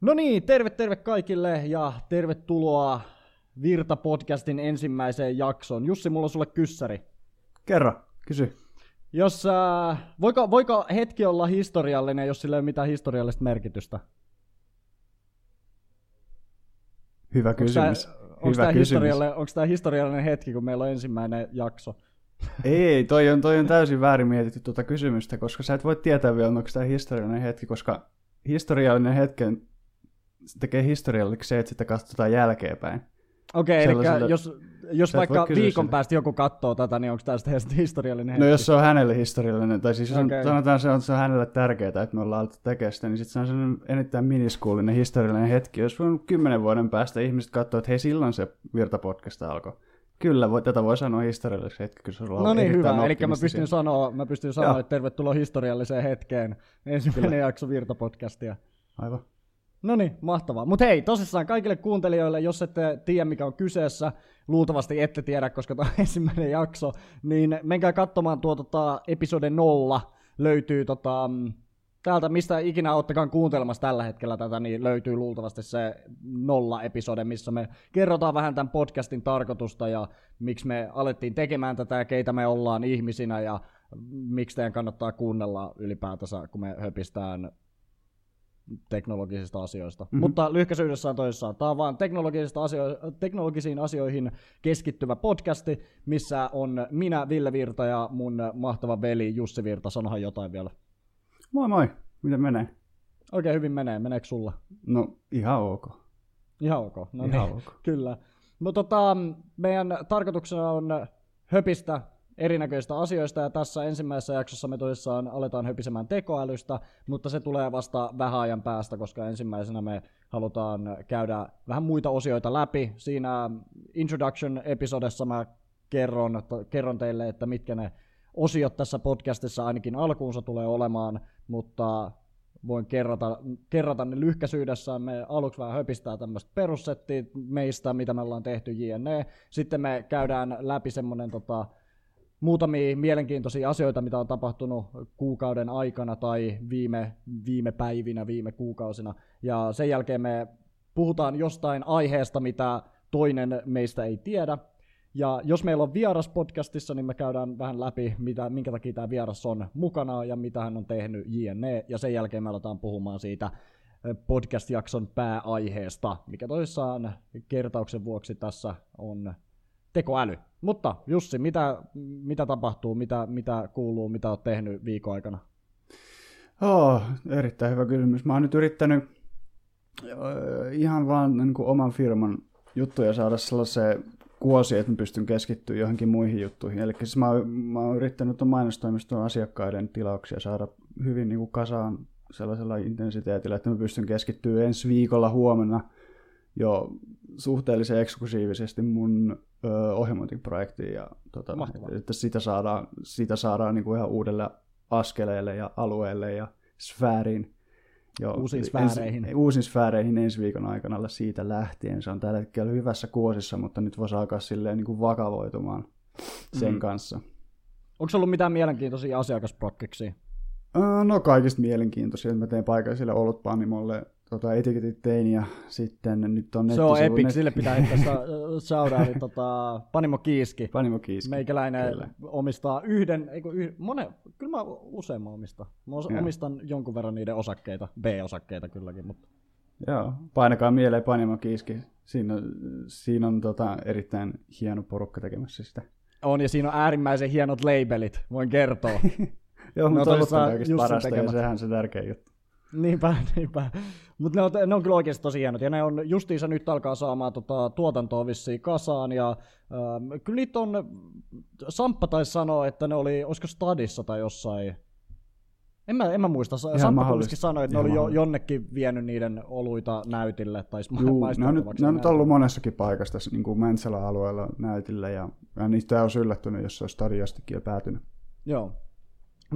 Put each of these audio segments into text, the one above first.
No niin, terve terve kaikille ja tervetuloa Virta-podcastin ensimmäiseen jaksoon. Jussi, mulla on sulle kyssäri. Kerro, kysy. Jos, äh, voiko, voiko hetki olla historiallinen, jos sillä ei ole mitään historiallista merkitystä? Hyvä kysymys. Onko tämä historiallinen, historiallinen hetki, kun meillä on ensimmäinen jakso? Ei, toi on, toi on täysin väärin mietitty tuota kysymystä, koska sä et voi tietää vielä, onko tämä historiallinen hetki, koska historiallinen hetken tekee historialliseksi se, että sitä katsotaan jälkeenpäin. Okei, okay, eli jos, jos vaikka viikon sitä. päästä joku katsoo tätä, niin onko tästä historiallinen hetki? No jos se on hänelle historiallinen, tai siis okay. sanotaan se on, se on hänelle tärkeää, että me ollaan alettu tekemään sitä, niin sitten se on sellainen enintään miniskuullinen historiallinen hetki. Jos on kymmenen vuoden päästä ihmiset katsoo, että hei silloin se Virta-podcast alkoi. Kyllä, voi, tätä voi sanoa historialliseksi hetki, kun sulla No niin, hyvä. Eli mä pystyn sanoa, mä pystyn sanoa, että tervetuloa historialliseen hetkeen. Ensimmäinen Kyllä. jakso Virta-podcastia. Aivan. No niin, mahtavaa. Mutta hei, tosissaan kaikille kuuntelijoille, jos ette tiedä mikä on kyseessä, luultavasti ette tiedä, koska tämä on ensimmäinen jakso, niin menkää katsomaan tuo tota, episode nolla. Löytyy tota, mm, täältä, mistä ikinä oottekaan kuuntelemassa tällä hetkellä tätä, niin löytyy luultavasti se nolla episode, missä me kerrotaan vähän tämän podcastin tarkoitusta ja miksi me alettiin tekemään tätä ja keitä me ollaan ihmisinä ja miksi teidän kannattaa kuunnella ylipäätänsä, kun me höpistään teknologisista asioista. Mm-hmm. Mutta lyhkäisyydessään toisessaan. Tämä on vain teknologisista asio- teknologisiin asioihin keskittyvä podcasti, missä on minä, Ville Virta ja mun mahtava veli Jussi Virta. Sanohan jotain vielä. Moi moi, miten menee? Oikein hyvin menee, meneekö sulla? No ihan ok. Ihan ok, no ihan niin, ok. kyllä. No tota, meidän tarkoituksena on höpistä erinäköistä asioista, ja tässä ensimmäisessä jaksossa me tosissaan aletaan höpisemään tekoälystä, mutta se tulee vasta vähän ajan päästä, koska ensimmäisenä me halutaan käydä vähän muita osioita läpi. Siinä introduction-episodessa mä kerron, kerron teille, että mitkä ne osiot tässä podcastissa ainakin alkuunsa tulee olemaan, mutta voin kerrata, kerrata ne lyhkäisyydessään. Me aluksi vähän höpistää tämmöistä perussettiä meistä, mitä me ollaan tehty JNE. Sitten me käydään läpi semmoinen tota, muutamia mielenkiintoisia asioita, mitä on tapahtunut kuukauden aikana tai viime, viime päivinä, viime kuukausina. Ja sen jälkeen me puhutaan jostain aiheesta, mitä toinen meistä ei tiedä. Ja jos meillä on vieras podcastissa, niin me käydään vähän läpi, mitä, minkä takia tämä vieras on mukana ja mitä hän on tehnyt JNE. Ja sen jälkeen me aletaan puhumaan siitä podcast-jakson pääaiheesta, mikä toissaan kertauksen vuoksi tässä on tekoäly. Mutta Jussi, mitä, mitä tapahtuu, mitä, mitä kuuluu, mitä olet tehnyt viikon aikana? Oh, erittäin hyvä kysymys. Mä oon nyt yrittänyt ihan vaan niin kuin oman firman juttuja saada sellaiseen kuosi, että mä pystyn keskittyä johonkin muihin juttuihin. Eli siis mä, mä oon yrittänyt mainostoimiston asiakkaiden tilauksia saada hyvin niin kuin kasaan sellaisella intensiteetillä, että mä pystyn keskittyä ensi viikolla huomenna jo suhteellisen eksklusiivisesti mun ohjelmointiprojektiin ja tota, että sitä saadaan, sitä saadaan niin kuin ihan uudelle askeleelle ja alueelle ja sfääriin. Jo, uusiin sfääreihin. Ensi, uusiin sfääreihin ensi viikon aikana siitä lähtien. Se on tällä hetkellä hyvässä kuosissa, mutta nyt voisi alkaa silleen niin kuin vakavoitumaan sen mm. kanssa. Onko ollut mitään mielenkiintoisia asiakasprokkiksia? No kaikista mielenkiintoisia. Mä teen paikalliselle olutpanimolle tota, etiketit tein ja sitten nyt on Se on epic, net... sille pitää heittää shoutoutit tota, Panimo Kiiski. Panimo Kiiski. Meikäläinen kyllä. omistaa yhden, eikö yhden, monen, kyllä mä useamman omistan. Mä omistan jonkun verran niiden osakkeita, B-osakkeita kylläkin, mutta Joo, painakaa mieleen Panimo Kiiski. Siinä, siinä on tota, erittäin hieno porukka tekemässä sitä. On, ja siinä on äärimmäisen hienot labelit, voin kertoa. Joo, mutta no, on kaikista parasta, ja sehän se tärkeä juttu. Niinpä, niinpä. Mutta ne on, ne on kyllä oikeasti tosi hienot, ja ne on justiinsa nyt alkaa saamaan tota, tuotantoa vissiin kasaan, ja äh, kyllä niitä on, Samppa taisi sanoa, että ne oli, olisiko Stadissa tai jossain, en mä, en mä muista, Ihan Samppa kuitenkin sanoi, että Ihan ne oli jo, jonnekin vienyt niiden oluita näytille, tai Juu, ne on, nyt, ne on nyt ollut monessakin paikassa tässä niin kuin Mäntsälä-alueella näytillä, ja, ja niistä olisi yllättynyt, jos se olisi Stadiastikin jo päätynyt. Joo,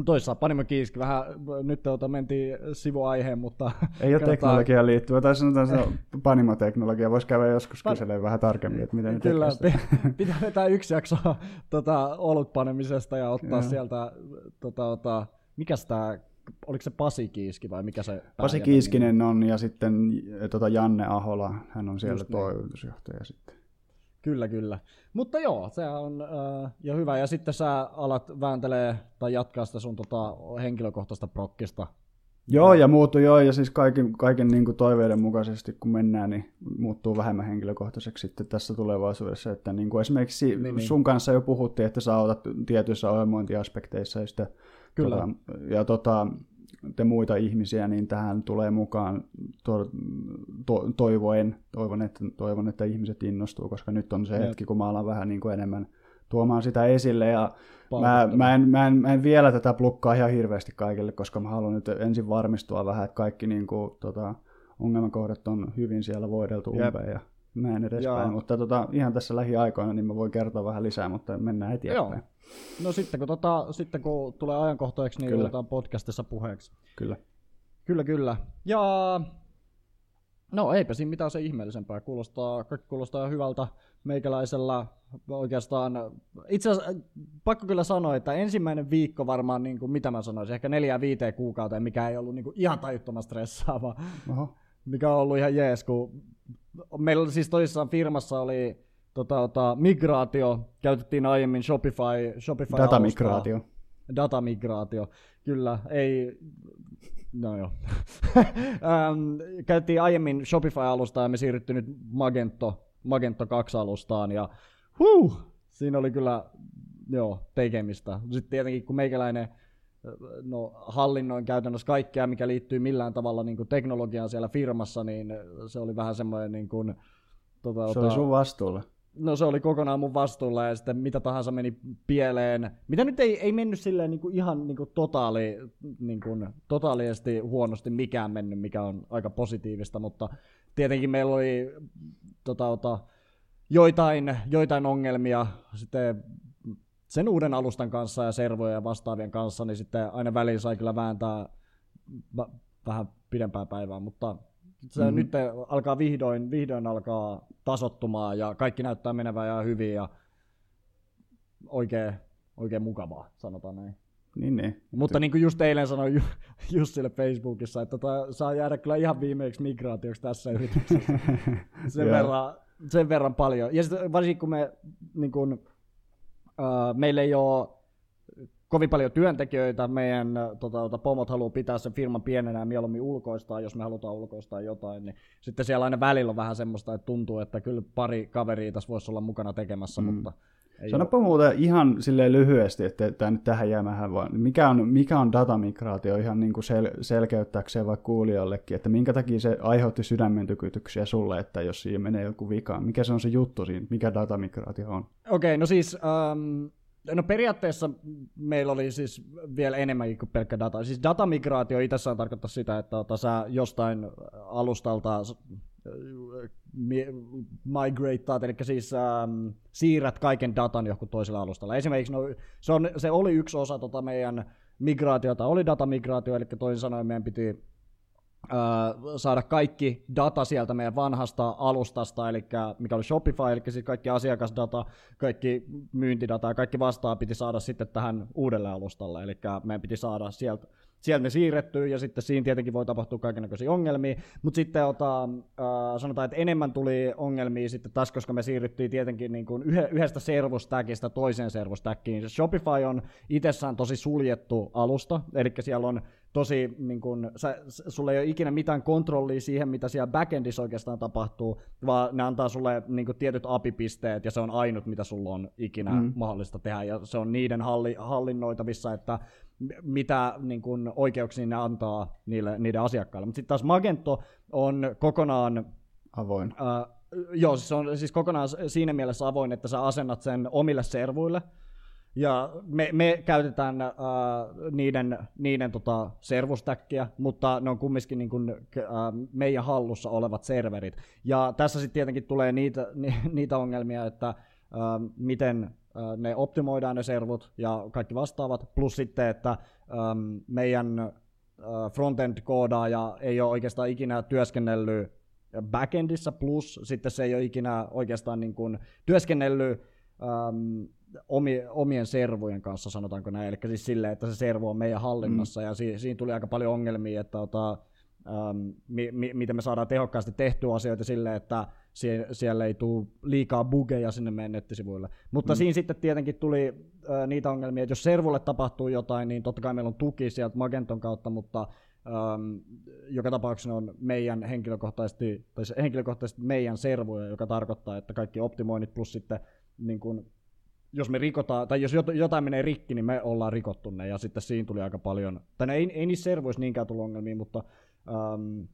Toissa Panimo Kiiski, vähän nyt tuota, mentiin sivuaiheen, mutta... Ei ole teknologiaan liittyvä, tai sanotaan se Panimo-teknologia, voisi käydä joskus pa- kyselemään vähän tarkemmin, että miten Kyllä, pitää vetää yksi jakso tota, olut panemisesta ja ottaa Joo. sieltä, tota, tota, mikä tämä oliko se Pasi Kiiski vai mikä se Pasi Kiiskinen on ja sitten tota Janne Ahola, hän on siellä Just niin. toimitusjohtaja sitten. Kyllä, kyllä. Mutta joo, se on äh, ja hyvä. Ja sitten sä alat vääntelee tai jatkaa sitä sun tota, henkilökohtaista prokkista. Joo, ja muuttuu joo, ja siis kaiken, kaiken niin kuin toiveiden mukaisesti, kun mennään, niin muuttuu vähemmän henkilökohtaiseksi sitten tässä tulevaisuudessa. Että niin kuin esimerkiksi Niin, niin, niin. sun kanssa jo puhuttiin, että sä autat tietyissä ohjelmointiaspekteissa, ja, sitten, Kyllä. Tota, ja tota, te muita ihmisiä, niin tähän tulee mukaan to, to, toivoen, toivon että, toivon, että ihmiset innostuu, koska nyt on se Jep. hetki, kun mä alan vähän niin kuin enemmän tuomaan sitä esille, ja mä, mä, en, mä, en, mä en vielä tätä plukkaa ihan hirveästi kaikille, koska mä haluan nyt ensin varmistua vähän, että kaikki niin kuin, tota, ongelmakohdat on hyvin siellä voideltu umpeen ja näin edespäin. Joo. Mutta tota, ihan tässä lähiaikoina niin mä voin kertoa vähän lisää, mutta mennään eteenpäin. Joo. No sitten kun, tota, sitten kun tulee ajankohtaiksi, niin Kyllä. otetaan podcastissa puheeksi. Kyllä. Kyllä, kyllä. Ja no eipä siinä mitään se ihmeellisempää. Kuulostaa, kaikki kuulostaa hyvältä meikäläisellä oikeastaan. Itse asiassa pakko kyllä sanoa, että ensimmäinen viikko varmaan, niin kuin, mitä mä sanoisin, ehkä neljä viiteen kuukauteen, mikä ei ollut niin kuin, ihan tajuttoman stressaava, Oho. mikä on ollut ihan jees, kun meillä siis toisessaan firmassa oli tota, tota, migraatio, käytettiin aiemmin Shopify, Shopify Datamigraatio. Datamigraatio, kyllä, ei, no joo. ähm, käytiin aiemmin Shopify-alustaa ja me siirryttiin nyt Magento, Magento 2-alustaan ja huh, siinä oli kyllä joo, tekemistä. Sitten tietenkin kun meikäläinen no, hallinnoin käytännössä kaikkea, mikä liittyy millään tavalla niin kuin teknologiaan siellä firmassa, niin se oli vähän semmoinen niin kuin, tota, Se oli sun vastuulla. No se oli kokonaan mun vastuulla ja sitten mitä tahansa meni pieleen. Mitä nyt ei, ei mennyt silleen niin kuin ihan niin kuin totaali, niin kuin, totaalisesti huonosti mikään mennyt, mikä on aika positiivista, mutta tietenkin meillä oli tota, tota, joitain, joitain ongelmia sitten sen uuden alustan kanssa ja servojen ja vastaavien kanssa, niin sitten aina väliin sai kyllä vääntää vähän pidempää päivää, mutta se Mhm. mm-hmm. nyt alkaa vihdoin, vihdoin alkaa tasottumaan ja kaikki näyttää menevän ihan hyvin ja oikein, oikein mukavaa, sanotaan näin. Niin, niin. Mutta niin kuin just eilen sanoin Ju- Jussille Facebookissa, että tota, saa jäädä kyllä ihan viimeiksi migraatioksi tässä yrityksessä. sen, verran, sen verran paljon. Ja sitten varsinkin kun me, niin kun, äh, meillä ei ole kovin paljon työntekijöitä, meidän tota, tota, pomot haluaa pitää sen firman pienenä ja mieluummin ulkoistaa, jos me halutaan ulkoistaa jotain, niin sitten siellä aina välillä on vähän semmoista, että tuntuu, että kyllä pari kaveria tässä voisi olla mukana tekemässä, mm. mutta ei Sanoppa muuten ihan silleen lyhyesti, että tämä nyt tähän jäämähän vaan. Mikä on, mikä on datamigraatio ihan niin kuin sel, selkeyttääkseen vaikka kuulijallekin, että minkä takia se aiheutti sydämen tykytyksiä sulle, että jos siinä menee joku vika. Mikä se on se juttu siinä, mikä datamigraatio on? Okei, no siis ähm, no periaatteessa meillä oli siis vielä enemmänkin kuin pelkkä data. Siis datamigraatio itsessään tarkoittaa sitä, että ota, sä jostain alustalta mi- migrateat, eli siis ähm, siirrät kaiken datan johonkin toiselle alustalle. Esimerkiksi no, se, on, se oli yksi osa tota meidän migraatiota, oli datamigraatio, eli toisin sanoen meidän piti saada kaikki data sieltä meidän vanhasta alustasta, eli mikä oli Shopify, eli siis kaikki asiakasdata, kaikki myyntidata ja kaikki vastaa piti saada sitten tähän uudelle alustalle, eli meidän piti saada sieltä sieltä ne siirrettyy ja sitten siinä tietenkin voi tapahtua kaikenlaisia ongelmia, mutta sitten ota, äh, sanotaan, että enemmän tuli ongelmia sitten taas, koska me siirryttiin tietenkin niin kuin yhe, yhdestä servostäkistä toiseen servostäkkiin. Se Shopify on itsessään tosi suljettu alusta, eli siellä on tosi, niin kuin, sä, sulla ei ole ikinä mitään kontrollia siihen, mitä siellä backendissä oikeastaan tapahtuu, vaan ne antaa sulle niin kuin, tietyt apipisteet, ja se on ainut, mitä sulla on ikinä mm. mahdollista tehdä, ja se on niiden halli, hallinnoitavissa, että mitä niin kuin, oikeuksia ne antaa niille, niiden asiakkaille. Mutta sitten taas Magento on kokonaan Avoin. Uh, joo, siis se on siis kokonaan siinä mielessä avoin, että sä asennat sen omille servuille. Ja me, me käytetään uh, niiden, niiden tota, servustäkkiä, mutta ne on kumminkin niin kuin, uh, meidän hallussa olevat serverit. Ja tässä sitten tietenkin tulee niitä, ni, niitä ongelmia, että uh, miten ne optimoidaan ne servut ja kaikki vastaavat, plus sitten, että meidän frontend-koodaaja ei ole oikeastaan ikinä työskennellyt backendissä, plus sitten se ei ole ikinä oikeastaan niin kuin työskennellyt omi, omien servujen kanssa, sanotaanko näin. Eli siis silleen, että se servo on meidän hallinnassa, mm. ja si, siinä tuli aika paljon ongelmia, että ota, ähm, mi, mi, miten me saadaan tehokkaasti tehtyä asioita silleen, että sie, siellä ei tule liikaa bugeja sinne meidän nettisivuille. Mutta mm. siinä sitten tietenkin tuli äh, niitä ongelmia, että jos servulle tapahtuu jotain, niin totta kai meillä on tuki sieltä Magenton kautta, mutta Um, joka tapauksessa on meidän henkilökohtaisesti, tai henkilökohtaisesti meidän servuja, joka tarkoittaa, että kaikki optimoinnit plus sitten niin kun, jos me rikotaan, tai jos jotain menee rikki, niin me ollaan rikottu ne, ja sitten siinä tuli aika paljon, tai ei, ei niissä servuissa niinkään tullut ongelmia, mutta um,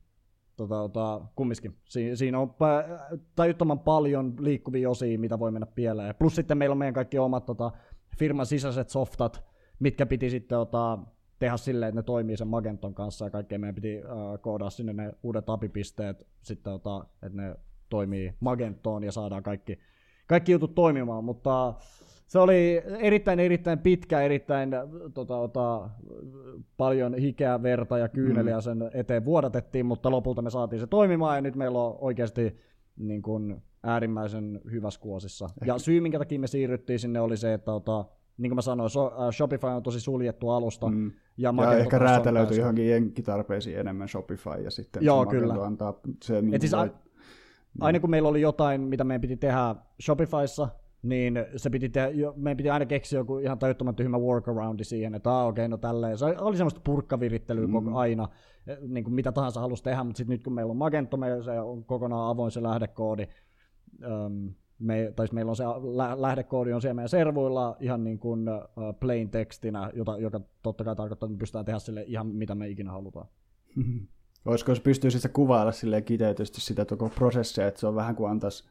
tota, tota, kumminkin. Si- siinä on tajuttoman paljon liikkuvia osia, mitä voi mennä pieleen. Plus sitten meillä on meidän kaikki omat tota, firman sisäiset softat, mitkä piti sitten ota, tehdä silleen, että ne toimii sen Magenton kanssa ja kaikkea meidän piti uh, koodaa sinne ne uudet apipisteet, sitten ota, että ne toimii Magentoon ja saadaan kaikki, kaikki jutut toimimaan, mutta se oli erittäin, erittäin pitkä, erittäin tota, tota, paljon hikeä, verta ja kyyneliä mm. sen eteen vuodatettiin, mutta lopulta me saatiin se toimimaan ja nyt meillä on oikeasti niin kuin, äärimmäisen hyvässä kuosissa. Ja syy, minkä takia me siirryttiin sinne, oli se, että tota, niin kuin mä sanoin, so, uh, Shopify on tosi suljettu alusta. Mm. Ja, ja ehkä räätälöity johonkin jenkkitarpeisiin enemmän Shopify ja sitten Joo, kyllä. antaa se niin siis aina kun meillä oli jotain, mitä meidän piti tehdä Shopifyssa, niin se piti tehdä, meidän piti aina keksiä joku ihan tajuttoman tyhmä workaroundi siihen, että ah, okei, okay, no tälleen. Se oli semmoista purkkavirittelyä mm. koko aina, eh, niin kuin mitä tahansa halusi tehdä, mutta sitten nyt kun meillä on Magento, me, se on kokonaan avoin se lähdekoodi, um, me, tai meillä on se lähdekoodi on siellä meidän servuilla ihan niin kuin uh, plain tekstinä, jota, joka totta kai tarkoittaa, että me pystytään tehdä sille ihan mitä me ikinä halutaan. Olisiko jos pystyisi kuvailla silleen kiteytysti sitä koko prosessia, että se on vähän kuin antaisi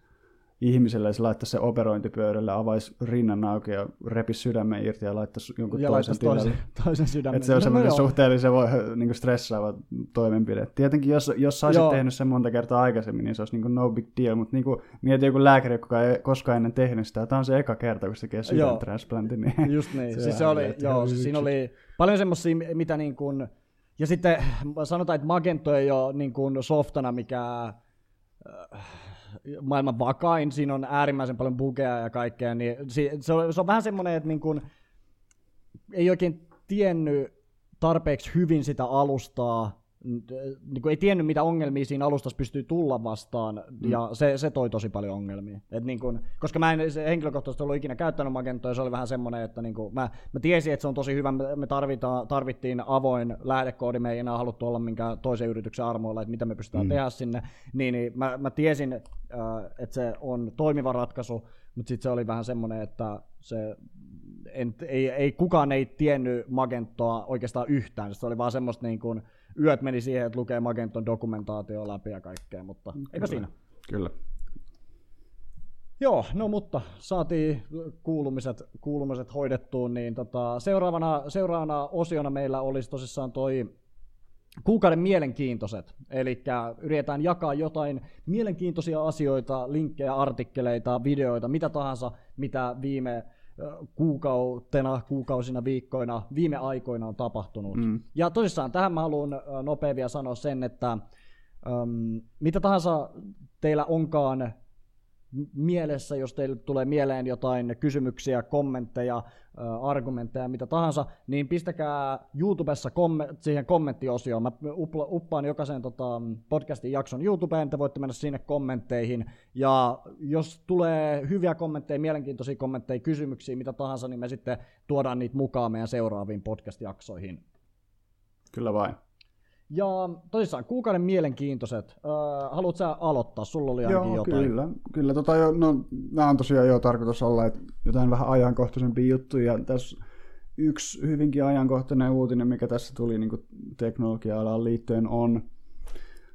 ihmiselle, se laittaisi se operointipöydälle, avaisi rinnan auki ja repisi sydämen irti ja laittaisi jonkun ja toisen tilalle. Toisen, toisen sydämen. Että se on no, semmoinen no, suhteellisen voi, niin stressaava toimenpide. Tietenkin jos, jos sä olisit joo. tehnyt sen monta kertaa aikaisemmin, niin se olisi niin kuin no big deal, mutta niin kuin, mieti joku lääkäri, joka ei koskaan ennen tehnyt sitä. Tämä on se eka kerta, kun se tekee sydäntransplantin. Niin Just niin. se, siis se oli, joo, siis siinä oli paljon semmoisia, mitä niin kuin, ja sitten sanotaan, että Magento ei ole niin kuin softana mikä maailman vakain, siinä on äärimmäisen paljon bugeja ja kaikkea, niin se, on, se on vähän semmoinen, että niin kuin, ei oikein tiennyt tarpeeksi hyvin sitä alustaa, niin kuin ei tiennyt, mitä ongelmia siinä alustassa pystyy tulla vastaan, mm. ja se, se toi tosi paljon ongelmia. Et niin kuin, koska mä en henkilökohtaisesti ollut ikinä käyttänyt Magentoa, ja se oli vähän semmoinen, että niin kuin, mä, mä tiesin, että se on tosi hyvä, me tarvitaan, tarvittiin avoin lähdekoodi, me ei enää haluttu olla minkään toisen yrityksen armoilla, että mitä me pystytään mm. tehdä sinne, niin, niin mä, mä tiesin, äh, että se on toimiva ratkaisu, mutta sitten se oli vähän semmoinen, että se en, ei, ei, kukaan ei tiennyt Magentoa oikeastaan yhtään, se oli vaan semmoista niin kuin, yöt meni siihen, että lukee Magenton dokumentaatio läpi ja kaikkea, mutta Kyllä. eipä siinä. Kyllä. Joo, no mutta saatiin kuulumiset, kuulumiset hoidettuun, niin tota, seuraavana, seuraavana osiona meillä olisi tosissaan toi kuukauden mielenkiintoiset, eli yritetään jakaa jotain mielenkiintoisia asioita, linkkejä, artikkeleita, videoita, mitä tahansa, mitä viime kuukautena, kuukausina, viikkoina, viime aikoina on tapahtunut. Mm. Ja tosissaan tähän mä haluan nopea vielä sanoa sen, että um, mitä tahansa teillä onkaan mielessä, jos teille tulee mieleen jotain kysymyksiä, kommentteja, argumentteja, mitä tahansa, niin pistäkää YouTubessa komme- siihen kommenttiosioon. Mä uppaan jokaisen tota, podcastin jakson YouTubeen, te voitte mennä sinne kommentteihin. Ja jos tulee hyviä kommentteja, mielenkiintoisia kommentteja, kysymyksiä, mitä tahansa, niin me sitten tuodaan niitä mukaan meidän seuraaviin podcast-jaksoihin. Kyllä vain. Ja tosissaan, kuukauden mielenkiintoiset. Öö, haluatko sä aloittaa? Sulla oli ainakin Joo, jotain. kyllä. kyllä tota jo, no, nämä on tosiaan jo tarkoitus olla, että jotain vähän ajankohtaisempia juttuja. Tässä yksi hyvinkin ajankohtainen uutinen, mikä tässä tuli niin teknologia-alaan liittyen, on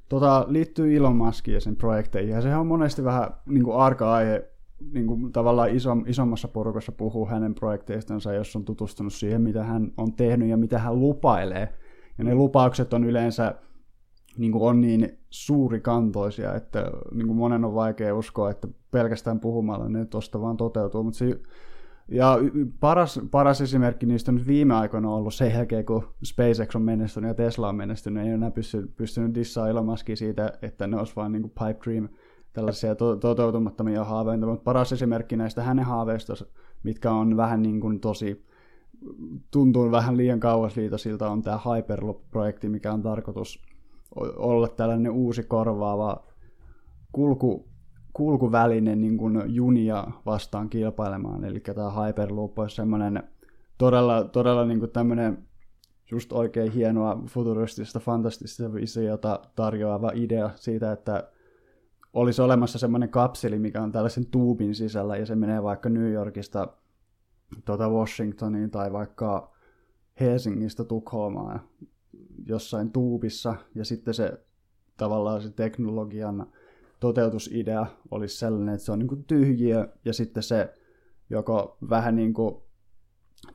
tota, liittyy Elon Muskiin ja sen projekteihin. Ja sehän on monesti vähän niin kuin arka aihe niin kuin tavallaan isom, isommassa porukassa puhuu hänen projekteistansa, jos on tutustunut siihen, mitä hän on tehnyt ja mitä hän lupailee – ja ne lupaukset on yleensä niin kuin on niin suurikantoisia, että niin kuin monen on vaikea uskoa, että pelkästään puhumalla ne tuosta vaan toteutuu. Mutta se, ja paras, paras esimerkki niistä on nyt viime aikoina ollut se jälkeen, kun SpaceX on menestynyt ja Tesla on menestynyt. Ei enää pysty, pystynyt dissaamaan Elon siitä, että ne olisi vain niin pipe dream, tällaisia to- toteutumattomia haaveita. Mutta paras esimerkki näistä hänen haaveista mitkä on vähän niin kuin tosi, tuntuu vähän liian kauasliitosilta, on tämä Hyperloop-projekti, mikä on tarkoitus olla tällainen uusi korvaava kulku, kulkuväline niin kuin junia vastaan kilpailemaan. Eli tämä Hyperloop olisi semmoinen todella, todella niin kuin tämmöinen just oikein hienoa futuristista, fantastista visiota tarjoava idea siitä, että olisi olemassa semmoinen kapseli, mikä on tällaisen tuubin sisällä, ja se menee vaikka New Yorkista tuota Washingtoniin tai vaikka Helsingistä Tukholmaan jossain tuubissa, ja sitten se tavallaan se teknologian toteutusidea olisi sellainen, että se on niin kuin tyhjiö, ja sitten se joko vähän niin kuin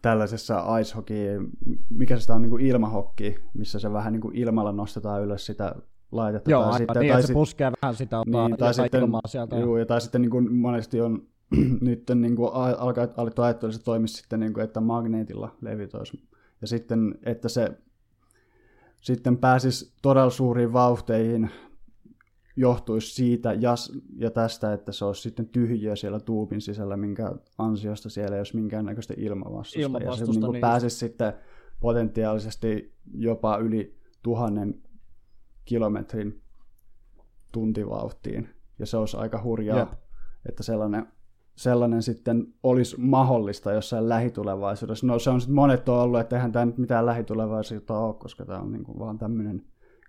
tällaisessa ice hockey, mikä se on niin kuin ilmahokki, missä se vähän niin kuin ilmalla nostetaan ylös sitä laitetta. Joo, tai sitten, niin, tai se sit, puskee vähän sitä niin, tai sitten, ilmaa sieltä. Juu, ja tai sitten niin kuin monesti on nyt niin kuin alkaa alettu ajatella, että se toimisi sitten, niin kuin, että magneetilla levitoisi. Ja sitten, että se sitten pääsisi todella suuriin vauhteihin johtuisi siitä ja, ja tästä, että se olisi sitten tyhjiä siellä tuupin sisällä, minkä ansiosta siellä ei olisi minkäännäköistä ilmavastusta. ilmavastusta ja se niin niin pääsisi sitten potentiaalisesti jopa yli tuhannen kilometrin tuntivauhtiin. Ja se olisi aika hurjaa, Jep. että sellainen, sellainen sitten olisi mahdollista jossain lähitulevaisuudessa. No se on sitten monet on ollut, että eihän tämä nyt mitään lähitulevaisuutta ole, koska tämä on niin kuin vaan tämmöinen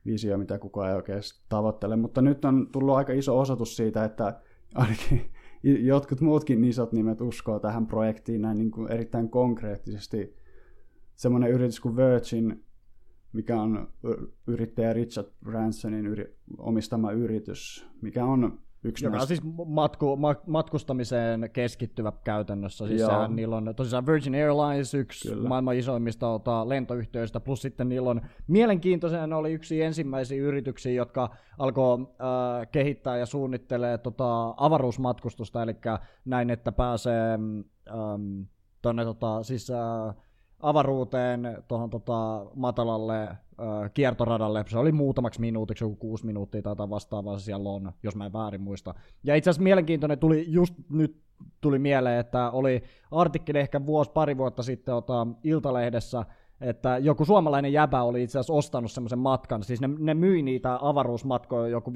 visio, mitä kukaan ei oikein tavoittele. Mutta nyt on tullut aika iso osoitus siitä, että ainakin jotkut muutkin isot nimet uskoo tähän projektiin näin niin kuin erittäin konkreettisesti. Semmoinen yritys kuin Virgin, mikä on yrittäjä Richard Bransonin omistama yritys, mikä on Yksi joka on siis matku, ma, matkustamiseen keskittyvä käytännössä. Siis sehän, niillä on tosiaan Virgin Airlines, yksi Kyllä. maailman isoimmista ota, lentoyhtiöistä, plus sitten niillä on mielenkiintoisen oli yksi ensimmäisiä yrityksiä, jotka alkoi äh, kehittää ja suunnittelee tota, avaruusmatkustusta, eli näin, että pääsee ähm, tonne tota, siis, äh, avaruuteen tuohon tota, matalalle kiertoradalle. Se oli muutamaksi minuutiksi, joku kuusi minuuttia tai vastaavaa se siellä on, jos mä en väärin muista. Ja itse asiassa mielenkiintoinen tuli just nyt tuli mieleen, että oli artikkeli ehkä vuosi, pari vuotta sitten ota, Iltalehdessä, että joku suomalainen jäbä oli itse asiassa ostanut semmoisen matkan, siis ne, ne myi niitä avaruusmatkoja joku 5-6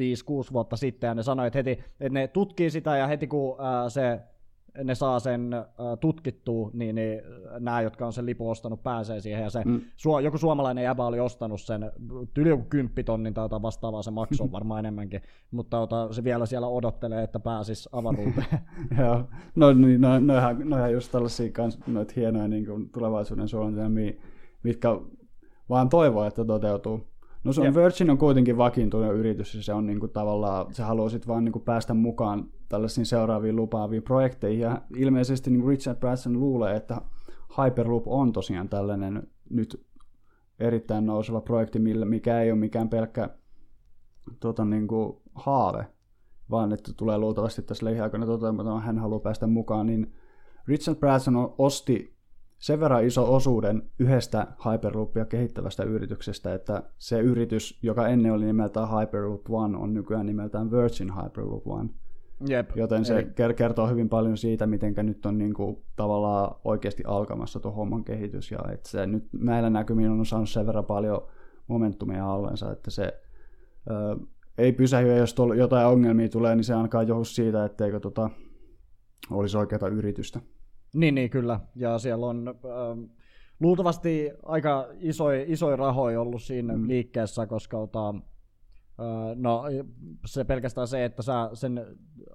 vuotta sitten, ja ne sanoi, että heti, että ne tutkii sitä, ja heti kun ää, se ne saa sen äh, tutkittua, niin, niin nämä, jotka on sen lipun ostanut, pääsee siihen. Ja se, mm. su, joku suomalainen jäbä oli ostanut sen yli joku kymppitonnin tai jotain vastaavaa, se maksoi varmaan enemmänkin. Mutta ota, se vielä siellä odottelee, että pääsis avaruuteen. Joo, no, niin, no, noihän, noihän just tällaisia kans, noita hienoja niin kuin tulevaisuuden suunnitelmia, mitkä vaan toivoo, että toteutuu. No se on, Virgin on kuitenkin vakiintunut yritys ja se on niin kuin tavallaan, se haluaa sitten vaan niin kuin päästä mukaan tällaisiin seuraaviin lupaaviin projekteihin ja ilmeisesti niin Richard Branson luulee, että Hyperloop on tosiaan tällainen nyt erittäin nouseva projekti, mikä ei ole mikään pelkkä tota, niin kuin haave, vaan että tulee luultavasti tässä lähiaikoina toteutumaan, hän haluaa päästä mukaan, niin Richard Branson osti sen verran iso osuuden yhdestä Hyperloopia kehittävästä yrityksestä, että se yritys, joka ennen oli nimeltään Hyperloop One, on nykyään nimeltään Virgin Hyperloop One. Jep. Joten se Eli... kertoo hyvin paljon siitä, miten nyt on niin kuin, tavallaan oikeasti alkamassa tuo homman kehitys. Ja että se nyt näillä näkymin on saanut sen verran paljon momentumia allensa, että se ö, ei pysähy, jos tol, jotain ongelmia tulee, niin se alkaa johtua siitä, etteikö tota, olisi oikeaa yritystä. Niin, niin kyllä. Ja siellä on ähm, luultavasti aika isoja isoi rahoja ollut siinä mm. liikkeessä, koska ota, no, se pelkästään se, että sä sen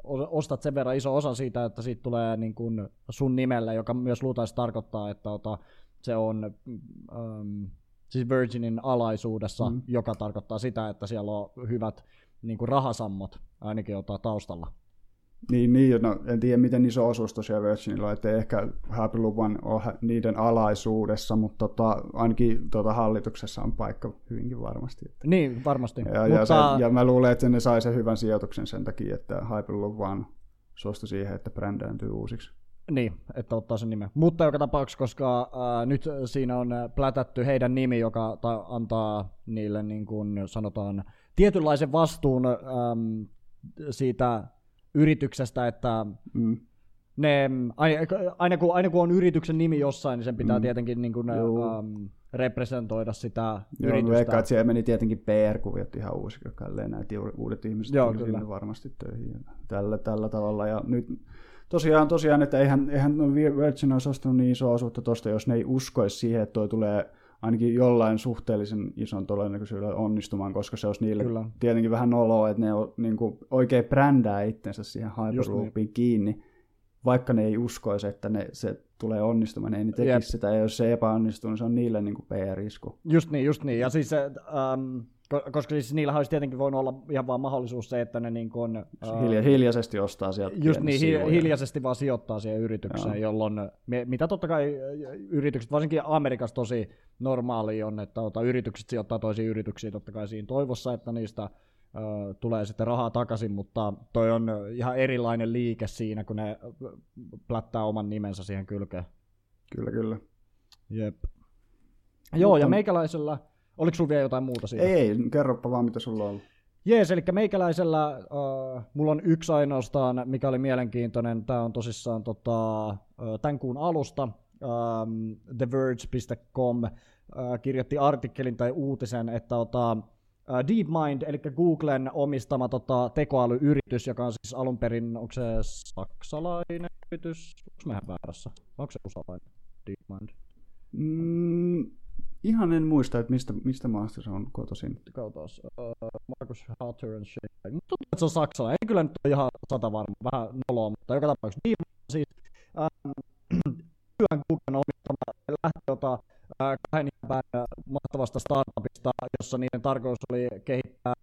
ostat sen verran iso osa siitä, että siitä tulee niin kuin sun nimellä, joka myös luultavasti tarkoittaa, että ota, se on ähm, siis Virginin alaisuudessa, mm. joka tarkoittaa sitä, että siellä on hyvät niin kuin rahasammot ainakin ota, taustalla. Niin, niin, no, en tiedä miten iso osuus tosiaan Virginilla että ehkä One on niiden alaisuudessa, mutta tota, ainakin tota hallituksessa on paikka hyvinkin varmasti. Että. Niin, varmasti. Ja, mutta... ja, se, ja mä luulen, että ne sai sen hyvän sijoituksen sen takia, että One suostui siihen, että brändääntyy uusiksi. Niin, että ottaa sen nimen. Mutta joka tapauksessa, koska äh, nyt siinä on plätätty heidän nimi, joka ta- antaa niille niin kuin sanotaan tietynlaisen vastuun ähm, siitä yrityksestä, että mm. ne, aina, kun, aina kun on yrityksen nimi jossain, niin sen pitää mm. tietenkin niin kuin, um, representoida sitä Joo, yritystä. Joo, että siellä meni tietenkin PR-kuviot ihan uusi, näitä uudet ihmiset Joo, kyllä. varmasti töihin tällä, tällä tavalla. Ja nyt tosiaan, tosiaan että eihän, eihän Virgin olisi ostanut niin isoa osuutta tuosta, jos ne ei uskoisi siihen, että toi tulee ainakin jollain suhteellisen ison todennäköisyydellä onnistumaan, koska se olisi niille Kyllä. tietenkin vähän noloa, että ne on, niin kuin, oikein brändää itsensä siihen Hyperloopiin niin. kiinni, vaikka ne ei uskoisi, että ne, se tulee onnistumaan, ei ne tekisi Jep. sitä, ja jos se epäonnistuu, niin se on niille niin kuin PR-isku. Just niin, just niin, ja siis um, koska siis niillä olisi tietenkin voinut olla ihan vaan mahdollisuus se, että ne niin kuin, Hilja, hiljaisesti ostaa sieltä Just niin, hi- hiljaisesti vaan sijoittaa siihen yritykseen, Joo. jolloin, mitä totta kai yritykset, varsinkin Amerikassa tosi normaali on, että ota, yritykset sijoittaa toisiin yrityksiin totta kai siinä toivossa, että niistä uh, tulee sitten rahaa takaisin, mutta toi on ihan erilainen liike siinä, kun ne plättää oman nimensä siihen kylkeen. Kyllä, kyllä. Jep. Joo, ja meikäläisellä Oliko sulla vielä jotain muuta siitä? Ei, ei, kerropa vaan mitä sulla on ollut. Jees, eli meikäläisellä uh, mulla on yksi ainoastaan, mikä oli mielenkiintoinen. Tämä on tosissaan tota, uh, tämän kuun alusta. Um, TheVerge.com uh, kirjoitti artikkelin tai uutisen, että tota, uh, DeepMind, eli Googlen omistama tota, tekoälyyritys, joka on siis alun perin, onko se saksalainen yritys? Onko mä ihan väärässä? Onko se usalainen DeepMind? Mm, Ihan en muista, että mistä, mistä maasta se on kotoisin. Katsotaan. Uh, Markus Hatter and shit. Mutta tuntuu, että se on saksalainen. En kyllä nyt ole ihan sata varma. Vähän noloa, mutta joka tapauksessa. Niin, siis um, työn Googlen omistama lähti jota, uh, kahden päivän mahtavasta startupista, jossa niiden tarkoitus oli kehittää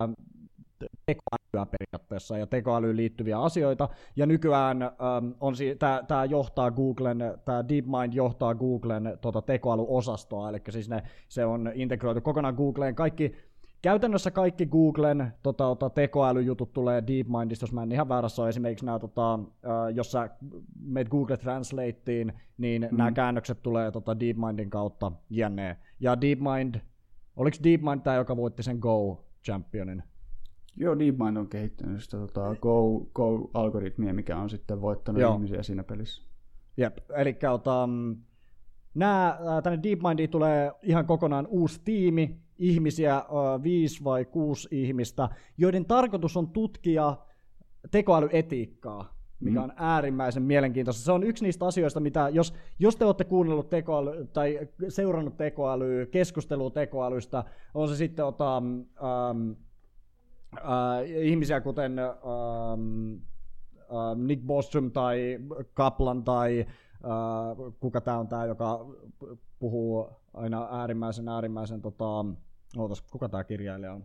tekoälyä periaatteessa ja tekoälyyn liittyviä asioita. Ja nykyään ähm, on si- tämä johtaa Googlen, tämä DeepMind johtaa Googlen tota, tekoälyosastoa, eli siis ne, se on integroitu kokonaan Googleen. Kaikki, käytännössä kaikki Googlen tota, tota, tekoälyjutut tulee DeepMindista, jos mä en ihan väärässä ole esimerkiksi nämä, tota, äh, jos sä meet Google Translateen, niin mm. nämä käännökset tulee tota, DeepMindin kautta jne. Ja DeepMind, oliko DeepMind tämä, joka voitti sen Go-championin? Joo, DeepMind on kehittänyt sitä tota, Go, Go-algoritmia, mikä on sitten voittanut Joo. ihmisiä siinä pelissä. Jep, eli um, nämä, tänne DeepMindiin tulee ihan kokonaan uusi tiimi, ihmisiä, viisi vai kuusi ihmistä, joiden tarkoitus on tutkia tekoälyetiikkaa, mikä mm. on äärimmäisen mielenkiintoista. Se on yksi niistä asioista, mitä jos, jos te olette kuunnellut tekoäly, tai seurannut tekoälyä, keskustelua tekoälystä, on se sitten ota, um, äh, ihmisiä kuten äh, äh, Nick Bostrom tai Kaplan tai äh, kuka tämä on tämä, joka puhuu aina äärimmäisen äärimmäisen, tota, ootas, kuka tämä kirjailija on?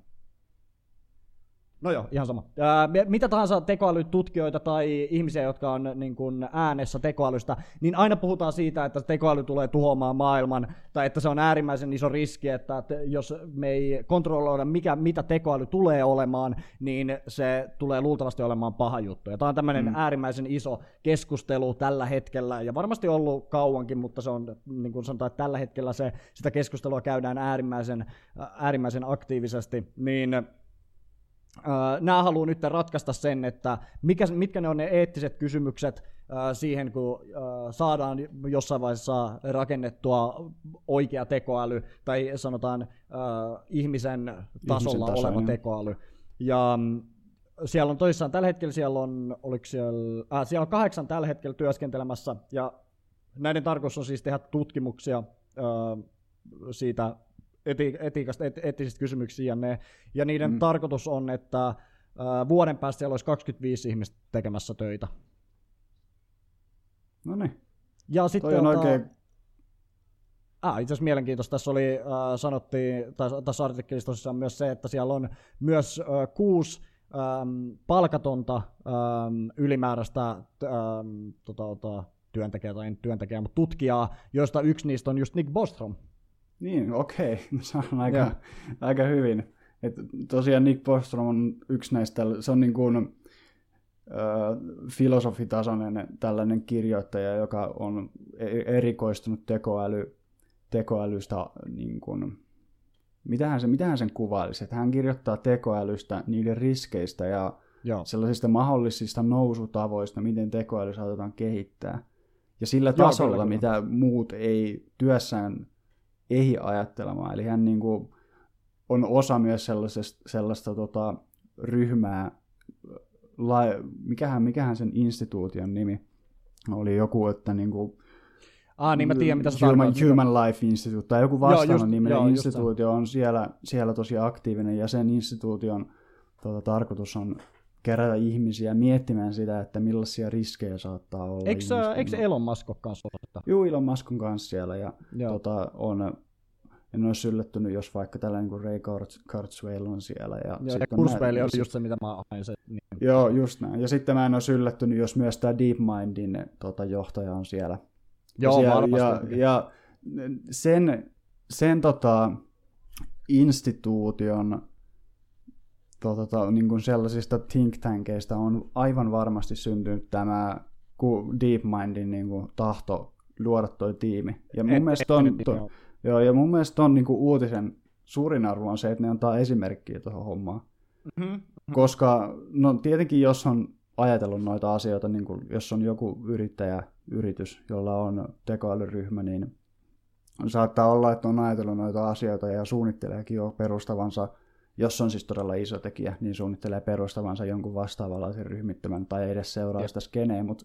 No joo, ihan sama. Ää, mitä tahansa tekoälytutkijoita tai ihmisiä, jotka on niin kuin äänessä tekoälystä, niin aina puhutaan siitä, että tekoäly tulee tuhoamaan maailman, tai että se on äärimmäisen iso riski, että jos me ei kontrolloida, mikä, mitä tekoäly tulee olemaan, niin se tulee luultavasti olemaan paha juttu. Ja tämä on tämmöinen mm. äärimmäisen iso keskustelu tällä hetkellä, ja varmasti ollut kauankin, mutta se on, niin kuin sanotaan, että tällä hetkellä se, sitä keskustelua käydään äärimmäisen, äärimmäisen aktiivisesti, niin nämä haluaa nyt ratkaista sen, että mikä, mitkä ne on ne eettiset kysymykset siihen, kun saadaan jossain vaiheessa rakennettua oikea tekoäly, tai sanotaan ihmisen tasolla ihmisen oleva tekoäly. Ja mm, siellä on toissaan tällä hetkellä, siellä on, oliko siellä, äh, siellä on kahdeksan tällä hetkellä työskentelemässä, ja näiden tarkoitus on siis tehdä tutkimuksia äh, siitä eti- etiikasta, et- eettisistä kysymyksiä ja, ne, ja niiden mm. tarkoitus on, että äh, vuoden päästä siellä olisi 25 ihmistä tekemässä töitä. No niin. Ja sitten Toi on ota, oikein... Ah, itse asiassa mielenkiintoista. Tässä oli, äh, sanottiin, tai tässä artikkelissa tosiaan myös se, että siellä on myös äh, kuusi ähm, palkatonta ähm, ylimääräistä ähm, tota, tota, työntekijää, tai työntekijää, mutta tutkijaa, joista yksi niistä on just Nick Bostrom, niin, okei. Okay. Se on aika, aika hyvin. Et tosiaan Nick Bostrom on yksi näistä, se on niin kuin, ö, filosofitasoinen tällainen kirjoittaja, joka on e-, erikoistunut tekoäly, tekoälystä, niin kuin, mitähän, se, mitähän sen kuvailisi, että hän kirjoittaa tekoälystä, niiden riskeistä ja Joo. sellaisista mahdollisista nousutavoista, miten tekoäly saatetaan kehittää. Ja sillä Joo, tasolla, kyllä. mitä muut ei työssään ehdi ajattelemaan. Eli hän niin kuin on osa myös sellaisesta, sellaista tota, ryhmää, la, mikähän, mikähän sen instituution nimi oli joku, että niin kuin, Ah, niin mä tiedän, mitä sä Human. Human Life Institute tai joku vastaavan niminen joo, instituutio on siellä, siellä tosi aktiivinen ja sen instituution tuota, tarkoitus on kerätä ihmisiä miettimään sitä, että millaisia riskejä saattaa olla. Eikö, eikö. Elon Musk kanssa Juu, Elon Musk on kanssa siellä ja Joo. tota, on, en olisi yllättynyt, jos vaikka tällainen kuin Ray Kurzweil- on siellä. Ja, Joo, ja Kurzweil oli just se, mitä mä hain se. Niin. Joo, just näin. Ja sitten mä en olisi yllättynyt, jos myös tämä DeepMindin tota, johtaja on siellä. Joo, siellä, varmasti. Ja, ja sen, sen tota, instituution tota, niin kuin sellaisista think tankeista on aivan varmasti syntynyt tämä ku- DeepMindin niin kuin, tahto luoda toi tiimi. Ja mun Et- mielestä on, et- to, joo. ja mun mielestä on niin kuin uutisen suurin arvo on se, että ne antaa esimerkkiä tuohon hommaan. Mhm. Koska, no tietenkin jos on ajatellut noita asioita, niin kuin jos on joku yrittäjä, yritys, jolla on tekoälyryhmä, niin saattaa olla, että on ajatellut noita asioita ja suunnitteleekin jo perustavansa, jos on siis todella iso tekijä, niin suunnittelee perustavansa jonkun vastaavanlaisen ryhmittymän tai edes seuraa sitä skeneä, mutta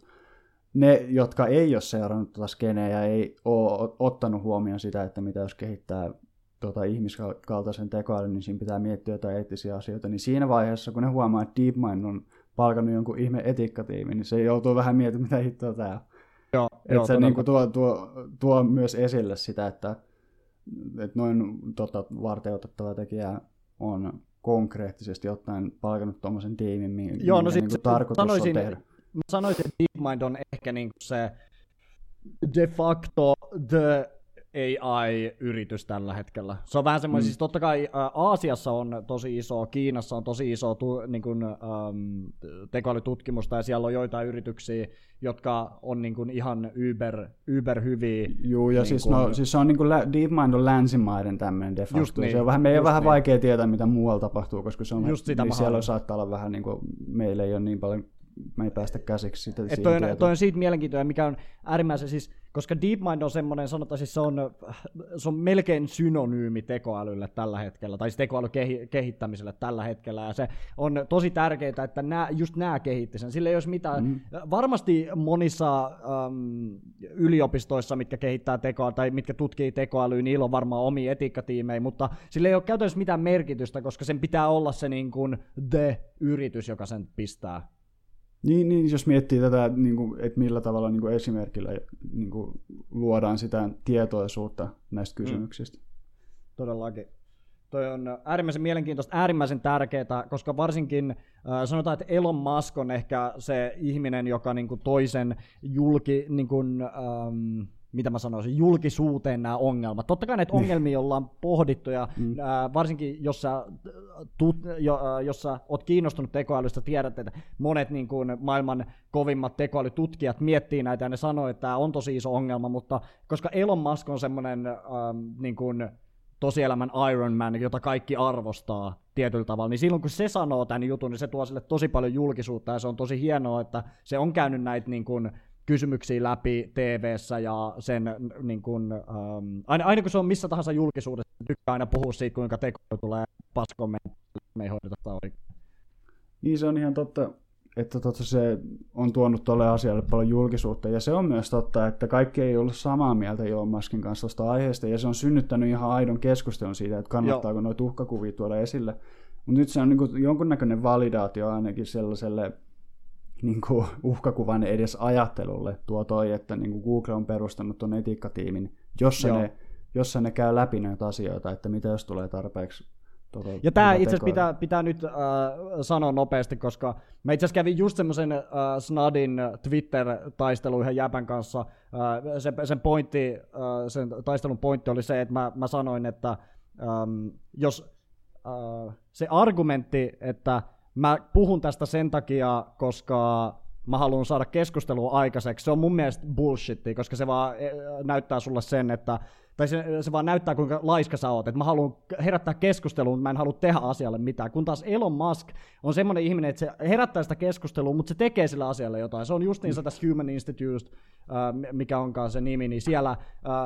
ne, jotka ei ole seurannut tuota skeneä ja ei ole ottanut huomioon sitä, että mitä jos kehittää tota, ihmiskaltaisen tekoälyn, niin siinä pitää miettiä jotain eettisiä asioita, niin siinä vaiheessa, kun ne huomaa, että DeepMind on palkannut jonkun ihme etiikkatiimi, niin se joutuu vähän miettimään, mitä hittoa tämä on. Joo, Että joo, se todella. niin kuin tuo, tuo, tuo myös esille sitä, että, että noin tota, varten otettava tekijä on konkreettisesti ottaen palkannut tuommoisen tiimin, mi- Joo, no minkä sit niin se- kuin tarkoitus sanoisin- on tehdä. Mä sanoisin, että DeepMind on ehkä niinku se de facto the AI-yritys tällä hetkellä. Se on vähän semmoinen, mm. siis totta kai ä, Aasiassa on tosi iso, Kiinassa on tosi iso tu, niin kuin, äm, tekoälytutkimusta ja siellä on joitain yrityksiä, jotka on niin kuin ihan yber, yber hyviä. Joo, ja niin siis, kuin- no, siis se on niin kuin DeepMind on länsimaiden tämmöinen de facto. Just niin, se on vähän, meidän just vähän niin. vaikea tietää, mitä muualla tapahtuu, koska se on, Just sitä niin siellä haluan. saattaa olla vähän niin kuin, meillä ei ole niin paljon, me ei päästä käsiksi sitä Et siihen toi, on, toi on siitä mielenkiintoinen, mikä on äärimmäisen siis, koska DeepMind on semmoinen, sanotaan siis se on, se on melkein synonyymi tekoälylle tällä hetkellä, tai siis tekoälykehittämiselle tällä hetkellä, ja se on tosi tärkeää, että nää, just nämä kehitti sen. Sillä ei olisi mitään, mm. varmasti monissa äm, yliopistoissa, mitkä kehittää tekoa tai mitkä tutkii tekoälyä, niillä on varmaan omia etiikkatiimejä, mutta sillä ei ole käytännössä mitään merkitystä, koska sen pitää olla se niin kuin the-yritys, joka sen pistää. Niin, niin, jos miettii tätä, niin kuin, että millä tavalla niin kuin esimerkillä niin kuin, luodaan sitä tietoisuutta näistä kysymyksistä. Todellakin. Toi on äärimmäisen mielenkiintoista, äärimmäisen tärkeää, koska varsinkin äh, sanotaan, että Elon Musk on ehkä se ihminen, joka niinku toisen julki, niinku, ähm, mitä mä sanoisin, julkisuuteen nämä ongelmat. Totta kai näitä ongelmia ollaan pohdittu, ja mm. äh, varsinkin jos sä, tut, jo, äh, jos sä oot kiinnostunut tekoälystä, tiedät, että monet niin kuin, maailman kovimmat tekoälytutkijat miettii näitä, ja ne sanoo, että tämä on tosi iso ongelma, mutta koska Elon Musk on semmoinen ähm, niin kuin, tosielämän Iron Man, jota kaikki arvostaa tietyllä tavalla, niin silloin kun se sanoo tämän jutun, niin se tuo sille tosi paljon julkisuutta ja se on tosi hienoa, että se on käynyt näitä niin kuin, kysymyksiä läpi tv ja sen niin kuin, um, aina, aina kun se on missä tahansa julkisuudessa, tykkää aina puhua siitä, kuinka teko tulee paskommentti, me ei hoideta sitä oikein. Niin se on ihan totta, että totta se on tuonut tuolle asialle paljon julkisuutta. Ja se on myös totta, että kaikki ei ollut samaa mieltä Elon Muskin kanssa tuosta aiheesta. Ja se on synnyttänyt ihan aidon keskustelun siitä, että kannattaako noita uhkakuvia tuoda esille. Mutta nyt se on niin jonkunnäköinen validaatio ainakin sellaiselle niin kuin uhkakuvan edes ajattelulle tuo toi, että niin kuin Google on perustanut tuon etiikkatiimin, jossa Joo. ne, jossa ne käy läpi näitä asioita, että mitä jos tulee tarpeeksi Tota, Ja tämä itse asiassa pitää, pitää nyt äh, sanoa nopeasti, koska mä itse asiassa kävin just semmoisen äh, Snadin Twitter-taistelun yhden jäpän kanssa. Äh, se, sen, pointti, äh, sen taistelun pointti oli se, että mä, mä sanoin, että ähm, jos äh, se argumentti, että mä puhun tästä sen takia, koska mä haluan saada keskustelua aikaiseksi, se on mun mielestä bullshittia, koska se vaan eh, näyttää sulle sen, että tai se, se vaan näyttää, kuinka laiska sä oot, että mä haluan herättää keskustelua, mutta mä en halua tehdä asialle mitään. Kun taas Elon Musk on semmoinen ihminen, että se herättää sitä keskustelua, mutta se tekee sillä asialle jotain. Se on just niin tässä Human Institute, äh, mikä onkaan se nimi, niin siellä äh,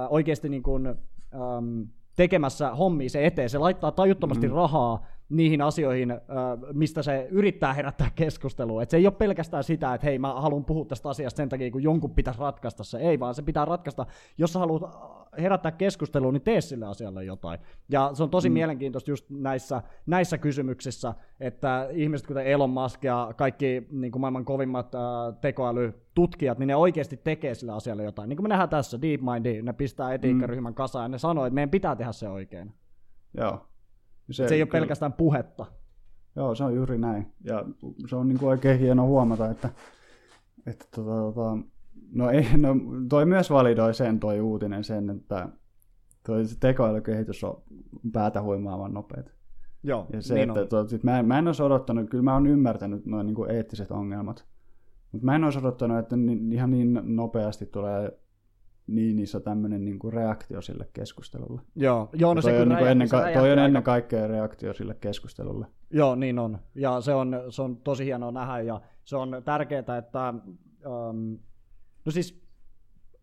oikeasti niin kuin, ähm, tekemässä hommia se eteen. Se laittaa tajuttomasti mm. rahaa niihin asioihin, mistä se yrittää herättää keskustelua. Et se ei ole pelkästään sitä, että hei, mä haluan puhua tästä asiasta sen takia, kun jonkun pitäisi ratkaista se. Ei, vaan se pitää ratkaista, jos sä haluat herättää keskustelua, niin tee sille asialle jotain. Ja se on tosi mm. mielenkiintoista just näissä, näissä kysymyksissä, että ihmiset kuten Elon Musk ja kaikki niin kuin maailman kovimmat äh, tekoälytutkijat, niin ne oikeasti tekee sille asialle jotain. Niin kuin me nähdään tässä, DeepMind, ne pistää etiikkaryhmän mm. kasaan ja ne sanoo, että meidän pitää tehdä se oikein. Joo. Se, se ei ole kyllä. pelkästään puhetta. Joo, se on juuri näin. Ja se on niin kuin oikein hieno huomata, että, että tota, tota, no, ei, no, toi myös validoi sen, toi uutinen sen, että toi se tekoälykehitys on päätä huimaavan nopeet. Joo, ja se, niin että, to, sit mä, mä en olisi odottanut, kyllä mä oon ymmärtänyt noin niin eettiset ongelmat, mutta mä en olisi odottanut, että ni, ihan niin nopeasti tulee niin iso tämmöinen niin kuin reaktio sille keskustelulle. Joo, joo no se, on, niin kuin ennen, ka- toi on ennen kaikkea reaktio sille keskustelulle. Joo, niin on. Ja se on, se on tosi hienoa nähdä ja se on tärkeää, että um, no siis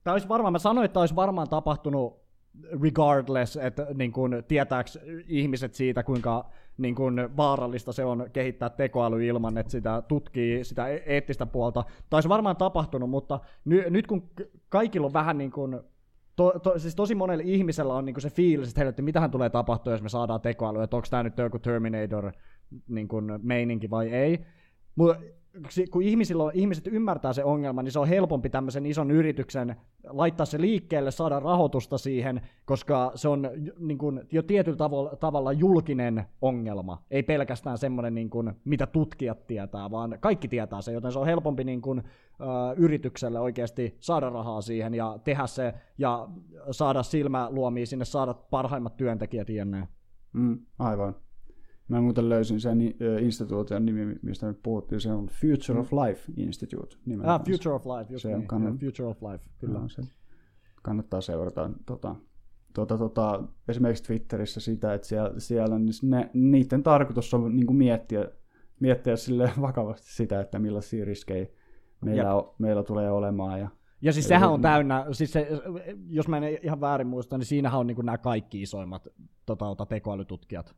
tämä olisi varmaan, mä sanoin, että tämä olisi varmaan tapahtunut regardless, että niin kuin, tietääks ihmiset siitä, kuinka niin kuin, vaarallista se on kehittää tekoäly ilman, että sitä tutkii sitä e- eettistä puolta. Tämä olisi varmaan tapahtunut, mutta ny, nyt kun kaikilla on vähän niin kuin, to, to, siis tosi monella ihmisellä on niin kuin se fiilis, että, että mitähän tulee tapahtua, jos me saadaan tekoäly, että onko tämä nyt joku Terminator niin kuin, meininki vai ei. Mutta kun ihmisillä on, ihmiset ymmärtää se ongelma, niin se on helpompi tämmöisen ison yrityksen laittaa se liikkeelle, saada rahoitusta siihen, koska se on niin kuin, jo tietyllä tavalla, tavalla julkinen ongelma. Ei pelkästään semmoinen, niin kuin, mitä tutkijat tietää, vaan kaikki tietää se, joten se on helpompi niin kuin, yritykselle oikeasti saada rahaa siihen ja tehdä se ja saada silmäluomia sinne, saada parhaimmat työntekijät jne. Mm, aivan. Mä muuten löysin sen instituution nimi, mistä me puhuttiin, se on Future of Life Institute. Ah, Future of Life, just se niin. kannat... Future of Life, kyllä. No, se kannattaa seurata tota, tota, tota, esimerkiksi Twitterissä sitä, että siellä, siellä ne, niiden tarkoitus on niin miettiä, miettiä sille vakavasti sitä, että millaisia riskejä meillä, on, meillä tulee olemaan. Ja, ja siis sehän on täynnä, siis se, jos mä en ihan väärin muista, niin siinähän on niin nämä kaikki isoimmat tota, tekoälytutkijat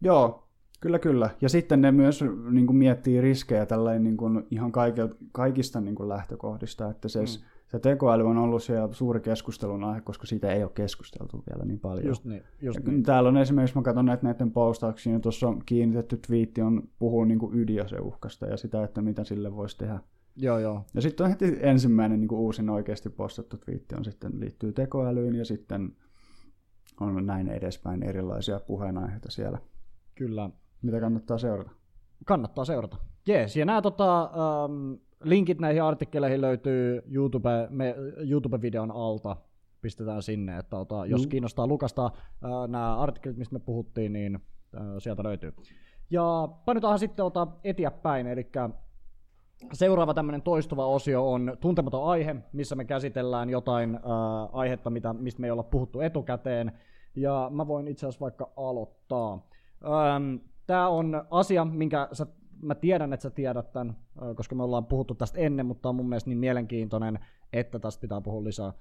Joo, kyllä kyllä. Ja sitten ne myös niin kuin miettii riskejä tällainen niin kuin ihan kaikil, kaikista niin kuin lähtökohdista, että se, mm. se tekoäly on ollut siellä suuri keskustelun aihe, koska siitä ei ole keskusteltu vielä niin paljon. Just niin, just niin. Täällä on esimerkiksi, mä katson näitä näiden postauksia, ja tuossa on kiinnitetty twiitti, on puhuu niin kuin ydinaseuhkasta ja sitä, että mitä sille voisi tehdä. Joo, joo. Ja sitten on heti ensimmäinen niin kuin uusin oikeasti postattu twiitti on sitten liittyy tekoälyyn ja sitten on näin edespäin erilaisia puheenaiheita siellä. Kyllä. Mitä kannattaa seurata? Kannattaa seurata. Jees, ja nämä tota, um, linkit näihin artikkeleihin löytyy YouTube, me, YouTube-videon alta. Pistetään sinne, että ota, jos mm. kiinnostaa lukasta uh, nämä artikkelit, mistä me puhuttiin, niin uh, sieltä löytyy. Ja painetaan sitten ota eteenpäin, eli Seuraava tämmöinen toistuva osio on tuntematon aihe, missä me käsitellään jotain uh, aihetta, mitä, mistä me ei olla puhuttu etukäteen. Ja mä voin itse asiassa vaikka aloittaa. Tämä on asia, minkä sä, mä tiedän, että sä tiedät tämän, koska me ollaan puhuttu tästä ennen, mutta on mun mielestä niin mielenkiintoinen, että tästä pitää puhua lisää.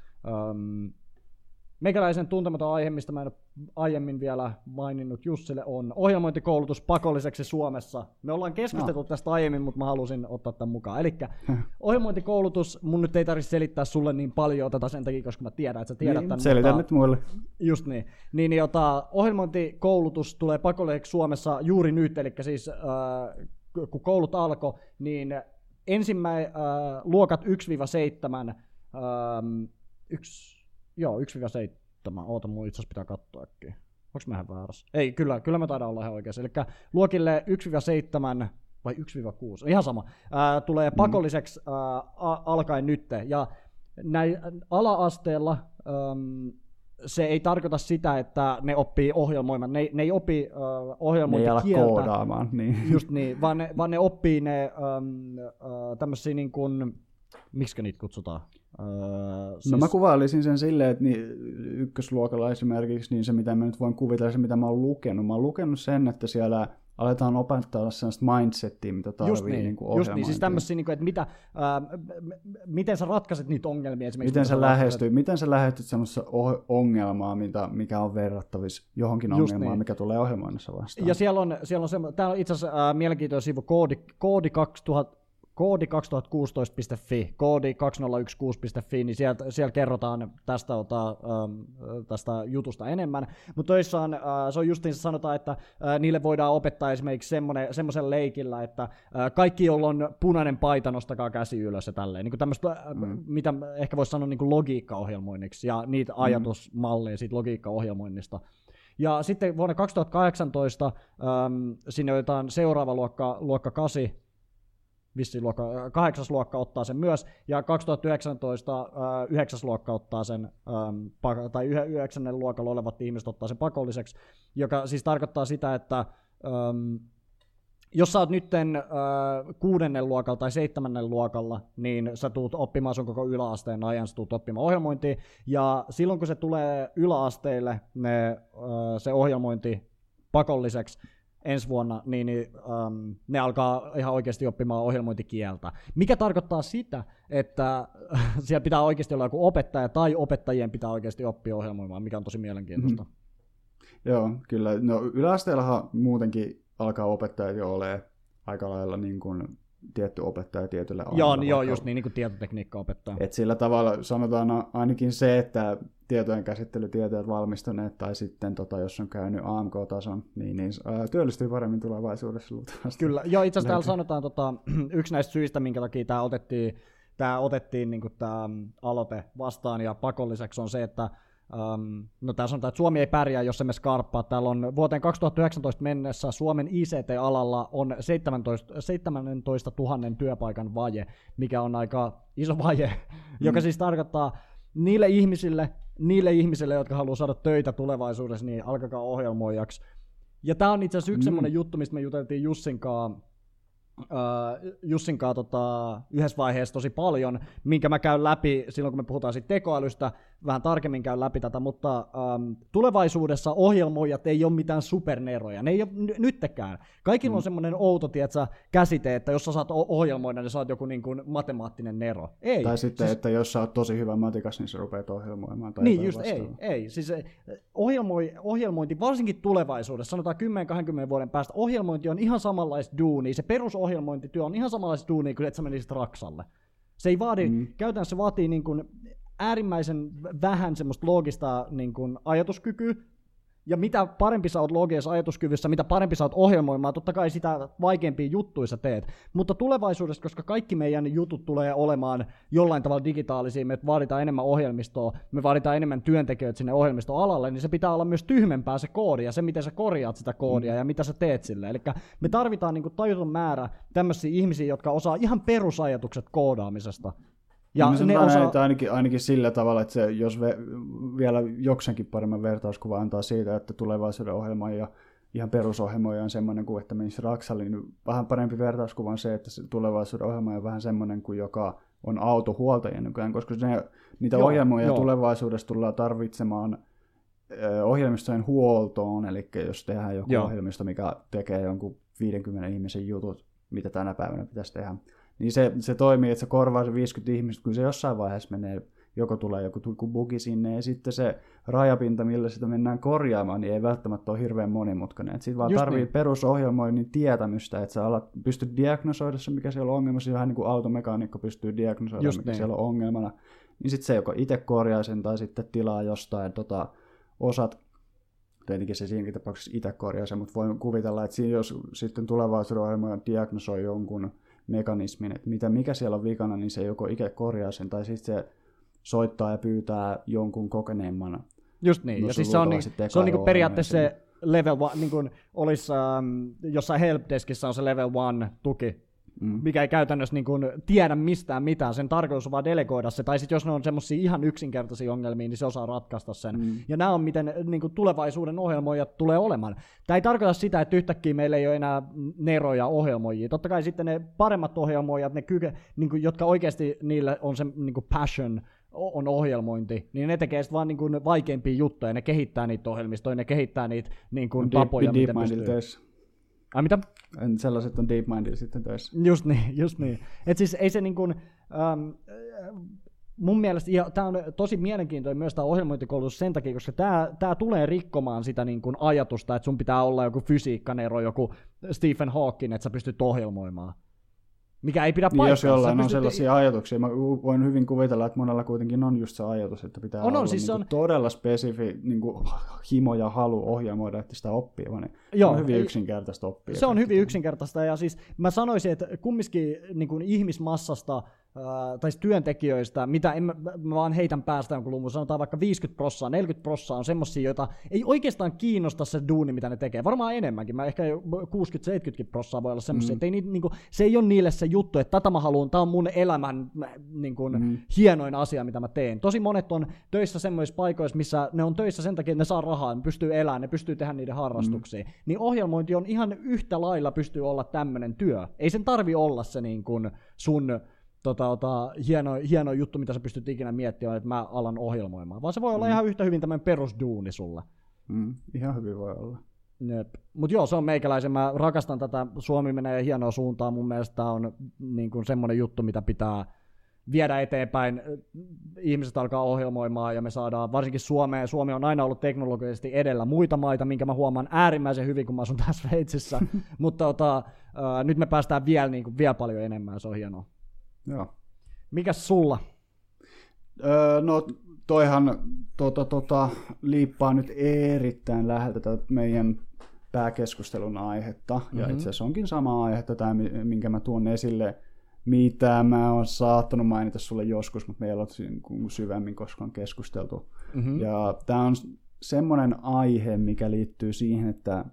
Meikäläisen tuntematon aihe, mistä mä en ole aiemmin vielä maininnut Jussille, on ohjelmointikoulutus pakolliseksi Suomessa. Me ollaan keskusteltu no. tästä aiemmin, mutta mä halusin ottaa tämän mukaan. Eli ohjelmointikoulutus, mun nyt ei tarvitse selittää sulle niin paljon tätä sen takia, koska mä tiedän, että sä tiedät niin, tämän. Selitän mutta, nyt muille. Just niin. Niin, niin jota, ohjelmointikoulutus tulee pakolliseksi Suomessa juuri nyt, eli siis äh, kun koulut alkoi, niin ensimmäi, äh, luokat 1-7, äh, yksi Joo, 1-7. Oota, mun itse asiassa pitää katsoa äkkiä. Onko mä ihan väärässä? Ei, kyllä, kyllä me taidaan olla ihan oikeassa. Eli luokille 1-7 vai 1-6, ihan sama, ää, tulee mm. pakolliseksi ää, alkaen nyt. Ja näin ala-asteella äm, se ei tarkoita sitä, että ne oppii ohjelmoimaan. Ne, ne ei opi uh, Ne ei ohjelmointikieltä. koodaamaan. Niin. Just niin, vaan ne, vaan ne oppii ne tämmöisiä niin kuin, miksi niitä kutsutaan? Uh, No mä kuvailisin sen silleen, että niin, ykkösluokalla esimerkiksi, niin se mitä mä nyt voin kuvitella, se mitä mä oon lukenut. Mä oon lukenut sen, että siellä aletaan opettaa sellaista mindsettiä, mitä tarvii Just niin, niin kuin just niin. siis tämmöisiä, niin kuin, että mitä, ää, miten sä ratkaiset niitä ongelmia esimerkiksi. Miten sä, lähestyt, miten sä lähestyt semmoista ongelmaa, mitä, mikä on verrattavissa johonkin Just ongelmaan, niin. mikä tulee ohjelmoinnissa vastaan? Ja siellä on, siellä on semmo, täällä on itse asiassa äh, mielenkiintoinen sivu koodi, koodi 2000, koodi 2016.fi, koodi 2016.fi, niin sieltä, siellä kerrotaan tästä, ota, ähm, tästä jutusta enemmän. Mutta toissaan äh, se on justiin se sanotaan, että äh, niille voidaan opettaa esimerkiksi semmoisen leikillä, että äh, kaikki, joilla on punainen paita, nostakaa käsi ylös ja tälleen. Niin tämmöistä, Mm. mitä ehkä voisi sanoa niin logiikkaohjelmoinniksi ja niitä ajatusmalleja siitä logiikkaohjelmoinnista. Ja sitten vuonna 2018 äm, sinne otetaan seuraava luokka, luokka 8, vissiin luokka, äh, kahdeksas luokka ottaa sen myös, ja 2019 äh, yhdeksäs luokka ottaa sen, ähm, tai yhdeksännen luokalla olevat ihmiset ottaa sen pakolliseksi, joka siis tarkoittaa sitä, että ähm, jos sä oot nytten äh, kuudennen luokalla tai seitsemännen luokalla, niin sä tuut oppimaan sun koko yläasteen ajan, sä tuut oppimaan ohjelmointia, ja silloin kun se tulee yläasteille, ne, äh, se ohjelmointi pakolliseksi, ensi vuonna, niin, niin um, ne alkaa ihan oikeasti oppimaan ohjelmointikieltä. Mikä tarkoittaa sitä, että siellä pitää oikeasti olla joku opettaja tai opettajien pitää oikeasti oppia ohjelmoimaan, mikä on tosi mielenkiintoista. Mhm. Joo, kyllä. No yläasteellahan muutenkin alkaa opettajat jo olemaan aika lailla niin kuin tietty opettaja tietylle Mm-hmm. Joo, alalle, niin joo, just niin, niin kuin tietotekniikka opettaja. Et sillä tavalla sanotaan ainakin se, että tietojen käsittelytieteet valmistuneet tai sitten tota, jos on käynyt AMK-tason, niin, niin ää, työllistyy paremmin tulevaisuudessa luultavasti. Kyllä, joo, itse asiassa täällä sanotaan, tota, yksi näistä syistä, minkä takia tämä otettiin, tää otettiin niin tämä aloite vastaan ja pakolliseksi on se, että Um, no tää sanotaan, että Suomi ei pärjää, jos emme skarppaa. Täällä on vuoteen 2019 mennessä Suomen ICT-alalla on 17, 17 000 työpaikan vaje, mikä on aika iso vaje, joka siis tarkoittaa niille ihmisille, niille ihmisille, jotka haluaa saada töitä tulevaisuudessa, niin alkakaa ohjelmoijaksi. Ja tämä on itse asiassa yksi Mm. mm. semmoinen juttu, mistä me juteltiin Jussin kanssa Uh, Jussin kanssa tota, yhdessä vaiheessa tosi paljon, minkä mä käyn läpi silloin, kun me puhutaan siitä tekoälystä, vähän tarkemmin käyn läpi tätä, mutta um, tulevaisuudessa ohjelmoijat ei ole mitään superneroja, ne ei ole n- nyttekään. Kaikilla on semmoinen outo tietsä, käsite, että jos sä saat ohjelmoida, niin sä oot joku niin kuin matemaattinen nero. Ei. Tai sitten, siis, että jos sä oot tosi hyvä matikas, niin sä rupeat ohjelmoimaan. Tai niin, just ei, ei. Siis eh, ohjelmoi, ohjelmointi, varsinkin tulevaisuudessa, sanotaan 10-20 vuoden päästä, ohjelmointi on ihan samanlaista duunia. Se perusohjelmointityö on ihan samanlaista duunia kuin että sä menisit Raksalle. Se ei vaadi, Mm. mm. käytännössä se vaatii niin kuin äärimmäisen vähän semmoista loogista niin kuin ajatuskykyä, ja mitä parempi sä oot logisessa ajatuskyvyssä, mitä parempi sä oot ohjelmoimaan, totta kai sitä vaikeampia juttuja sä teet. Mutta tulevaisuudessa, koska kaikki meidän jutut tulee olemaan jollain tavalla digitaalisia, me vaaditaan enemmän ohjelmistoa, me vaaditaan enemmän työntekijöitä sinne ohjelmistoalalle, niin se pitää olla myös tyhmempää se koodi ja se, miten sä korjaat sitä koodia ja mitä sä teet sille. Eli me tarvitaan niin tajuton määrä tämmöisiä ihmisiä, jotka osaa ihan perusajatukset koodaamisesta. Ja mä ne että ainakin, ainakin sillä tavalla, että se, jos ve, vielä jokseenkin paremman vertauskuva antaa siitä, että tulevaisuuden ohjelma ja ihan perusohjelmoja on semmoinen kuin, että menisi Raksalle, niin vähän parempi vertauskuva on se, että se tulevaisuuden ohjelma on vähän semmoinen kuin, joka on autohuoltajien nykyään, koska ne, niitä Joo, ohjelmoja joo. tulevaisuudessa tullaan tarvitsemaan ohjelmistojen huoltoon, eli jos tehdään joku Joo. ohjelmisto, mikä tekee jonkun 50 ihmisen jutut, mitä tänä päivänä pitäisi tehdä, niin se, se toimii, että se korvaa se 50 ihmistä, kun se jossain vaiheessa menee, joko tulee joku, joku bugi sinne, ja sitten se rajapinta, millä sitä mennään korjaamaan, niin ei välttämättä ole hirveän monimutkainen. Sitten vaan Just tarvii niin. perusohjelmoinnin tietämystä, että sä alat, pystyt diagnosoida se, mikä siellä on ongelmassa, vähän niin kuin automekaanikko pystyy diagnosoida, Just mikä niin. siellä on ongelmana. Niin sitten se joko itse korjaa sen, tai sitten tilaa jostain tota, osat, tietenkin se siinäkin tapauksessa itse korjaa sen, mutta voin kuvitella, että siinä jos sitten tulevaisuuden ohjelma diagnosoi jonkun mekanismin, että mitä, mikä siellä on vikana, niin se joko itse korjaa sen, tai sitten se soittaa ja pyytää jonkun kokeneemman. Just niin, ja siis se on, niin, se on niin periaatteessa se level one, niin kuin olisi ähm, jossain helpdeskissä on se level one tuki, mm. mikä ei käytännössä niin kuin tiedä mistään mitään. Sen tarkoitus on vaan delegoida se, tai sitten jos ne on semmoisia ihan yksinkertaisia ongelmia, niin se osaa ratkaista sen. Mm. Ja nämä on miten niin kuin tulevaisuuden ohjelmoijat tulee olemaan. Tämä ei tarkoita sitä, että yhtäkkiä meillä ei ole enää neroja ohjelmoijia. Totta kai sitten ne paremmat ohjelmoijat, ne kyke, niin kuin, jotka oikeasti niille on se niin kuin passion, on ohjelmointi, niin ne tekee sitten vaan niin kuin vaikeampia juttuja, ne kehittää niitä ohjelmistoja, ne kehittää niitä niin kuin tapoja, deep, miten pystyy. Töissä. Ai mitä? Sellaiset on DeepMindilla sitten töissä. Just niin, just niin. Et siis ei se niin kuin, ähm, mun mielestä, ja tämä on tosi mielenkiintoinen myös tämä ohjelmointikoulutus sen takia, koska tämä, tämä tulee rikkomaan sitä niin kuin ajatusta, että sun pitää olla joku fysiikkanero, joku Stephen Hawking, että sä pystyt ohjelmoimaan mikä ei pidä paikkaa. Jos jollain on sellaisia ajatuksia, mä voin hyvin kuvitella, että monella kuitenkin on just se ajatus, että pitää on, olla on, siis niin on... todella spesifi niin kuin himo ja halu ohjelmoida, että sitä oppii, vaan niin Joo, on hyvin ei, yksinkertaista oppia. Se on hyvin yksinkertaista, ja siis mä sanoisin, että kumminkin niin kuin ihmismassasta tai siis työntekijöistä, mitä en, mä, vaan heitän päästä jonkun luvun, sanotaan vaikka 50 prossaa, 40 prossaa on semmosia, joita ei oikeastaan kiinnosta se duuni, mitä ne tekee. Varmaan enemmänkin, mä ehkä 60-70 prossaa voi olla semmosia, mm. että ei, niinku, se ei ole niille se juttu, että tätä mä haluan, tää on mun elämän niinku, mm. hienoin asia, mitä mä teen. Tosi monet on töissä semmoisissa paikoissa, missä ne on töissä sen takia, että ne saa rahaa, ne pystyy elämään, ne pystyy tehdä niiden harrastuksia. Mm. Niin ohjelmointi on ihan yhtä lailla pystyy olla tämmöinen työ. Ei sen tarvi olla se niin kuin sun tota, ota, hieno, hieno juttu, mitä sä pystyt ikinä miettimään, että mä alan ohjelmoimaan. Vaan se voi olla mm. ihan yhtä hyvin tämmöinen perusduuni sulla. Mm, ihan hyvin voi olla. Mutta joo, se on meikäläisen. Mä rakastan tätä. Suomi menee hienoa suuntaan. Mun mielestä tämä on niin kuin semmoinen juttu, mitä pitää viedä eteenpäin. Ihmiset alkaa ohjelmoimaan ja me saadaan, varsinkin Suomeen, Suomi on aina ollut teknologisesti edellä muita maita, minkä mä huomaan äärimmäisen hyvin, kun mä asun tässä Sveitsissä. Mutta tota, äh, nyt me päästään vielä, niin kuin, vielä paljon enemmän, se on hienoa. Joo. Mikäs sulla? Öö, no toihan tota, tota, liippaa nyt erittäin läheltä tätä meidän pääkeskustelun aihetta. Mm-hmm. Ja mhm. itse asiassa onkin sama aihetta tämä, minkä mä tuon esille, mitä mä oon saattanut mainita sulle joskus, mutta meillä on syvemmin koskaan keskusteltu. Mm-hmm. Ja tämä on semmoinen aihe, mikä liittyy siihen, että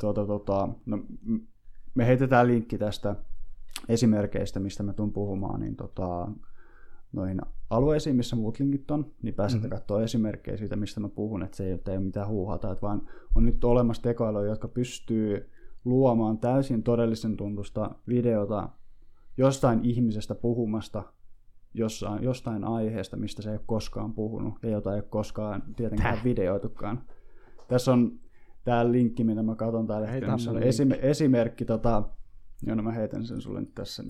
tuota, tuota, no, me heitetään linkki tästä esimerkkeistä, mistä mä tuun puhumaan, niin tota, noihin alueisiin, missä muut linkit on, niin pääsette mm-hmm. katsoa esimerkkejä siitä, mistä mä puhun, että se ei ole mitään huuhata, että vaan on nyt olemassa tekoälyjä, jotka pystyy luomaan täysin todellisen tuntusta videota jostain ihmisestä puhumasta jossain, jostain aiheesta, mistä se ei ole koskaan puhunut ja jota ei ole koskaan tietenkään Täh. videoitukaan. Tässä on tämä linkki, mitä mä katson täällä, on esim- esimerkki tota, Joo, no mä heitän sen sulle nyt tässä.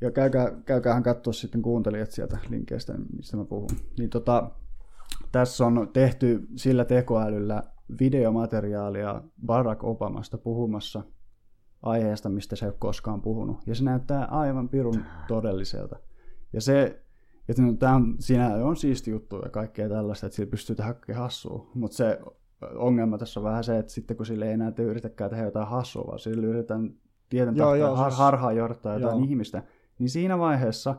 Ja käykää, käykäähän katsoa sitten kuuntelijat sieltä linkkeistä, mistä mä puhun. Niin tota, tässä on tehty sillä tekoälyllä videomateriaalia Barack Obamasta puhumassa aiheesta, mistä se ei ole koskaan puhunut. Ja se näyttää aivan pirun todelliselta. Ja se, että no, tämä on, siinä on siisti juttu ja kaikkea tällaista, että sillä pystyy tehdä hassua. Mutta se ongelma tässä on vähän se, että sitten kun sille ei enää yritäkään tehdä jotain hassua, vaan sillä yritetään tieten joo, har, harhaan johtaa jotain joo. ihmistä, niin siinä vaiheessa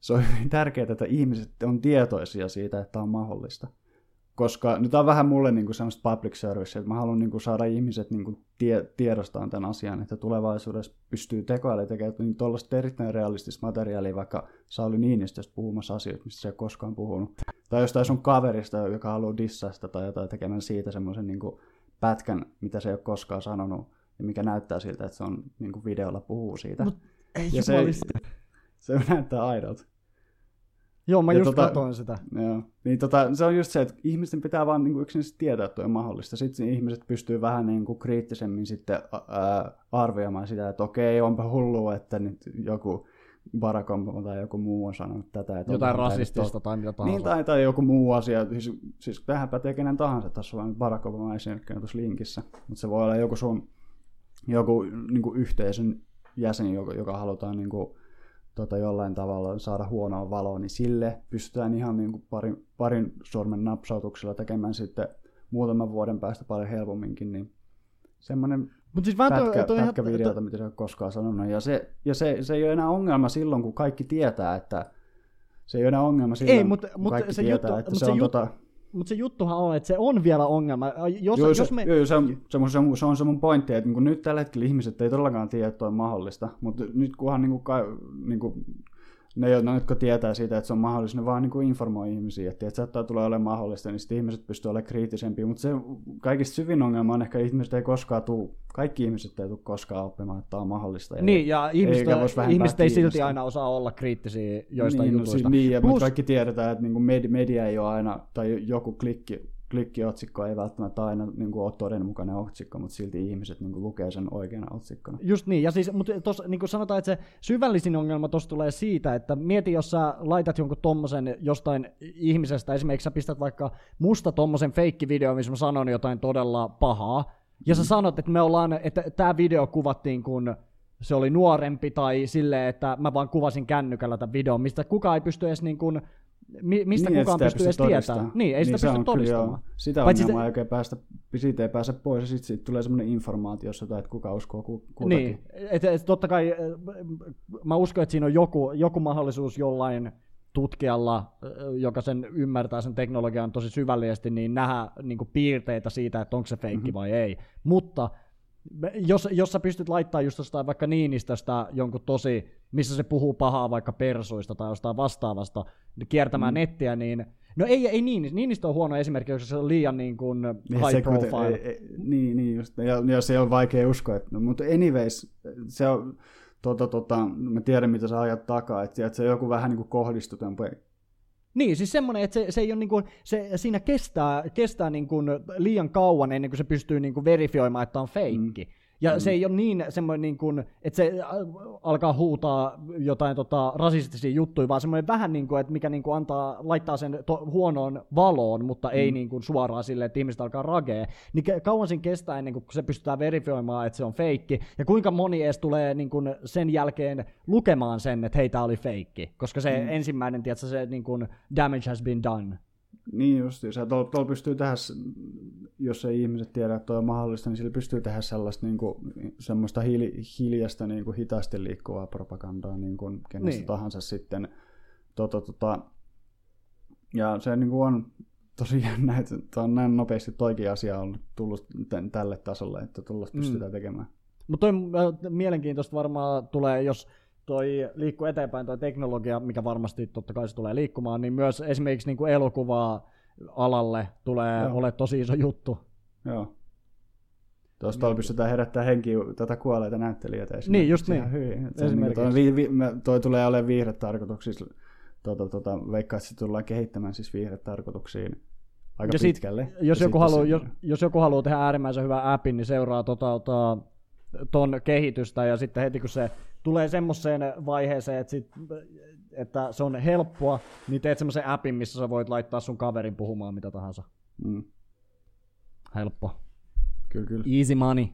se on hyvin tärkeää, että ihmiset on tietoisia siitä, että on mahdollista. Koska nyt on vähän mulle niin kuin semmoista public service, että mä haluan niin kuin saada ihmiset niin kuin tie, tiedostamaan tämän asian, että tulevaisuudessa pystyy tekoäly tekemään niin tuollaista erittäin realistista materiaalia, vaikka Sauli Niinistöstä puhumassa asioita, mistä se ei koskaan puhunut. Tai jostain sun kaverista, joka haluaa dissasta tai jotain tekemään siitä semmoisen niin pätkän, mitä se ei ole koskaan sanonut ja mikä näyttää siltä, että se on niin kuin videolla puhuu siitä. Mut ei ja se, se näyttää aidolta. Joo, mä ja just tota, katsoin sitä. Joo. Niin tota, se on just se, että ihmisten pitää vaan niin yksinkertaisesti tietää, että on mahdollista. Sitten ihmiset pystyy vähän niin kuin kriittisemmin sitten ää, arvioimaan sitä, että okei, onpa hullua, että nyt joku Barack Obama tai joku muu on sanonut tätä. Että Jotain rasistista tai mitä tahansa. Niin, tai, tai joku muu asia. Siis, siis tähän pätee kenen tahansa. Tässä on Barack Obama esimerkkinä tuossa linkissä. Mutta se voi olla joku sun joku niin kuin yhteisön jäsen, joka, joka halutaan niin kuin, tota, jollain tavalla saada huonoa valoa, niin sille pystytään ihan niin kuin parin, parin sormen napsautuksella tekemään sitten muutaman vuoden päästä paljon helpomminkin, niin semmoinen Mut siis pätkä, toi, toi pätkä ihan, videota, to... mitä se on koskaan sanonut. Ja, se, ja se, se ei ole enää ongelma silloin, kun kaikki tietää, että se ei ole enää ongelma silloin, ei, mutta, kun mutta kaikki se tietää, juttu, että se, se on jut... tota... mut se juttuhan on, että se on vielä ongelma. Jos, Joo, jos se, me... joo, se, on, se, on, se, on, se on se mun pointti, että niin nyt tällä hetkellä ihmiset ei todellakaan tiedä, että on mahdollista, mutta nyt kunhan niin kuin, niin kuin, ne, jotka tietää siitä, että se on mahdollista, ne vaan niin kuin informoi ihmisiä, että, että saattaa tulla olemaan mahdollista, niin sitten ihmiset pystyy olemaan kriittisempiä, mutta se kaikista syvin ongelma on ehkä, että ihmiset ei koskaan tule, kaikki ihmiset ei tule koskaan oppimaan, että tämä on mahdollista. Niin, ja ihmiset, ihmiset ei silti aina osaa olla kriittisiä joistain niin, jutuista. No, siis niin, ja Plus... kaikki tiedetään, että niin media, media ei ole aina, tai joku klikki, klikkiotsikko ei välttämättä aina niin kuin, ole todenmukainen otsikko, mutta silti ihmiset niin kuin, lukee sen oikeana otsikkona. Just niin, ja siis, mutta tos, niin kuin sanotaan, että se syvällisin ongelma tuossa tulee siitä, että mieti, jos sä laitat jonkun tommosen jostain ihmisestä, esimerkiksi sä pistät vaikka musta tommosen feikkivideo, missä mä sanon jotain todella pahaa, ja sä mm. sanot, että me ollaan, että tämä video kuvattiin kun se oli nuorempi tai silleen, että mä vaan kuvasin kännykällä tämän videon, mistä kukaan ei pysty edes niin kuin mistä niin, kukaan pystyy edes tietämään. Niin, ei niin, sitä pysty todistamaan. Sitä Paitsi ongelmaa sitä... ei päästä, siitä ei pääse pois, ja sitten siitä tulee semmoinen informaatio, että kuka uskoo ku, kutakin. Niin, et, et, totta kai mä uskon, että siinä on joku, joku mahdollisuus jollain tutkijalla, joka sen ymmärtää sen teknologian tosi syvällisesti, niin nähdä niin piirteitä siitä, että onko se feikki mm-hmm. vai ei. Mutta jos, jos sä pystyt laittamaan just jostain vaikka Niinistöstä jonkun tosi, missä se puhuu pahaa vaikka persuista tai jostain vastaavasta, kiertämään mm. nettiä, niin No ei, ei niin, Niinistö on huono esimerkki, koska se on liian niin kuin niin, high se, profile. Ei, ei, niin, niin just, ja, ja, se on vaikea uskoa. Että, no, mutta anyways, se on, tota, tota, mä tiedän mitä sä ajat takaa, että, että se on joku vähän niin kuin kohdistutempi niin, siis semmoinen, että se, se ei ole niinku, se, siinä kestää, kestää niinku liian kauan ennen kuin se pystyy niinku verifioimaan, että on feikki. Mm. Ja mm. se ei ole niin semmoinen, niin kuin, että se äh, alkaa huutaa jotain tota, rasistisia juttuja, vaan semmoinen vähän niin kuin, että mikä niin kuin antaa, laittaa sen to, huonoon valoon, mutta mm. ei niin kuin suoraan silleen, että ihmiset alkaa ragea. Niin kauan siinä kestää ennen kuin se pystytään verifioimaan, että se on feikki. Ja kuinka moni edes tulee niin kuin sen jälkeen lukemaan sen, että hei, tämä oli feikki. Koska se mm. ensimmäinen, tiedätkö, se niin kuin damage has been done. Niin just, tuolla pystyy tehdä, jos ei ihmiset tiedä, että on mahdollista, niin sillä pystyy tehdä sellaista niin kuin, semmoista hiili, hiljasta, niin kuin hitaasti liikkuvaa propagandaa niin kuin kenestä niin. tahansa sitten. Tota, tota, ja se niin kuin on tosi jännä, että on näin nopeasti toikin asia on tullut tälle tasolle, että tuollaista mm. pystytään tekemään. Mutta toi äh, mielenkiintoista varmaan tulee, jos toi liikkuu eteenpäin toi teknologia, mikä varmasti totta kai se tulee liikkumaan, niin myös esimerkiksi niin kuin elokuvaa alalle tulee Joo. ole tosi iso juttu. Joo. Tuosta niin. pystytään herättämään henkiä tätä kuolleita näyttelijöitä Niin, just niin. Hyvin. Niin toi, vi, vi, toi tulee olemaan viihdetarkoituksissa. Tuota, tuota, veikkaa, että se tullaan kehittämään siis viihdetarkoituksiin aika ja pitkälle. Sit, jos, joku haluaa, jos, jos joku haluaa tehdä äärimmäisen hyvän appin, niin seuraa tota, tota, ton kehitystä ja sitten heti kun se tulee semmoiseen vaiheeseen, että, sit, että se on helppoa, niin teet semmoisen appin, missä sä voit laittaa sun kaverin puhumaan mitä tahansa. Mm. Helppo. Kyllä, kyllä. Easy money.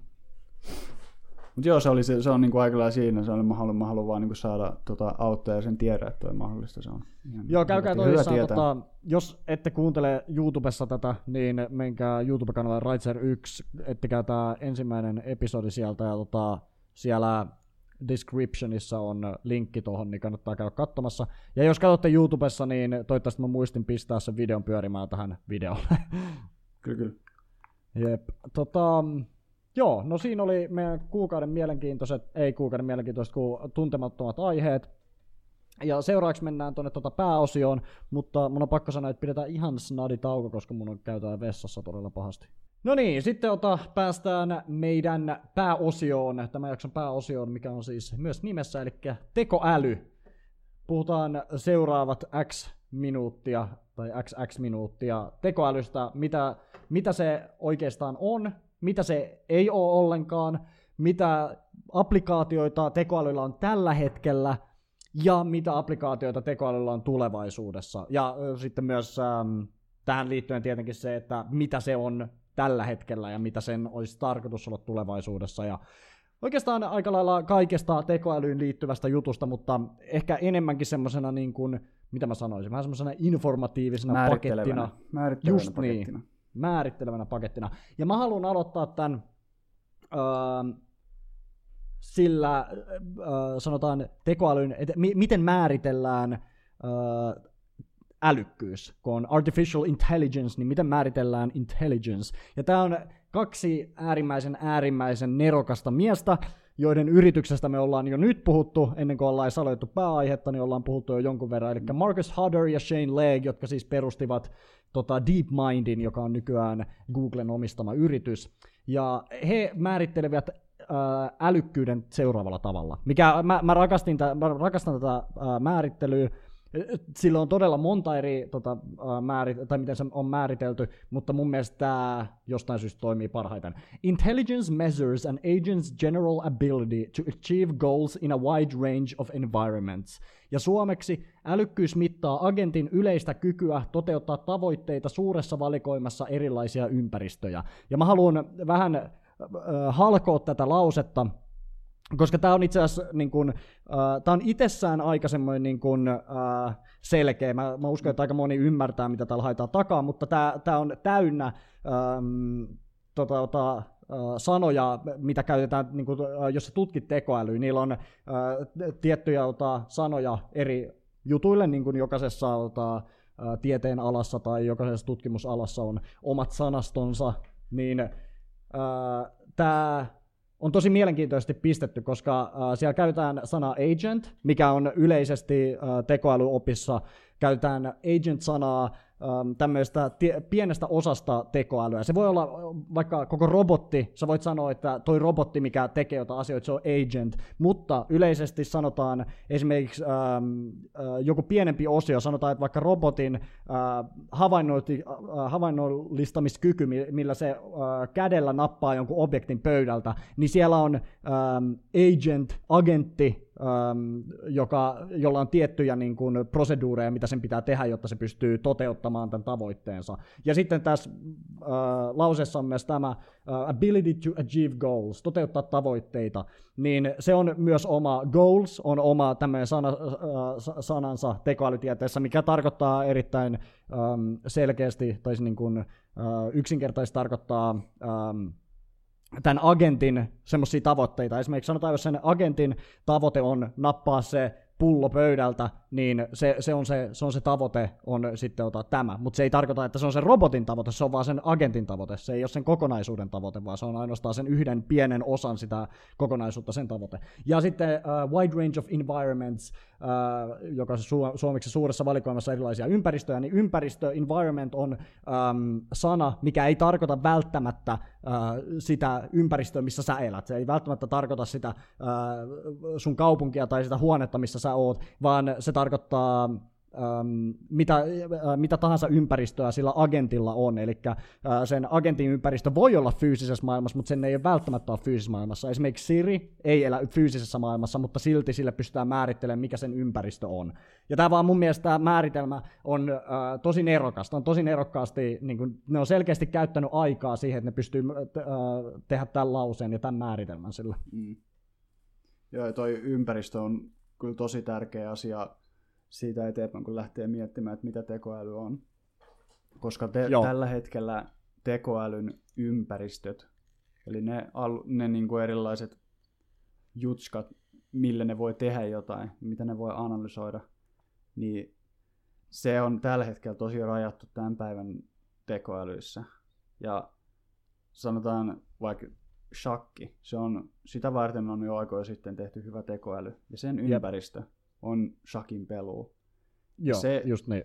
Mutta joo, se, oli, se, se on niinku aika lailla siinä, se oli, mä haluan, mä haluan vaan niinku saada tota, auttaa ja sen tiedä, että on mahdollista. Se on ihan joo, käykää toisissaan, tota, jos ette kuuntele YouTubessa tätä, niin menkää YouTube-kanavalle Raitser 1, ettekää tämä ensimmäinen episodi sieltä ja tota, siellä descriptionissa on linkki tuohon, niin kannattaa käydä katsomassa. Ja jos katsotte YouTubessa, niin toivottavasti mä muistin pistää sen videon pyörimään tähän videolle. Kyllä, kyllä. Jep. Tota, joo, no siinä oli meidän kuukauden mielenkiintoiset, ei kuukauden mielenkiintoiset, kuin tuntemattomat aiheet. Ja seuraavaksi mennään tuonne tuota pääosioon, mutta mun on pakko sanoa, että pidetään ihan snadi tauko, koska mun on käytää vessassa todella pahasti. No niin, sitten ota, päästään meidän pääosioon, tämän jakson pääosioon, mikä on siis myös nimessä, eli tekoäly. Puhutaan seuraavat X minuuttia tai XX minuuttia tekoälystä, mitä, mitä se oikeastaan on, mitä se ei ole ollenkaan, mitä applikaatioita tekoälyllä on tällä hetkellä ja mitä applikaatioita tekoälyllä on tulevaisuudessa. Ja sitten myös ähm, tähän liittyen tietenkin se, että mitä se on tällä hetkellä ja mitä sen olisi tarkoitus olla tulevaisuudessa. Ja oikeastaan aika lailla kaikesta tekoälyyn liittyvästä jutusta, mutta ehkä enemmänkin semmoisena niin kuin, mitä mä sanoisin, vähän semmoisena informatiivisena pakettina. Määrittelevänä Just niin. pakettina. Niin, määrittelevänä pakettina. Ja mä haluan aloittaa tämän öö, sillä, öö, sanotaan tekoälyn, että mi- miten määritellään öö, älykkyys. Kun on artificial intelligence, niin miten määritellään intelligence? Ja tämä on kaksi äärimmäisen äärimmäisen nerokasta miestä, joiden yrityksestä me ollaan jo nyt puhuttu, ennen kuin ollaan saloittu pääaihetta, niin ollaan puhuttu jo jonkun verran. Eli Marcus Hutter ja Shane Legg, jotka siis perustivat tota DeepMindin, joka on nykyään Googlen omistama yritys. Ja he määrittelevät älykkyyden seuraavalla tavalla. Mikä, mä, mä, rakastin mä rakastan tätä ää, määrittelyä, sillä on todella monta eri, tota, määrit, tai miten se on määritelty, mutta mun mielestä tämä jostain syystä toimii parhaiten. Intelligence measures an agent's general ability to achieve goals in a wide range of environments. Ja suomeksi älykkyys mittaa agentin yleistä kykyä toteuttaa tavoitteita suuressa valikoimassa erilaisia ympäristöjä. Ja mä haluan vähän äh, halkoa tätä lausetta, koska tämä on itse asiassa niin kun, äh, tää on itsessään aika semmoinen niin kun, äh, selkeä. Mä, mä uskon, että aika moni ymmärtää, mitä täällä haetaan takaa, mutta tämä on täynnä ähm, tota, tota, sanoja, mitä käytetään, niin äh, jos sä tutkit tekoälyä, niillä on äh, tiettyjä ota, sanoja eri jutuille, niin kuin jokaisessa ota, tieteen alassa tai jokaisessa tutkimusalassa on omat sanastonsa, niin tämä on tosi mielenkiintoisesti pistetty, koska äh, siellä käytetään sana agent, mikä on yleisesti äh, tekoälyopissa, käytetään agent-sanaa tämmöistä pienestä osasta tekoälyä. Se voi olla vaikka koko robotti, sä voit sanoa, että toi robotti, mikä tekee jotain asioita, se on agent, mutta yleisesti sanotaan esimerkiksi ähm, äh, joku pienempi osio, sanotaan, että vaikka robotin äh, äh, havainnollistamiskyky, millä se äh, kädellä nappaa jonkun objektin pöydältä, niin siellä on ähm, agent, agentti, joka, jolla on tiettyjä niin kuin, proseduureja, mitä sen pitää tehdä, jotta se pystyy toteuttamaan tämän tavoitteensa. Ja sitten tässä äh, lauseessa on myös tämä äh, ability to achieve goals, toteuttaa tavoitteita, niin se on myös oma goals, on oma tämmöinen sana, äh, sanansa tekoälytieteessä, mikä tarkoittaa erittäin ähm, selkeästi, tai niin kuin, äh, yksinkertaisesti tarkoittaa ähm, tämän agentin semmoisia tavoitteita. Esimerkiksi sanotaan, jos sen agentin tavoite on nappaa se pullo pöydältä, niin se, se, on se, se on se tavoite on sitten ottaa tämä. Mutta se ei tarkoita, että se on sen robotin tavoite, se on vaan sen agentin tavoite. Se ei ole sen kokonaisuuden tavoite, vaan se on ainoastaan sen yhden pienen osan sitä kokonaisuutta sen tavoite. Ja sitten uh, wide range of environments, uh, joka on su- suomeksi suuressa valikoimassa erilaisia ympäristöjä, niin ympäristö, environment on um, sana, mikä ei tarkoita välttämättä sitä ympäristöä, missä sä elät. Se ei välttämättä tarkoita sitä uh, sun kaupunkia tai sitä huonetta, missä sä oot, vaan se tarkoittaa ähm, mitä, äh, mitä tahansa ympäristöä sillä agentilla on. Eli äh, sen agentin ympäristö voi olla fyysisessä maailmassa, mutta sen ei ole välttämättä ole fyysisessä maailmassa. Esimerkiksi Siri ei elä fyysisessä maailmassa, mutta silti sille pystytään määrittelemään, mikä sen ympäristö on. Ja tämä vaan mun mielestä tämä määritelmä on äh, tosi nerokasta. On tosi nerokkaasti, niin kun, ne on selkeästi käyttänyt aikaa siihen, että ne pystyy äh, tehdä tämän lauseen ja tämän määritelmän sillä. Mm. Joo, ja toi ympäristö on kyllä tosi tärkeä asia siitä eteenpäin, kun lähtee miettimään, että mitä tekoäly on. Koska te, tällä hetkellä tekoälyn ympäristöt, eli ne, ne niin kuin erilaiset jutskat, millä ne voi tehdä jotain, mitä ne voi analysoida, niin se on tällä hetkellä tosi rajattu tämän päivän tekoälyissä. Ja sanotaan vaikka shakki, se on, sitä varten on jo aikoja sitten tehty hyvä tekoäly. Ja sen ympäristö Jep. On shakin pelu. Joo, se, just niin.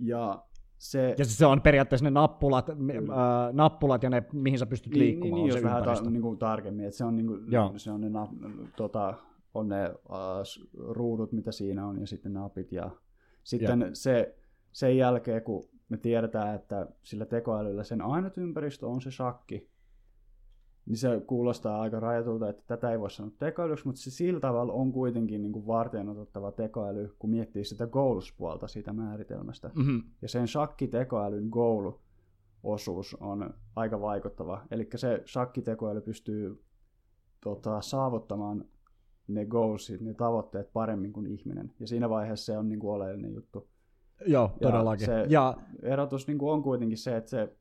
Ja se, ja se on periaatteessa ne nappulat, äh, nappulat ja ne, mihin sä pystyt niin, liikkumaan. Niin, niin jos vähän ta, niin kuin tarkemmin, että se on, niin kuin, se on ne, nap, tota, on ne uh, ruudut, mitä siinä on, ja sitten napit. Ja sitten ja. se, sen jälkeen, kun me tiedetään, että sillä tekoälyllä sen ainut ympäristö on se shakki, niin se kuulostaa aika rajatulta, että tätä ei voi sanoa tekoälyksi, mutta se sillä tavalla on kuitenkin niin kuin varten otettava tekoäly, kun miettii sitä goals-puolta siitä määritelmästä. Mm-hmm. Ja sen shakki-tekoälyn goal-osuus on aika vaikuttava. Eli se shakki-tekoäly pystyy tota, saavuttamaan ne goalsit, ne tavoitteet paremmin kuin ihminen. Ja siinä vaiheessa se on niin kuin oleellinen juttu. Joo, todellakin. Ja se ja... erotus niin kuin on kuitenkin se, että se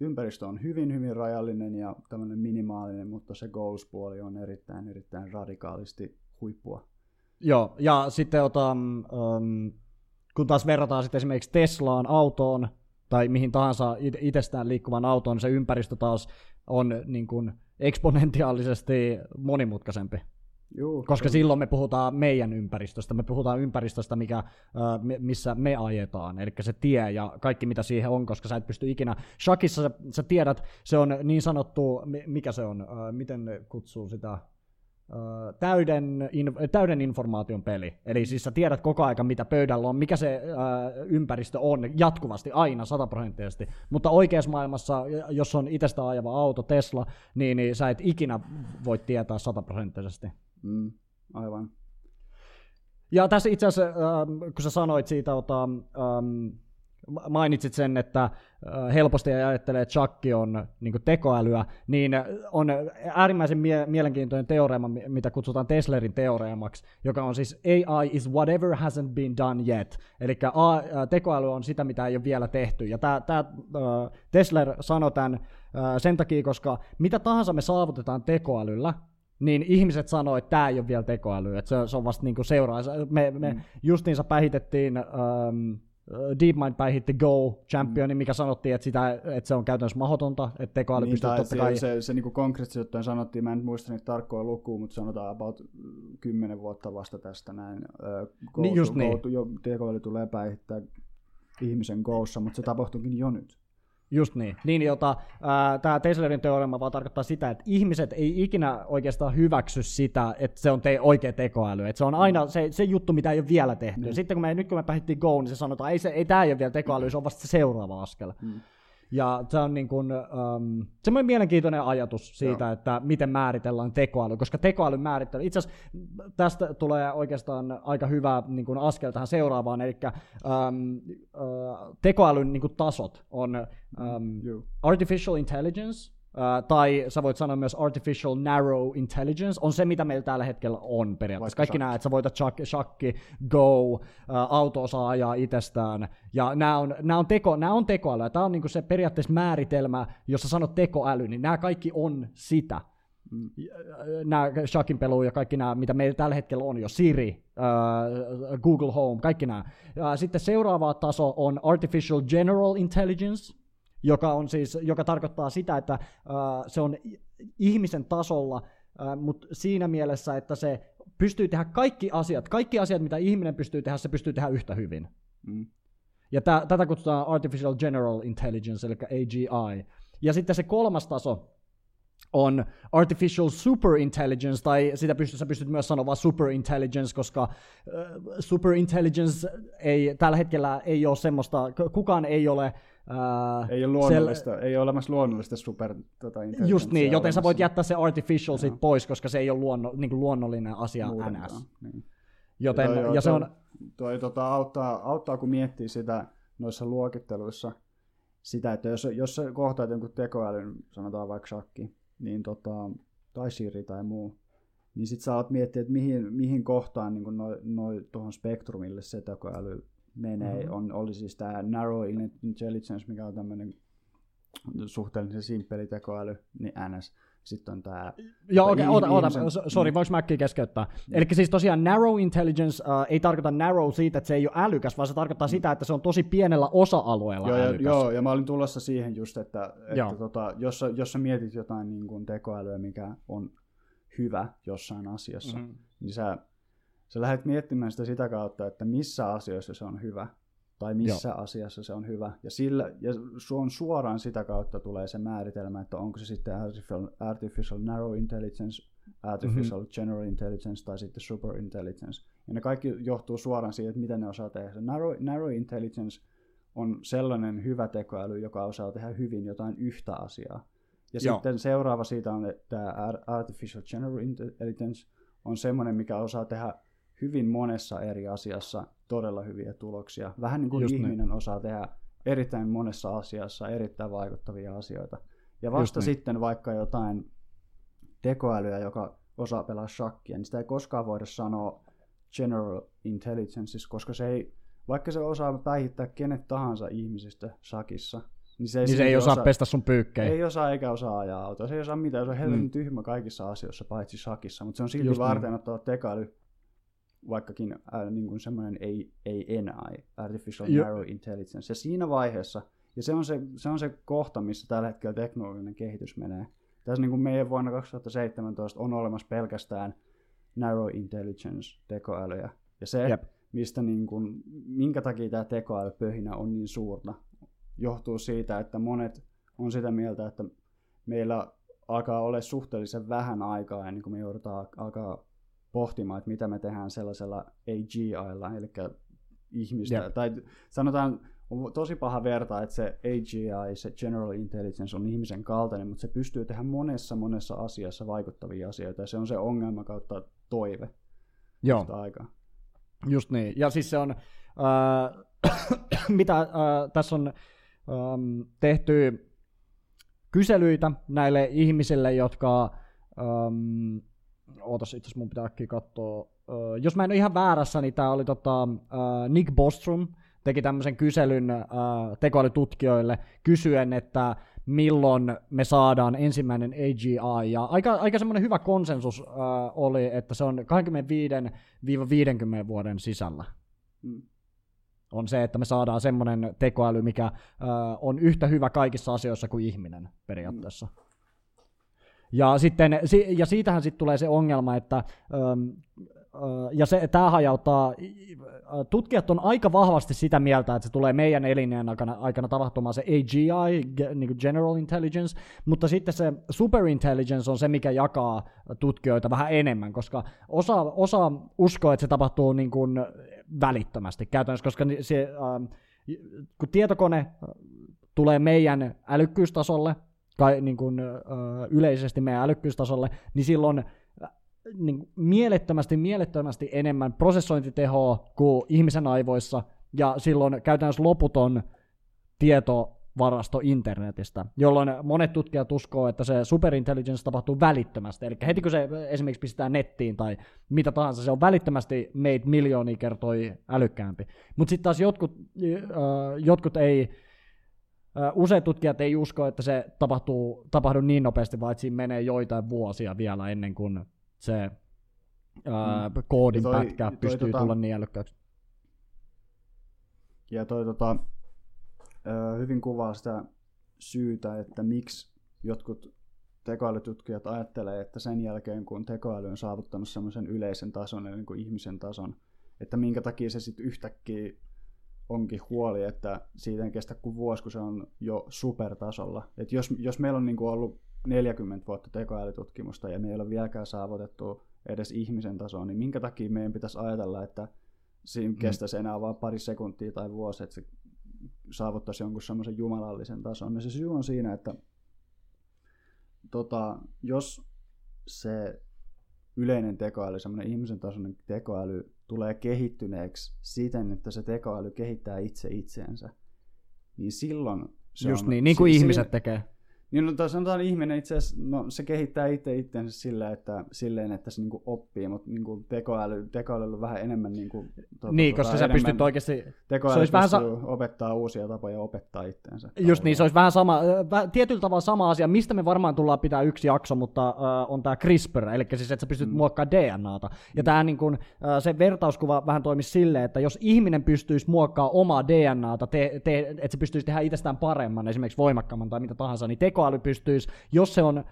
ympäristö on hyvin, hyvin rajallinen ja tämmöinen minimaalinen, mutta se goals-puoli on erittäin, erittäin radikaalisti huippua. Joo, ja sitten otan, um, Kun taas verrataan sitten esimerkiksi Teslaan autoon tai mihin tahansa itsestään liikkuvan autoon, niin se ympäristö taas on niin kuin eksponentiaalisesti monimutkaisempi. Juu, Koska silloin me puhutaan meidän ympäristöstä, me puhutaan ympäristöstä, mikä, missä me ajetaan, eli se tie ja kaikki mitä siihen on, koska sä et pysty ikinä, Shakissa sä, sä tiedät, se on niin sanottu, mikä se on, miten ne kutsuu sitä, täyden, in, täyden informaation peli. Eli siis sä tiedät koko aika, mitä pöydällä on, mikä se ympäristö on jatkuvasti, aina, sataprosenttisesti. Mutta oikeassa maailmassa, jos on itsestä ajava auto, Tesla, niin, niin sä et ikinä voi tietää sataprosenttisesti. Mm, aivan. Ja tässä itse asiassa, ähm, kun sä sanoit siitä, ota, ähm, mainitsit sen, että äh, helposti ajattelee, että Chuck on niin tekoälyä, niin on äärimmäisen mie- mielenkiintoinen teoreema, mitä kutsutaan Teslerin teoreemaksi, joka on siis AI is whatever hasn't been done yet. Eli äh, tekoäly on sitä, mitä ei ole vielä tehty. Ja tämä äh, Tesler sanoi tämän sen takia, koska mitä tahansa me saavutetaan tekoälyllä, niin ihmiset sanoo, että tämä ei ole vielä tekoäly, että se, se on vasta niinku seuraa. Me, me mm. justiinsa päihitettiin, um, DeepMind päihitti Go Championi, mm. mikä sanottiin, että, sitä, että se on käytännössä mahdotonta, että tekoäly niin, pystyy totta se, kai... Se, se, se niin konkreettisesti ottaen sanottiin, mä en muista niitä tarkkoja lukua, mutta sanotaan about kymmenen vuotta vasta tästä näin. Go, niin, just go, niin. Go, jo, tekoäly tulee päihittää ihmisen Goossa, mutta se tapahtuikin jo nyt. Just niin. niin jota, tämä Teslerin teorema vaan tarkoittaa sitä, että ihmiset ei ikinä oikeastaan hyväksy sitä, että se on te- oikea tekoäly. Että se on aina se, se juttu, mitä ei ole vielä tehty. Mm. Sitten kun me, nyt kun me pähittiin Go, niin se sanotaan, että ei, se, ei tämä ei ole vielä tekoäly, se on vasta se seuraava askel. Mm. Ja se on niin kuin, um, semmoinen mielenkiintoinen ajatus siitä, Joo. että miten määritellään tekoäly, koska tekoälyn määrittely, itse asiassa tästä tulee oikeastaan aika hyvä niin kuin askel tähän seuraavaan, eli um, uh, tekoälyn niin kuin tasot on um, artificial intelligence, Uh, tai sä voit sanoa myös artificial narrow intelligence, on se, mitä meillä tällä hetkellä on periaatteessa. Kaikki nämä, että sä voitat shakki, shakki go, uh, auto osaa ajaa itsestään, ja nämä on, nämä on, teko, nämä on tekoälyä. Tämä on niinku se periaatteessa määritelmä, jos sä sanot tekoäly, niin nämä kaikki on sitä. Mm. Nämä Shakin pelu ja kaikki nämä, mitä meillä tällä hetkellä on jo, Siri, uh, Google Home, kaikki nämä. Uh, sitten seuraava taso on Artificial General Intelligence, joka, on siis, joka tarkoittaa sitä, että äh, se on ihmisen tasolla, äh, mutta siinä mielessä, että se pystyy tehdä kaikki asiat, kaikki asiat, mitä ihminen pystyy tehdä, se pystyy tehdä yhtä hyvin. Mm. Ja t- tätä kutsutaan Artificial General Intelligence, eli AGI. Ja sitten se kolmas taso on Artificial Super Intelligence, tai sitä pystyt, sä pystyt myös sanomaan Super Intelligence, koska äh, Super Intelligence ei, tällä hetkellä ei ole semmoista, kukaan ei ole Uh, ei ole luonnollista, sel... ei ole olemassa luonnollista super tota, Just niin, joten sä voit jättää se artificial sit pois, koska se ei ole luonno, niin kuin luonnollinen asia Muutenkaan, NS. Niin. Joten, toi, ja se on... Toi, toi tota, auttaa, auttaa, kun miettii sitä noissa luokitteluissa, sitä, että jos, jos sä kohtaat jonkun tekoälyn, sanotaan vaikka shakki, niin tota, tai Siri tai muu, niin sit sä oot miettiä, että mihin, mihin kohtaan niin noin noi, tuohon spektrumille se tekoäly menee, mm-hmm. on, oli siis tämä Narrow Intelligence, mikä on tämmöinen suhteellisen simppeli tekoäly, niin NS. Sitten on tämä... Joo, okei, okay, oota, oota, sori, voinko mäkkiä keskeyttää? Eli siis tosiaan narrow intelligence uh, ei tarkoita narrow siitä, että se ei ole älykäs, vaan se tarkoittaa mm. sitä, että se on tosi pienellä osa-alueella joo, älykäs. Joo, ja mä olin tulossa siihen just, että, että tota, jos, jos sä mietit jotain niin kuin tekoälyä, mikä on hyvä jossain asiassa, mm-hmm. niin sä sä lähdet miettimään sitä sitä kautta, että missä asioissa se on hyvä, tai missä Joo. asiassa se on hyvä. Ja, sillä, ja on suoraan sitä kautta tulee se määritelmä, että onko se sitten artificial, artificial narrow intelligence, artificial mm-hmm. general intelligence tai sitten super intelligence. Ja ne kaikki johtuu suoraan siitä, että miten ne osaa tehdä. Narrow, narrow intelligence on sellainen hyvä tekoäly, joka osaa tehdä hyvin jotain yhtä asiaa. Ja Joo. sitten seuraava siitä on, että artificial general intelligence on semmoinen, mikä osaa tehdä hyvin monessa eri asiassa todella hyviä tuloksia. Vähän niin kuin Just ihminen niin. osaa tehdä erittäin monessa asiassa erittäin vaikuttavia asioita. Ja vasta niin. sitten vaikka jotain tekoälyä, joka osaa pelaa shakkia, niin sitä ei koskaan voida sanoa general intelligence, koska se ei, vaikka se osaa päihittää kenet tahansa ihmisistä shakissa, niin se ei, niin se ei osaa, osaa pestä sun pyykkejä. Ei osaa eikä osaa ajaa autoa. Se ei osaa mitään. Se on helvetin mm. tyhmä kaikissa asioissa, paitsi shakissa. Mutta se on silti Just varten niin. ottaa tekoäly vaikkakin äh, niin kuin semmoinen ANI, Artificial Jo- Narrow Intelligence. Ja siinä vaiheessa, ja se on se, se on se kohta, missä tällä hetkellä teknologinen kehitys menee. Tässä niin kuin meidän vuonna 2017 on olemassa pelkästään Narrow Intelligence tekoälyjä. Ja se, Jep. mistä niin kuin, minkä takia tämä tekoälypöhinä on niin suurta, johtuu siitä, että monet on sitä mieltä, että meillä alkaa olla suhteellisen vähän aikaa ennen kuin me joudutaan alkaa pohtimaan, että mitä me tehdään sellaisella AGIlla, eli ihmistä, Jep. tai sanotaan, on tosi paha vertaa, että se AGI, se General Intelligence on ihmisen kaltainen, mutta se pystyy tehdä monessa monessa asiassa vaikuttavia asioita, ja se on se ongelma kautta toive Joo. aikaa. Just niin. Ja siis se on, äh, mitä äh, tässä on ähm, tehty kyselyitä näille ihmisille, jotka, ähm, ootas itse mun pitää äkkiä katsoa, jos mä en ole ihan väärässä, niin tää oli tota, Nick Bostrom, teki tämmöisen kyselyn äh, tekoälytutkijoille kysyen, että milloin me saadaan ensimmäinen AGI. Ja aika, aika semmoinen hyvä konsensus oli, että se on 25-50 vuoden sisällä. Mm. On se, että me saadaan semmoinen tekoäly, mikä on yhtä hyvä kaikissa asioissa kuin ihminen periaatteessa. Ja, sitten, si- ja siitähän sitten tulee se ongelma, että ja se, tämä hajauttaa, tutkijat on aika vahvasti sitä mieltä, että se tulee meidän elinjään aikana, aikana tapahtumaan se AGI, niin kuin General Intelligence, mutta sitten se Superintelligence on se, mikä jakaa tutkijoita vähän enemmän, koska osa, osa uskoo, että se tapahtuu niin kuin välittömästi käytännössä, koska se, kun tietokone tulee meidän älykkyystasolle, kai, niin kuin, yleisesti meidän älykkyystasolle, niin silloin niin mielettömästi, mielettömästi enemmän prosessointitehoa kuin ihmisen aivoissa, ja silloin käytännössä loputon tietovarasto internetistä, jolloin monet tutkijat uskoo, että se superintelligence tapahtuu välittömästi. Eli heti kun se esimerkiksi pistää nettiin tai mitä tahansa, se on välittömästi meitä miljoonia kertoi älykkäämpi. Mutta sitten taas jotkut, äh, jotkut ei, Useat tutkijat ei usko, että se tapahtuu, tapahdu niin nopeasti, vaan että siinä menee joitain vuosia vielä ennen kuin se ää, koodin Ja toi- pätkä toi pystyy tota- tulla niin älykkääksi. Ja toi tota, hyvin kuvaa sitä syytä, että miksi jotkut tekoälytutkijat ajattelee, että sen jälkeen kun tekoäly on saavuttanut semmoisen yleisen tason, eli niin kuin ihmisen tason, että minkä takia se sitten yhtäkkiä onkin huoli, että siitä ei kestä kuin vuosi, kun se on jo supertasolla. Et jos, jos meillä on niin kuin ollut 40 vuotta tekoälytutkimusta ja me ei ole vieläkään saavutettu edes ihmisen tasoa, niin minkä takia meidän pitäisi ajatella, että siinä kestäisi enää vain pari sekuntia tai vuosi, että se saavuttaisi jonkun semmoisen jumalallisen tason. Ja se syy on siinä, että tota, jos se yleinen tekoäly, semmoinen ihmisen tasoinen tekoäly tulee kehittyneeksi siten, että se tekoäly kehittää itse itseensä, niin silloin se Just on, niin, niin kuin si- ihmiset si- tekee. Niin no, tai sanotaan ihminen itse asiassa, no se kehittää itse itseensä sillä, että, silleen, että se niinku oppii, mutta niinku tekoäly, tekoälyllä on vähän enemmän niinku, tuota, Niin, tuota, koska sä pystyt oikeasti tekoäly se olisi vähän sa- opettaa uusia tapoja opettaa itseensä. Just niin, se olisi vähän sama, vä- tietyllä tavalla sama asia, mistä me varmaan tullaan pitää yksi jakso, mutta äh, on tämä CRISPR, eli siis että sä pystyt mm. muokkaamaan DNAta. Ja tää niin kun, äh, se vertauskuva vähän toimisi silleen, että jos ihminen pystyisi muokkaamaan omaa DNAta, te, te, että se pystyisi tehdä itsestään paremman, esimerkiksi voimakkaamman tai mitä tahansa, niin tekoäly pystyisi, jos se on äh,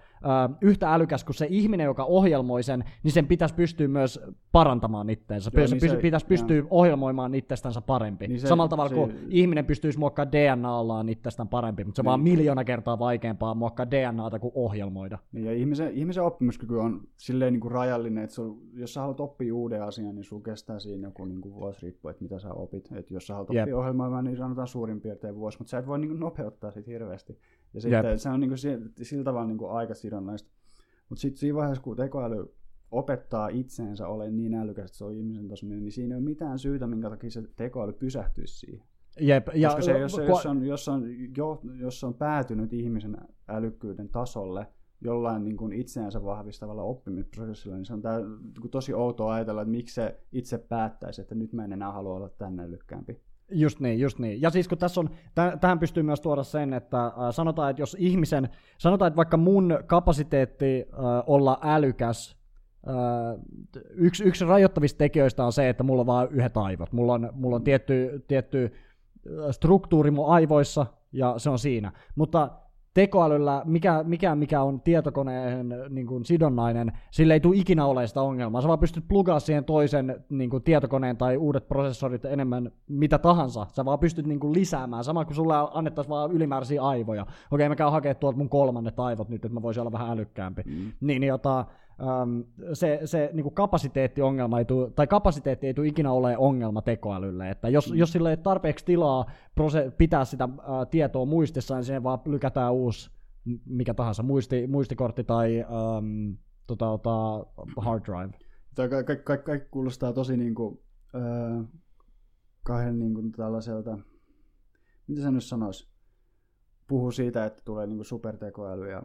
yhtä älykäs kuin se ihminen, joka ohjelmoi sen, niin sen pitäisi pystyä myös parantamaan itteensä. Joo, se, niin se- pitäisi pystyä ohjelmoimaan itsestänsä parempi. Niin Niin se- Samalla tavalla se- kuin ihminen pystyisi muokkaamaan DNAllaan itsestään parempi, mutta se on vaan miljoona kertaa vaikeampaa muokkaa DNAta kuin ohjelmoida. Niin, ja ihmisen, ihmisen oppimiskyky on silleen niin kuin rajallinen, että sul, jos sä haluat oppia uuden asian, niin sun kestää siinä joku niin kuin vuosi riippuu, että mitä sä opit. Et jos sä haluat Jep. oppia ohjelmoimaan, niin sanotaan suurin piirtein vuosi, mutta sä et voi niin kuin nopeuttaa sitä hirveästi. Ja sitten Jep. se on niin kuin, si- sillä tavalla niin kuin aikasidonnaista. Mutta sitten siinä vaiheessa, kun tekoäly opettaa itseensä olemaan niin älykäs, että se on ihmisen tasoinen, niin siinä ei ole mitään syytä, minkä takia se tekoäly pysähtyisi siihen. Jep, ja, Koska se, jos, se, jos, on, jos, on, jo, jos on päätynyt ihmisen älykkyyden tasolle jollain niin kuin itseänsä vahvistavalla oppimisprosessilla, niin se on tää, niin kuin tosi outoa ajatella, että miksi se itse päättäisi, että nyt mä en enää halua olla tänne älykkäämpi. Just niin, just niin. Ja siis kun tässä on, täh- tähän pystyy myös tuoda sen, että äh, sanotaan, että jos ihmisen, sanotaan, että vaikka mun kapasiteetti äh, olla älykäs yksi, yksi rajoittavista tekijöistä on se, että mulla on vain yhdet aivot. Mulla on, mulla on tietty, tietty struktuuri mun aivoissa, ja se on siinä. Mutta tekoälyllä, mikä, mikä, mikä on tietokoneen niin kuin sidonnainen, sille ei tule ikinä ole sitä ongelmaa. Sä vaan pystyt plugaa siihen toisen niin kuin tietokoneen tai uudet prosessorit enemmän mitä tahansa. Sä vaan pystyt niin kuin lisäämään, sama kuin sulle annettaisiin vaan ylimääräisiä aivoja. Okei, mä käyn hakemaan tuolta mun kolmannet aivot nyt, että mä voisin olla vähän älykkäämpi. Mm. Niin, niin jota, um, se, se niin kuin kapasiteettiongelma ei tule, tai kapasiteetti ei tule ikinä ole ongelma tekoälylle. Että jos, mm. jos sille ei tarpeeksi tilaa prose- pitää sitä uh, tietoa muistissa, niin siihen vaan lykätään uusi mikä tahansa, muisti, muistikortti tai um, tota, tota, hard drive. Tämä kaikki, kaikki, kaikki kuulostaa tosi niin kuin, äh, kahden niin kuin tällaiselta, mitä se nyt sanoisi, puhuu siitä, että tulee niin kuin supertekoäly ja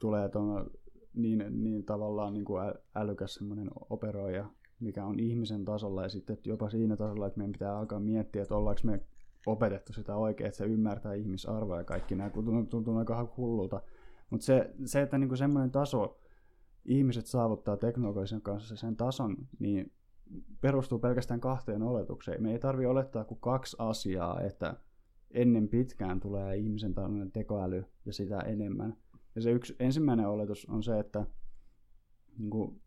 tulee tuon niin, niin tavallaan niin kuin älykäs semmoinen operoija, mikä on ihmisen tasolla ja sitten jopa siinä tasolla, että meidän pitää alkaa miettiä, että ollaanko me opetettu sitä oikein, että se ymmärtää ihmisarvoa ja kaikki nämä, kun tuntuu, tuntuu aika hullulta. Mutta se, se, että niin kuin semmoinen taso, ihmiset saavuttaa teknologisen kanssa sen tason, niin perustuu pelkästään kahteen oletukseen. Me ei tarvi olettaa kuin kaksi asiaa, että ennen pitkään tulee ihmisen tällainen tekoäly ja sitä enemmän. Ja se yksi ensimmäinen oletus on se, että niin kuin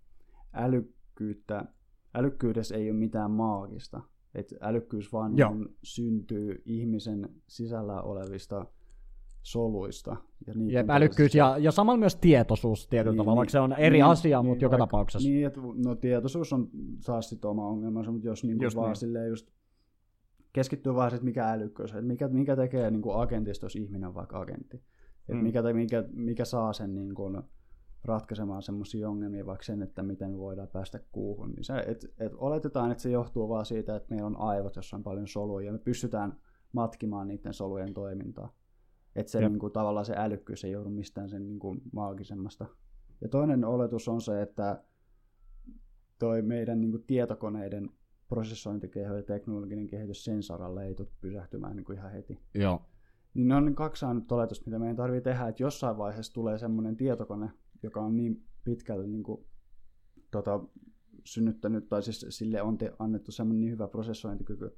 älykkyyttä, älykkyydessä ei ole mitään maagista. Että älykkyys vaan niin syntyy ihmisen sisällä olevista soluista. Ja Jep, älykkyys ja, ja samalla myös tietoisuus tietyllä niin, tavalla, vaikka se on eri niin, asia, niin, mutta joka vaikka, tapauksessa. Niin, että no tietoisuus on taas sitten oma ongelmansa, mutta jos niinku just vaan niin. silleen just keskittyy vaan että mikä älykkyys, että mikä, mikä tekee niin agentista, jos ihminen on vaikka agentti. Mm. mikä, mikä, mikä saa sen niin kuin, ratkaisemaan semmoisia ongelmia, vaikka sen, että miten voidaan päästä kuuhun. Niin se, et, et oletetaan, että se johtuu vaan siitä, että meillä on aivot, jossa on paljon soluja, ja me pystytään matkimaan niiden solujen toimintaa. Että se niin kuin, tavallaan se älykkyys ei joudu mistään sen niin kuin, maagisemmasta. Ja toinen oletus on se, että toi meidän niin kuin, tietokoneiden prosessointikehitys ja teknologinen kehitys sen saralla ei tule pysähtymään niin kuin ihan heti. Joo. Niin ne on kaksi ainut oletusta, mitä meidän tarvitsee tehdä, että jossain vaiheessa tulee semmoinen tietokone, joka on niin pitkälle niin kuin, tota, synnyttänyt, tai siis sille on te, annettu semmoinen niin hyvä prosessointikyky,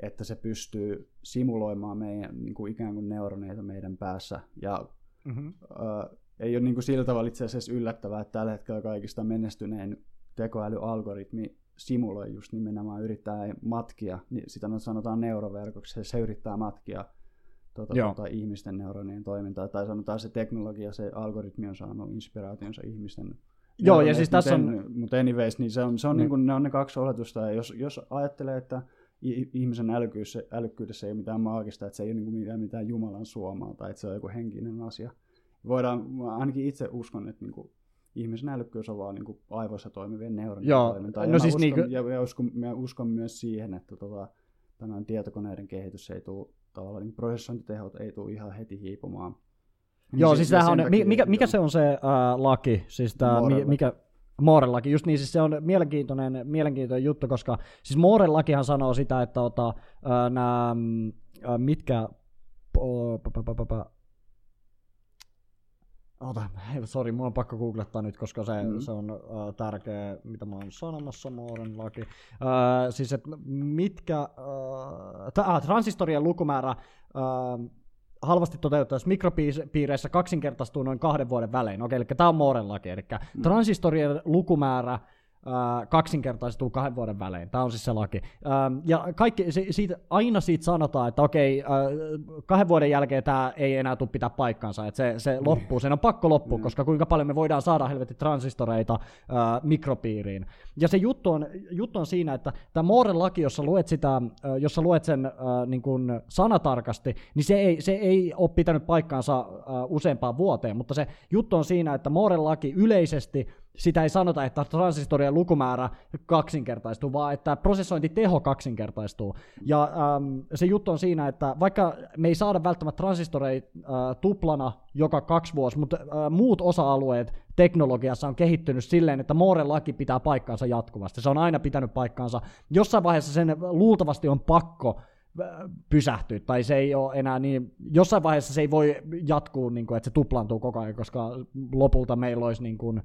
että se pystyy simuloimaan meidän niin kuin ikään kuin neuroneita meidän päässä. Ja mm-hmm. ö, ei ole niin kuin sillä tavalla itse asiassa yllättävää, että tällä hetkellä kaikista menestyneen tekoälyalgoritmi simuloi just nimenomaan yrittää matkia, niin sitä sanotaan neuroverkoksi, se yrittää matkia tuota, tuota, ihmisten neuronien toimintaa, tai sanotaan se teknologia, se algoritmi on saanut inspiraationsa ihmisten Joo, ja siis tässä on... Mutta anyways, niin se on, se on niin. Niin kuin, ne on ne kaksi oletusta, ja jos, jos ajattelee, että ihmisen älykkyys, älykkyydessä ei ole mitään maagista, että se ei ole niin mitään, mitään Jumalan suomaa, tai että se on joku henkinen asia. Voidaan, ainakin itse uskon, että niin kuin, ihmisen älykkyys on vaan niin kuin aivoissa toimivien neuronien toimintaa. No ja, siis uskon, niin kuin... ja, ja uskon, mä uskon myös siihen, että tota, tämän tietokoneiden kehitys ei tule tavallaan niin prosessointitehot ei tule ihan heti hiipumaan. Niin Joo, siis, siis on, mikä, mikä se on se uh, laki, siis tämä, mikä, Mooren laki, just niin, siis se on mielenkiintoinen, mielenkiintoinen juttu, koska siis Mooren lakihan sanoo sitä, että ota, uh, nämä, uh, mitkä, uh, Ota, sori, mun on pakko googlettaa nyt, koska se, mm. se on uh, tärkeä, mitä mä oon sanomassa, Mooren laki. Uh, siis, että mitkä, uh, t- ah, transistorien lukumäärä uh, halvasti toteuttaessa mikropiireissä kaksinkertaistuu noin kahden vuoden välein. Okei, eli tämä on Mooren laki, eli mm. transistorien lukumäärä kaksinkertaistuu kahden vuoden välein. Tämä on siis se laki. Ja kaikki, siitä, aina siitä sanotaan, että okei, kahden vuoden jälkeen tämä ei enää tule pitää paikkansa, että se, se loppuu, sen on pakko loppua, mm. koska kuinka paljon me voidaan saada helvetti transistoreita mikropiiriin. Ja se juttu on, juttu on siinä, että tämä Mooren laki, jossa luet, sitä, jossa luet sen niin kuin sanatarkasti, niin se ei, se ei ole pitänyt paikkaansa useampaan vuoteen, mutta se juttu on siinä, että Mooren laki yleisesti sitä ei sanota, että transistorien lukumäärä kaksinkertaistuu, vaan että prosessointiteho kaksinkertaistuu. Ja ähm, se juttu on siinä, että vaikka me ei saada välttämättä transistoreita äh, tuplana joka kaksi vuosi, mutta äh, muut osa-alueet teknologiassa on kehittynyt silleen, että Mooren laki pitää paikkaansa jatkuvasti. Se on aina pitänyt paikkaansa. Jossain vaiheessa sen luultavasti on pakko äh, pysähtyä, tai se ei ole enää niin, jossain vaiheessa se ei voi jatkuu, niin kuin, että se tuplaantuu koko ajan, koska lopulta meillä olisi niin kuin,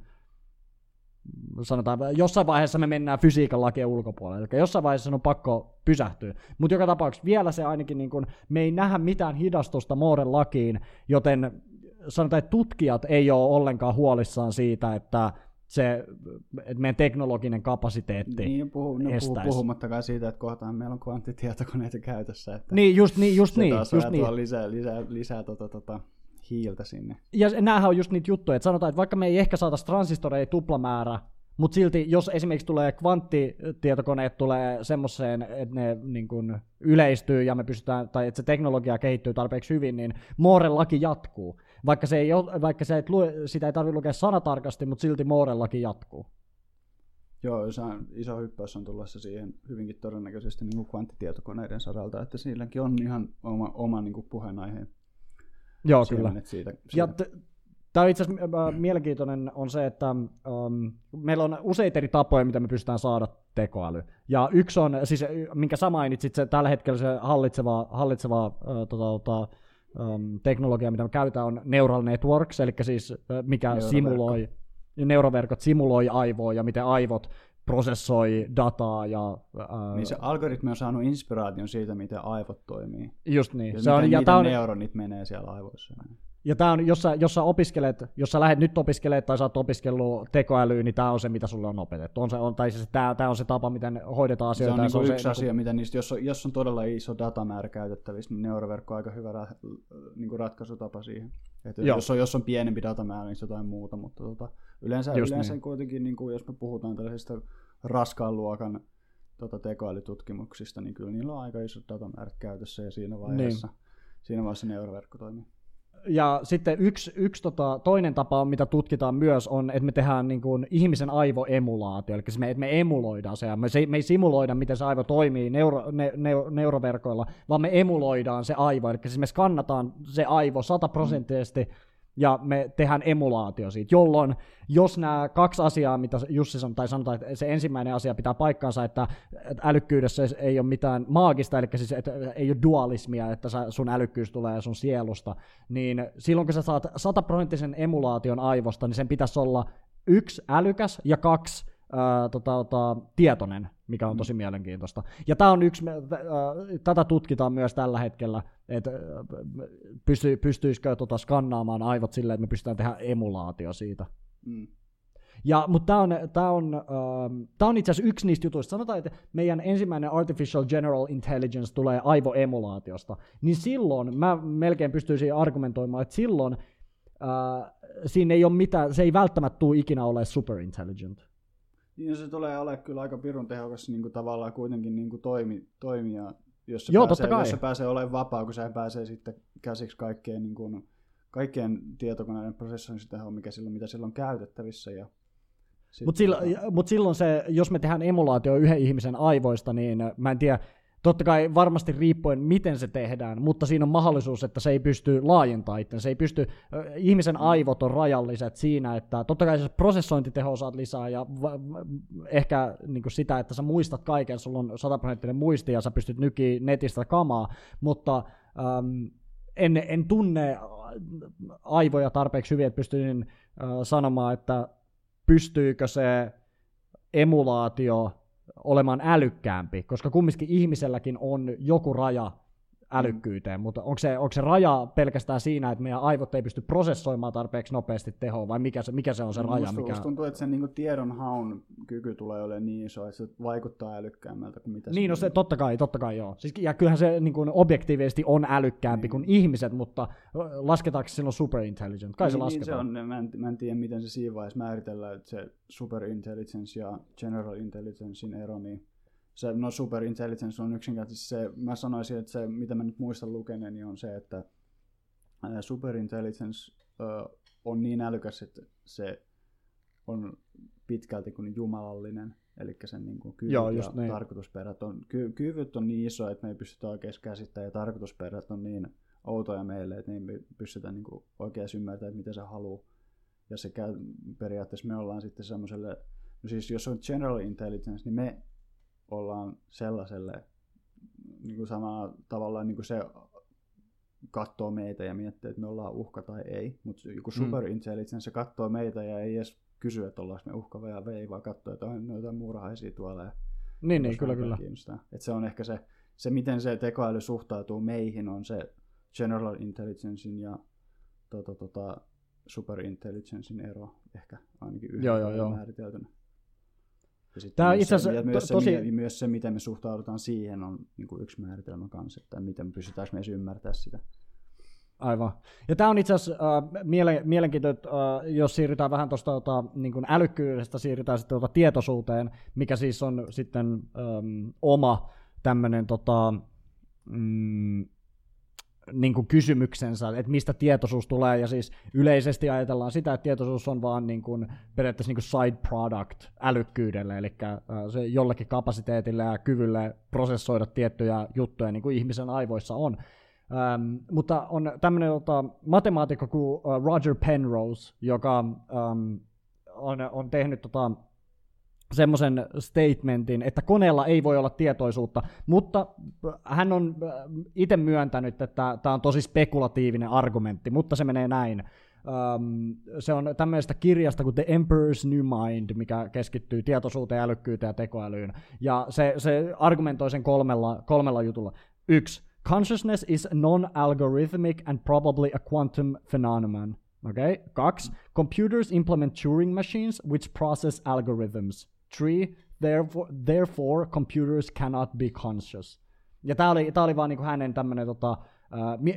sanotaan, jossain vaiheessa me mennään fysiikan lakien ulkopuolelle, eli jossain vaiheessa on pakko pysähtyä. Mutta joka tapauksessa vielä se ainakin, niin kun, me ei nähdä mitään hidastusta Mooren lakiin, joten sanotaan, että tutkijat ei ole ollenkaan huolissaan siitä, että se, että meidän teknologinen kapasiteetti Niin, puhu, no, puhu, puhumattakaan siitä, että kohtaan meillä on kvanttitietokoneita käytössä. Että Niin, just niin, just se niin. taas Just niin. lisää, lisää, lisää tota, tota, hiiltä sinne. Ja näähän on just niitä juttuja, että sanotaan, että vaikka me ei ehkä saataisi transistoreja tuplamäärä, mutta silti jos esimerkiksi tulee kvanttitietokoneet tulee semmoiseen, että ne niin kun yleistyy ja me pystytään, tai että se teknologia kehittyy tarpeeksi hyvin, niin Mooren laki jatkuu. Vaikka, se ei ole, vaikka se et lue, sitä ei tarvitse lukea sanatarkasti, mutta silti Mooren laki jatkuu. Joo, se on, iso hyppäys on tulossa siihen hyvinkin todennäköisesti niin kuin kvanttitietokoneiden saralta, että silläkin on ihan oma, oma niin kuin puheenaiheen Joo, kyllä. siemenet siitä. Ja siitä. t- Tämä on itse asiassa äh, mielenkiintoinen on se, että um, meillä on useita eri tapoja, mitä me pystytään saada tekoäly. Ja yksi on, siis y- minkä sä mainitsit, se tällä hetkellä se hallitseva, hallitseva äh, tota, tota, um, teknologia, mitä me käytetään, on neural networks, eli siis äh, mikä Neuroverkko. simuloi, neuroverkot simuloi aivoa ja miten aivot prosessoi dataa ja äh, Niin se algoritmi on saanut inspiraation siitä, miten aivot toimii. just niin. Ja Se miten, on, ja tää on, neuronit menee siellä aivoissa. Ja tämä on, jos sä, jos sä opiskelet, jos sä lähdet nyt opiskelemaan tai sä oot opiskellut tekoälyä, niin tämä on se, mitä sulle on opetettu. On se, on, tai siis tämä, tämä on se tapa, miten hoidetaan Se asioita. on, ja niin kuin se yksi se, asia, mitä niistä, jos on, jos on todella iso datamäärä käytettävissä, niin neuroverkko on aika hyvä ra, niin kuin ratkaisutapa siihen. Joo. jos, on, jos on pienempi datamäärä, niin se jotain muuta, mutta tota, yleensä, Just yleensä niin. kuitenkin, niin kuin, jos me puhutaan tällaisista raskaan luokan tota, tekoälytutkimuksista, niin kyllä niillä on aika isot datamäärät käytössä ja siinä vaiheessa, niin. siinä vaiheessa neuroverkko toimii. Ja sitten yksi, yksi tota, toinen tapa, mitä tutkitaan myös, on, että me tehdään niin kuin ihmisen aivoemulaatio. Eli me, että me emuloidaan se, ja me, me ei simuloida, miten se aivo toimii neuro, ne, ne, neuroverkoilla, vaan me emuloidaan se aivo. Eli siis me skannataan se aivo sataprosenttisesti, ja me tehdään emulaatio siitä, jolloin jos nämä kaksi asiaa, mitä Jussi sanoi, tai sanotaan, että se ensimmäinen asia pitää paikkaansa, että älykkyydessä ei ole mitään maagista, eli siis että ei ole dualismia, että sun älykkyys tulee sun sielusta, niin silloin kun sä saat sataprosenttisen emulaation aivosta, niin sen pitäisi olla yksi älykäs ja kaksi ää, tota, tota, tietoinen, mikä on tosi mielenkiintoista. Ja tämä on yksi, tätä tutkitaan myös tällä hetkellä, että pysty, pystyisikö tota skannaamaan aivot silleen, että me pystytään tehdä emulaatio siitä. Mm. Ja, mutta tämä on, tää on, ähm, tää on itse asiassa yksi niistä jutuista. Sanotaan, että meidän ensimmäinen Artificial General Intelligence tulee aivoemulaatiosta. Niin silloin mä melkein pystyisin argumentoimaan, että silloin äh, siinä ei ole mitään, se ei välttämättä tule ikinä ole superintelligent. Niin se tulee olemaan kyllä aika pirun tehokas niin kuin tavallaan kuitenkin niin kuin toimi, toimija, jos se, Joo, pääsee, jos se pääsee olemaan vapaa, kun se pääsee sitten käsiksi kaikkeen, niin kuin, kaikkien tietokoneiden prosessointitehoon, mikä silloin, mitä silloin on käytettävissä. Ja Mutta silloin, mut silloin se, jos me tehdään emulaatio yhden ihmisen aivoista, niin äh, mä en tiedä, totta kai varmasti riippuen miten se tehdään, mutta siinä on mahdollisuus, että se ei pysty laajentamaan itse. Se ei pysty, ihmisen aivot on rajalliset siinä, että totta kai se prosessointiteho saat lisää ja va- ehkä niin sitä, että sä muistat kaiken, sulla on sataprosenttinen muisti ja sä pystyt nykiä netistä kamaa, mutta ähm, en, en tunne aivoja tarpeeksi hyvin, että pystyisin äh, sanomaan, että pystyykö se emulaatio olemaan älykkäämpi, koska kumminkin ihmiselläkin on joku raja älykkyyteen, mutta onko se, onko se raja pelkästään siinä, että meidän aivot ei pysty prosessoimaan tarpeeksi nopeasti tehoa, vai mikä se, mikä se on se raja? Musta, Mikä... musta tuntuu, että sen niin tiedonhaun kyky tulee olemaan niin iso, että se vaikuttaa älykkäämmältä kuin mitä Niin, no se totta kai, totta kai joo. Siis, ja kyllähän se niin kuin, objektiivisesti on älykkäämpi Niin. kuin ihmiset, mutta lasketaanko se silloin superintelligent? Kai se niin, niin lasketaan. se on, mä en, mä en tiedä, miten se siinä vaiheessa määritellään, että se superintelligence ja general intelligencein ero, niin se, no superintelligence on yksinkertaisesti se, mä sanoisin, että se, mitä mä nyt muistan lukeneeni, on se, että ää, superintelligence ö, on niin älykäs, että se on pitkälti kuin jumalallinen, eli sen niin kuin kyvyt Joo, ja niin. tarkoitusperät on, ky, kyvyt on niin iso, että me ei pystytä oikein käsittämään, ja tarkoitusperät on niin outoja meille, että me ei pystytä niin kuin oikein ymmärtämään, että mitä se haluaa. Ja se käy, periaatteessa me ollaan sitten semmoiselle, no siis jos on general intelligence, niin me ollaan sellaiselle niin kuin samalla tavalla niin kuin se katsoo meitä ja miettii, että me ollaan uhka tai ei, mutta joku Mm. superintelligence se katsoo meitä ja ei edes kysyä, että ollaanko me uhkava ja vei, vaan katsoa, että on jotain muurahaisia tuolla. Ja niin, niin kyllä, kyllä. Et se on ehkä se, se, miten se tekoäly suhtautuu meihin, on se general intelligencein ja tota, tota, superintelligencein ero ehkä ainakin yhdessä joo, joo, joo. määriteltynä. Ja Tämä itse asiassa to, myös, tosi... se, myös se, miten me suhtaudutaan siihen, on niin kuin yksi määritelmä kanssa, että miten me pystytäänkö me edes ymmärtää sitä. Aivan. Ja tämä on itse asiassa äh, miele- mielenkiintoista, äh, jos siirrytään vähän tuosta tota, niin älykkyydestä, siirrytään sitten tota, tietoisuuteen, mikä siis on sitten ähm, oma tämmöinen tota, mm, niin kuin kysymyksensä, että mistä tietoisuus tulee, ja siis yleisesti ajatellaan sitä, että tietoisuus on vaan niin kuin, periaatteessa niin kuin side product älykkyydelle, eli äh, se jollekin kapasiteetille ja kyvylle prosessoida tiettyjä juttuja, niin kuin ihmisen aivoissa on. Ähm, mutta on tämmöinen tota, matemaatikko kuin uh, Roger Penrose, joka um, on, on tehnyt tota, semmoisen statementin, että koneella ei voi olla tietoisuutta, mutta hän on itse myöntänyt, että tämä on tosi spekulatiivinen argumentti, mutta se menee näin. Um, se on tämmöisestä kirjasta kuin The Emperor's New Mind, mikä keskittyy tietoisuuteen, älykkyyteen ja tekoälyyn. Ja se, se argumentoi sen kolmella, kolmella jutulla. Yksi, consciousness is non-algorithmic and probably a quantum phenomenon. Okay? Kaksi, computers implement Turing machines which process algorithms. Three, therefore, therefore computers cannot be conscious. Ja tämä oli, tää oli vaan niinku hänen tämmöinen, tota,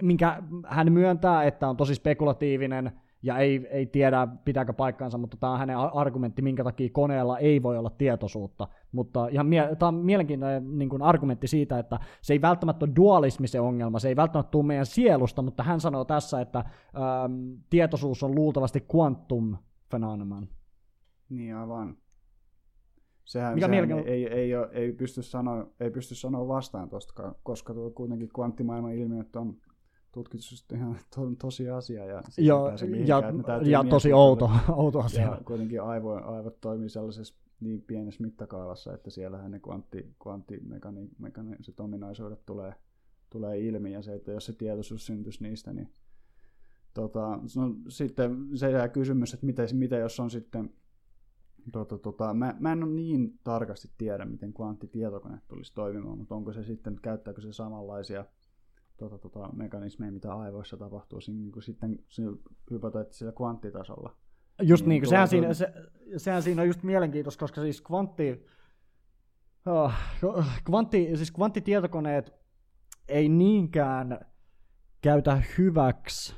minkä hän myöntää, että on tosi spekulatiivinen ja ei, ei tiedä pitääkö paikkaansa, mutta tämä on hänen argumentti, minkä takia koneella ei voi olla tietoisuutta. Mutta ihan mie- tämä on mielenkiintoinen niin kuin argumentti siitä, että se ei välttämättä ole dualismi se ongelma, se ei välttämättä tule meidän sielusta, mutta hän sanoo tässä, että ähm, tietoisuus on luultavasti quantum phenomenon. Niin aivan. Sehän, Mikä sehän ei, ei, ei, ole, ei, pysty sanoa, ei pysty sanoa vastaan tuosta, koska tuo kuitenkin kvanttimaailman ilmiöt on tutkitusti ihan to, tosi asia. Ja, Joo, ja, ja tosi outo, outo asia. Ja kuitenkin aivo, aivot toimii sellaisessa niin pienessä mittakaavassa, että siellähän ne kvantti, kvanttimekaniset ominaisuudet tulee, tulee ilmi, ja se, että jos se tietoisuus syntyisi niistä, niin tota, no, sitten se jää kysymys, että miten, miten jos on sitten Tota, tota, mä, mä en ole niin tarkasti tiedä, miten kvanttitietokone tulisi toimimaan, mutta onko se sitten, käyttääkö se samanlaisia tota, tota, mekanismeja, mitä aivoissa tapahtuu siinä, niin kuin sitten hypoteettisella kvanttitasolla. Just niin, niin sehän, siinä, se, sehän siinä on just mielenkiintoista, koska siis kvantti, oh, kvantti, siis kvanttitietokoneet ei niinkään käytä hyväksi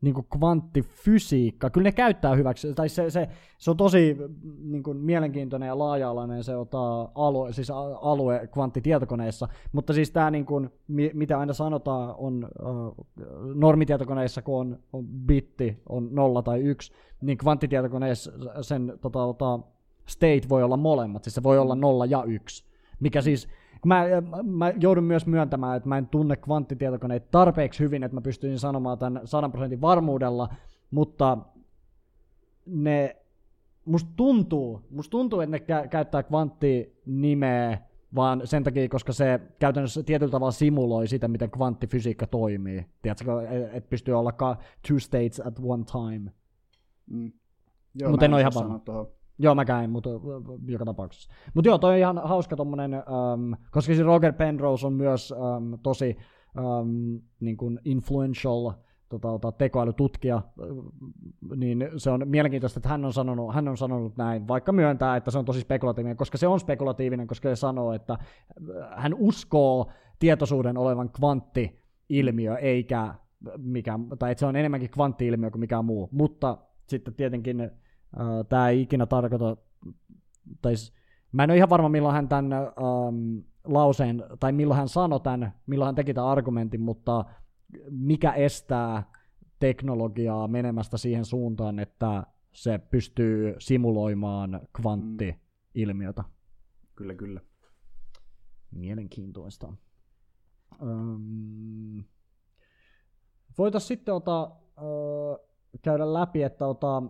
niin kuin kvanttifysiikka, kyllä ne käyttää hyväksi, tai se, se, se on tosi niin kuin, mielenkiintoinen ja laaja-alainen se ottaa alue, siis alue kvanttitietokoneissa, mutta siis tämä, niin kuin, mitä aina sanotaan, on uh, normitietokoneissa, kun on, on bitti, on nolla tai yksi, niin kvanttitietokoneissa sen tota, tota, state voi olla molemmat, siis se voi olla nolla ja yksi, mikä siis Mä, mä joudun myös myöntämään, että mä en tunne kvanttitietokoneita tarpeeksi hyvin, että mä pystyisin sanomaan tämän 100 prosentin varmuudella, mutta ne, musta tuntuu, musta tuntuu, että ne kä- käyttää kvanttinimeä vaan sen takia, koska se käytännössä tietyllä tavalla simuloi sitä, miten kvanttifysiikka toimii. Tiedätkö, että pystyy olla two states at one time. Mm. Mutta en ole ihan varma. Joo, mä käin, mutta joka tapauksessa. Mutta joo, toi on ihan hauska tommonen, um, koska siis Roger Penrose on myös um, tosi um, niin kuin influential tota, tota, tekoälytutkija, niin se on mielenkiintoista, että hän on, sanonut, hän on sanonut näin, vaikka myöntää, että se on tosi spekulatiivinen, koska se on spekulatiivinen, koska se sanoo, että hän uskoo tietoisuuden olevan kvantti-ilmiö, eikä mikä, tai että se on enemmänkin kvantti-ilmiö kuin mikään muu, mutta sitten tietenkin tämä ei ikinä tarkoita, tai mä en ole ihan varma milloin hän tämän um, lauseen, tai milloin hän sanoi tämän, milloin hän teki tämän argumentin, mutta mikä estää teknologiaa menemästä siihen suuntaan, että se pystyy simuloimaan kvanttiilmiötä. Kyllä, kyllä. Mielenkiintoista. Um, voitaisiin sitten ota, uh, käydä läpi, että ota,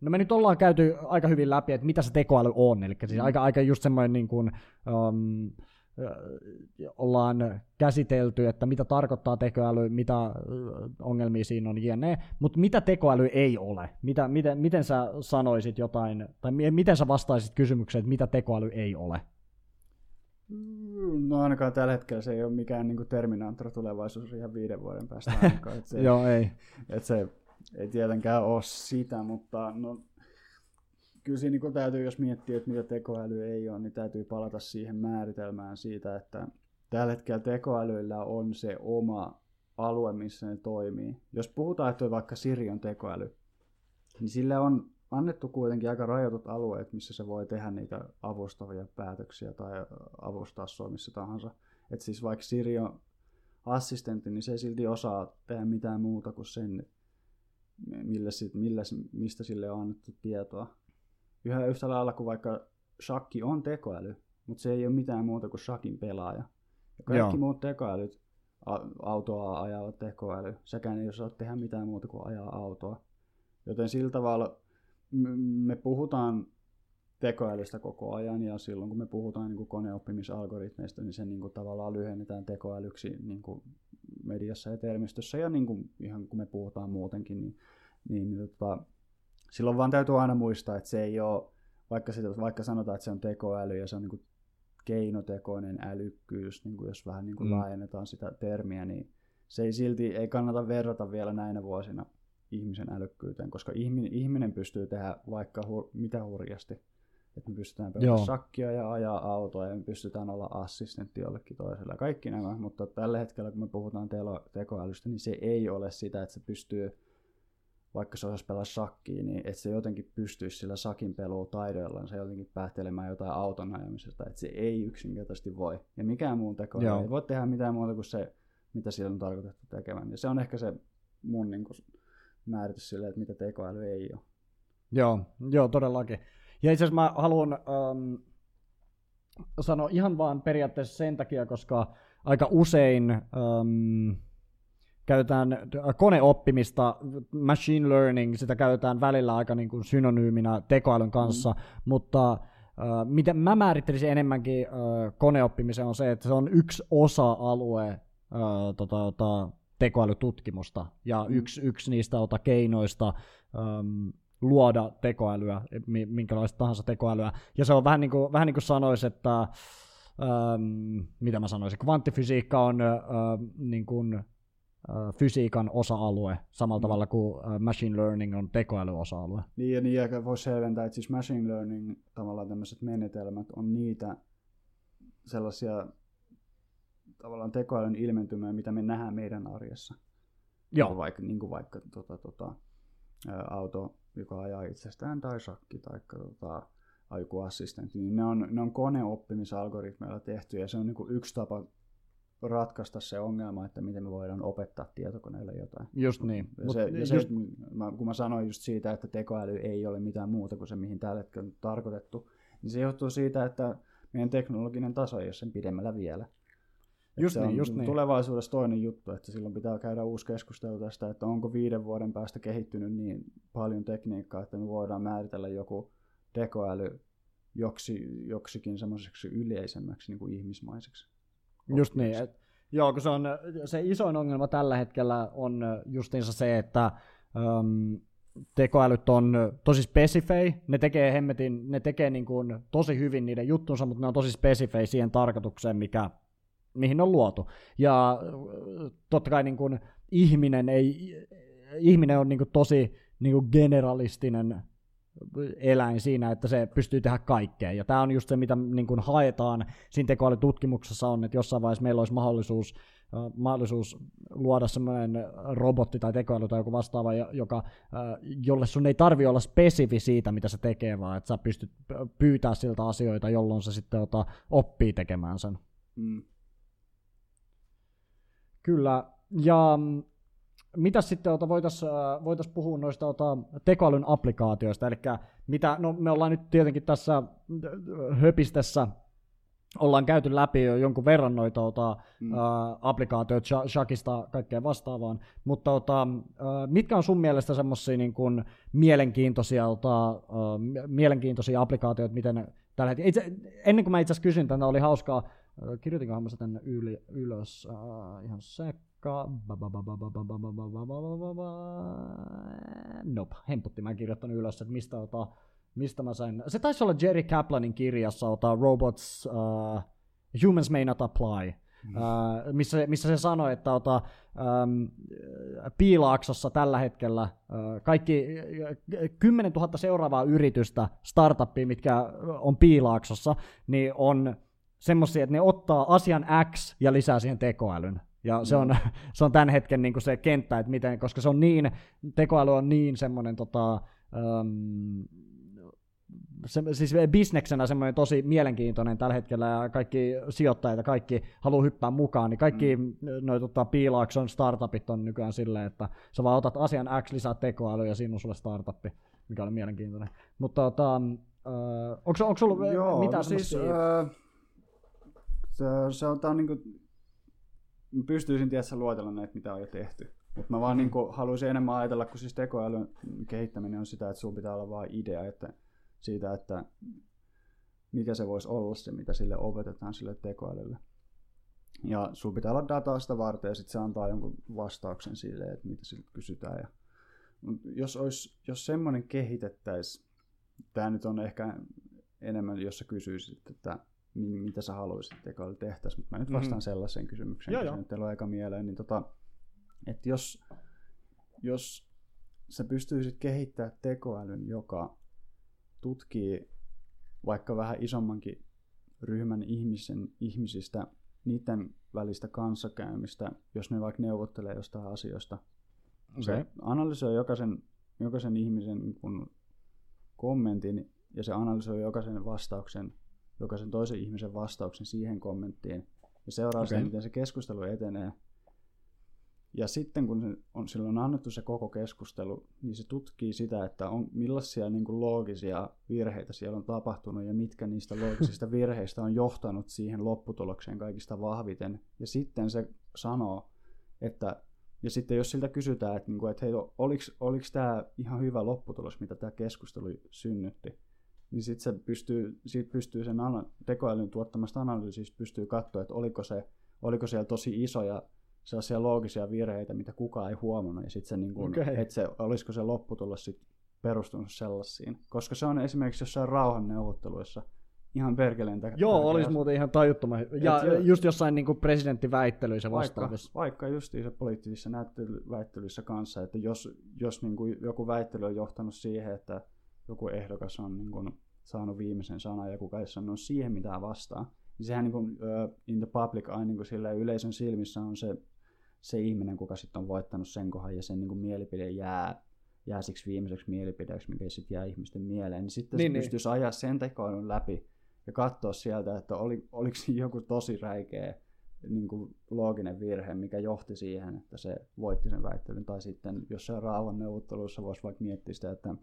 No me nyt ollaan käyty aika hyvin läpi, että mitä se tekoäly on, eli siis mm. aika, aika just semmoinen niin kuin, um, ollaan käsitelty, että mitä tarkoittaa tekoäly, mitä ongelmia siinä on jne. Mutta mitä tekoäly ei ole? Mitä, miten, miten sä sanoisit jotain, tai miten sä vastaisit kysymykseen, että mitä tekoäly ei ole? No ainakaan tällä hetkellä se ei ole mikään niin Terminator tulevaisuus ihan viiden vuoden päästä ainakaan. Että se, Joo, ei. Että se ei tietenkään ole sitä, mutta no, kyllä siinä niin täytyy, jos miettii, että mitä tekoäly ei ole, niin täytyy palata siihen määritelmään siitä, että tällä hetkellä tekoälyillä on se oma alue, missä ne toimii. Jos puhutaan, että vaikka Siri on tekoäly, niin sille on annettu kuitenkin aika rajoitut alueet, missä se voi tehdä niitä avustavia päätöksiä tai avustaa sua missä tahansa. Et siis vaikka Siri on assistentti, niin se ei silti osaa tehdä mitään muuta kuin sen, millä, millä, mistä sille on annettu tietoa. Yhä yhtä lailla kuin vaikka shakki on tekoäly, mutta se ei ole mitään muuta kuin shakin pelaaja. Ja kaikki Joo. muut tekoälyt, autoa ajava tekoäly, sekään ei osaa tehdä mitään muuta kuin ajaa autoa. Joten sillä tavalla me puhutaan tekoälystä koko ajan ja silloin kun me puhutaan niin kuin koneoppimisalgoritmeista, niin se niin kuin tavallaan lyhennetään tekoälyksi niin kuin mediassa ja termistössä ja niin kuin, ihan kun me puhutaan muutenkin, niin, niin, niin tota, silloin vaan täytyy aina muistaa, että se ei ole, vaikka, sitä, vaikka sanotaan, että se on tekoäly ja se on niin kuin keinotekoinen älykkyys, niin kuin jos vähän niin kuin mm. laajennetaan sitä termiä, niin se ei silti, ei kannata verrata vielä näinä vuosina ihmisen älykkyyteen, koska ihminen, ihminen pystyy tehdä vaikka hur, mitä hurjasti. Että me pystytään pelaamaan sakkia ja ajaa autoa ja me pystytään olla assistentti jollekin toiselle. Kaikki nämä, mutta tällä hetkellä kun me puhutaan telo, tekoälystä, niin se ei ole sitä, että se pystyy, vaikka se osaisi pelaa sakkiin, niin että se jotenkin pystyisi sillä sakin pelua taidoillaan se jotenkin päättelemään jotain auton ajamisesta. Että se ei yksinkertaisesti voi. Ja mikään muu tekoäly ei voi tehdä mitään muuta kuin se, mitä siellä on tarkoitettu tekemään. Ja se on ehkä se mun niin kuin, määritys sille, että mitä tekoäly ei ole. Joo, joo todellakin. Ja itse asiassa mä haluan ähm, sanoa ihan vaan periaatteessa sen takia, koska aika usein ähm, käytetään koneoppimista, machine learning, sitä käytetään välillä aika niin kuin synonyyminä tekoälyn kanssa, mm. mutta äh, miten mä määrittelisin enemmänkin äh, koneoppimisen on se, että se on yksi osa-alue äh, tota, tota, tekoälytutkimusta, ja mm. yksi, yksi niistä ota keinoista um, luoda tekoälyä, minkälaista tahansa tekoälyä. Ja se on vähän niin kuin, vähän niin kuin sanoisi, että um, mitä mä sanoisin, kvanttifysiikka on uh, niin kuin, uh, fysiikan osa-alue, samalla mm. tavalla kuin uh, machine learning on tekoäly osa-alue. Niin, ja niin, ja voi selventää, että siis machine learning, tavallaan tämmöiset menetelmät on niitä sellaisia tavallaan tekoälyn ilmentymää, mitä me nähdään meidän arjessa. Joo. Vaikka, niin kuin vaikka tota, tota, auto, joka ajaa itsestään, tai shakki, tai tota, joku assistentti, niin ne on, ne on koneoppimisalgoritmeilla tehty, ja se on niin kuin yksi tapa ratkaista se ongelma, että miten me voidaan opettaa tietokoneelle jotain. Just niin. Ja se, ja se, just... Mä, kun mä sanoin just siitä, että tekoäly ei ole mitään muuta kuin se, mihin tällä hetkellä on tarkoitettu, niin se johtuu siitä, että meidän teknologinen taso ei ole sen pidemmällä vielä. Just se niin, on just niin. tulevaisuudessa toinen juttu, että silloin pitää käydä uusi keskustelu tästä, että onko viiden vuoden päästä kehittynyt niin paljon tekniikkaa, että me voidaan määritellä joku tekoäly joksi, joksikin semmoiseksi yleisemmäksi niin kuin ihmismaiseksi. Just niin. Et, joo, kun se, on, se isoin ongelma tällä hetkellä on justiinsa se, että um, tekoälyt on tosi spesifei, ne tekee hemmetin, ne tekee niin kuin tosi hyvin niiden juttunsa, mutta ne on tosi spesifei siihen tarkoitukseen, mikä mihin on luotu. Ja totta kai niin kuin, ihminen, ei, ihminen on niin kuin, tosi niin kuin generalistinen eläin siinä, että se pystyy tehdä kaikkea. Ja tämä on just se, mitä niin kuin haetaan siinä tekoälytutkimuksessa on, että jossain vaiheessa meillä olisi mahdollisuus, uh, mahdollisuus luoda semmoinen robotti tai tekoäly tai joku vastaava, joka, uh, jolle sun ei tarvi olla spesifi siitä, mitä se tekee, vaan että sä pystyt pyytää siltä asioita, jolloin se sitten ota, oppii tekemään sen. Mm. Kyllä, ja mm, mitä sitten ota, voitaisiin äh, voitais puhua noista ota, tekoälyn applikaatioista, eli mitä, no me ollaan nyt tietenkin tässä äh, höpistessä ollaan käyty läpi jo jonkun verran noita ota, mm. ä, äh, applikaatioita Shakista kaikkeen vastaavaan, mutta ota, ä, mitkä on sun mielestä semmoisia niin kuin mielenkiintoisia, ota, ä, mielenkiintoisia applikaatioita, miten tällä hetkellä. Itse, ennen kuin mä itse asiassa kysyn tänne, oli hauskaa, kirjoitinkohan mä se tänne yli, ylös, uh, ihan sekka, nope, hemputti, mä en kirjoittanut ylös, että mistä, ota, mistä mä sain, se taisi olla Jerry Kaplanin kirjassa, ota, Robots, uh, Humans May Not Apply, Mm. Uh, missä, missä se sanoi, että ota, um, Piilaaksossa tällä hetkellä uh, kaikki 10 000 seuraavaa yritystä, startuppia, mitkä on Piilaaksossa, niin on semmoisia, että ne ottaa asian X ja lisää siihen tekoälyn. Ja se on, se on tämän hetken niin kuin se kenttä, että miten, koska se on niin, tekoäly on niin semmoinen tota, um, se, siis bisneksenä semmoinen tosi mielenkiintoinen tällä hetkellä ja kaikki sijoittajat ja kaikki haluaa hyppää mukaan, niin kaikki mm. noin tota, piilaakson startupit on nykyään silleen, että sä vaan otat asian X lisää tekoäly ja siinä on sulle startuppi, mikä on mielenkiintoinen. Mutta tota, äh, onko, onko sulla Joo, mitään no siis, äh, se, se on, tää on niinku, mä pystyisin tietysti luetella näitä, mitä on jo tehty. Mutta mä vaan mm. niinku, haluaisin enemmän ajatella, kun siis tekoälyn kehittäminen on sitä, että sulla pitää olla vain idea, että siitä, että mikä se voisi olla se, mitä sille opetetaan sille tekoälylle. Ja sulla pitää olla dataa sitä varten ja sitten se antaa jonkun vastauksen sille, että mitä siltä kysytään. Ja, jos, olisi, jos semmoinen kehitettäisiin, tämä nyt on ehkä enemmän, jos sä kysyisit, että mitä sä haluaisit tekoäly tehtäisiin, mutta mä nyt vastaan mm. sellaiseen kysymykseen, joo, kun se nyt aika mieleen, niin tota, että jos, jos sä pystyisit kehittämään tekoälyn, joka tutkii vaikka vähän isommankin ryhmän ihmisen, ihmisistä, niiden välistä kanssakäymistä, jos ne vaikka neuvottelee jostain asioista. Okay. Se analysoi jokaisen, jokaisen ihmisen kun kommentin ja se analysoi jokaisen vastauksen, jokaisen toisen ihmisen vastauksen siihen kommenttiin ja seuraa okay. sen, miten se keskustelu etenee ja sitten kun on silloin annettu se koko keskustelu, niin se tutkii sitä, että on, millaisia niin kuin loogisia virheitä siellä on tapahtunut ja mitkä niistä loogisista virheistä on johtanut siihen lopputulokseen kaikista vahviten. Ja sitten se sanoo, että ja sitten jos siltä kysytään, että, niin kuin, että hei, oliko, oliko tämä ihan hyvä lopputulos, mitä tämä keskustelu synnytti, niin sitten se pystyy, siitä pystyy sen tekoälyn tuottamasta analyysistä pystyy katsoa, että oliko, se, oliko siellä tosi isoja sellaisia loogisia virheitä, mitä kukaan ei huomannut, ja sitten se, niin kuin, okay. että se, olisiko se lopputulos sit perustunut sellaisiin. Koska se on esimerkiksi jossain rauhanneuvotteluissa ihan perkeleen tärkeä. Joo, olisi muuten ihan tajuttoman. Ja Et just jossain niin kuin presidenttiväittelyissä vastaavissa. Vaikka, vaikka justiinsa poliittisissa väittelyissä kanssa, että jos, jos niin kuin joku väittely on johtanut siihen, että joku ehdokas on niin kuin saanut viimeisen sanan ja kuka ei sanonut siihen mitään vastaan, niin sehän niin kuin, uh, in the public aina niin kuin yleisön silmissä on se se ihminen, kuka sitten on voittanut sen kohan ja sen niin kuin mielipide jää, jää siksi viimeiseksi mielipideeksi, mikä sitten jää ihmisten mieleen, niin sitten niin, se niin. pystyisi ajaa sen tekoilun läpi ja katsoa sieltä, että oli, oliko joku tosi räikeä niin kuin looginen virhe, mikä johti siihen, että se voitti sen väittelyn. Tai sitten, jos se on rauhan neuvotteluissa, voisi vaikka miettiä sitä, että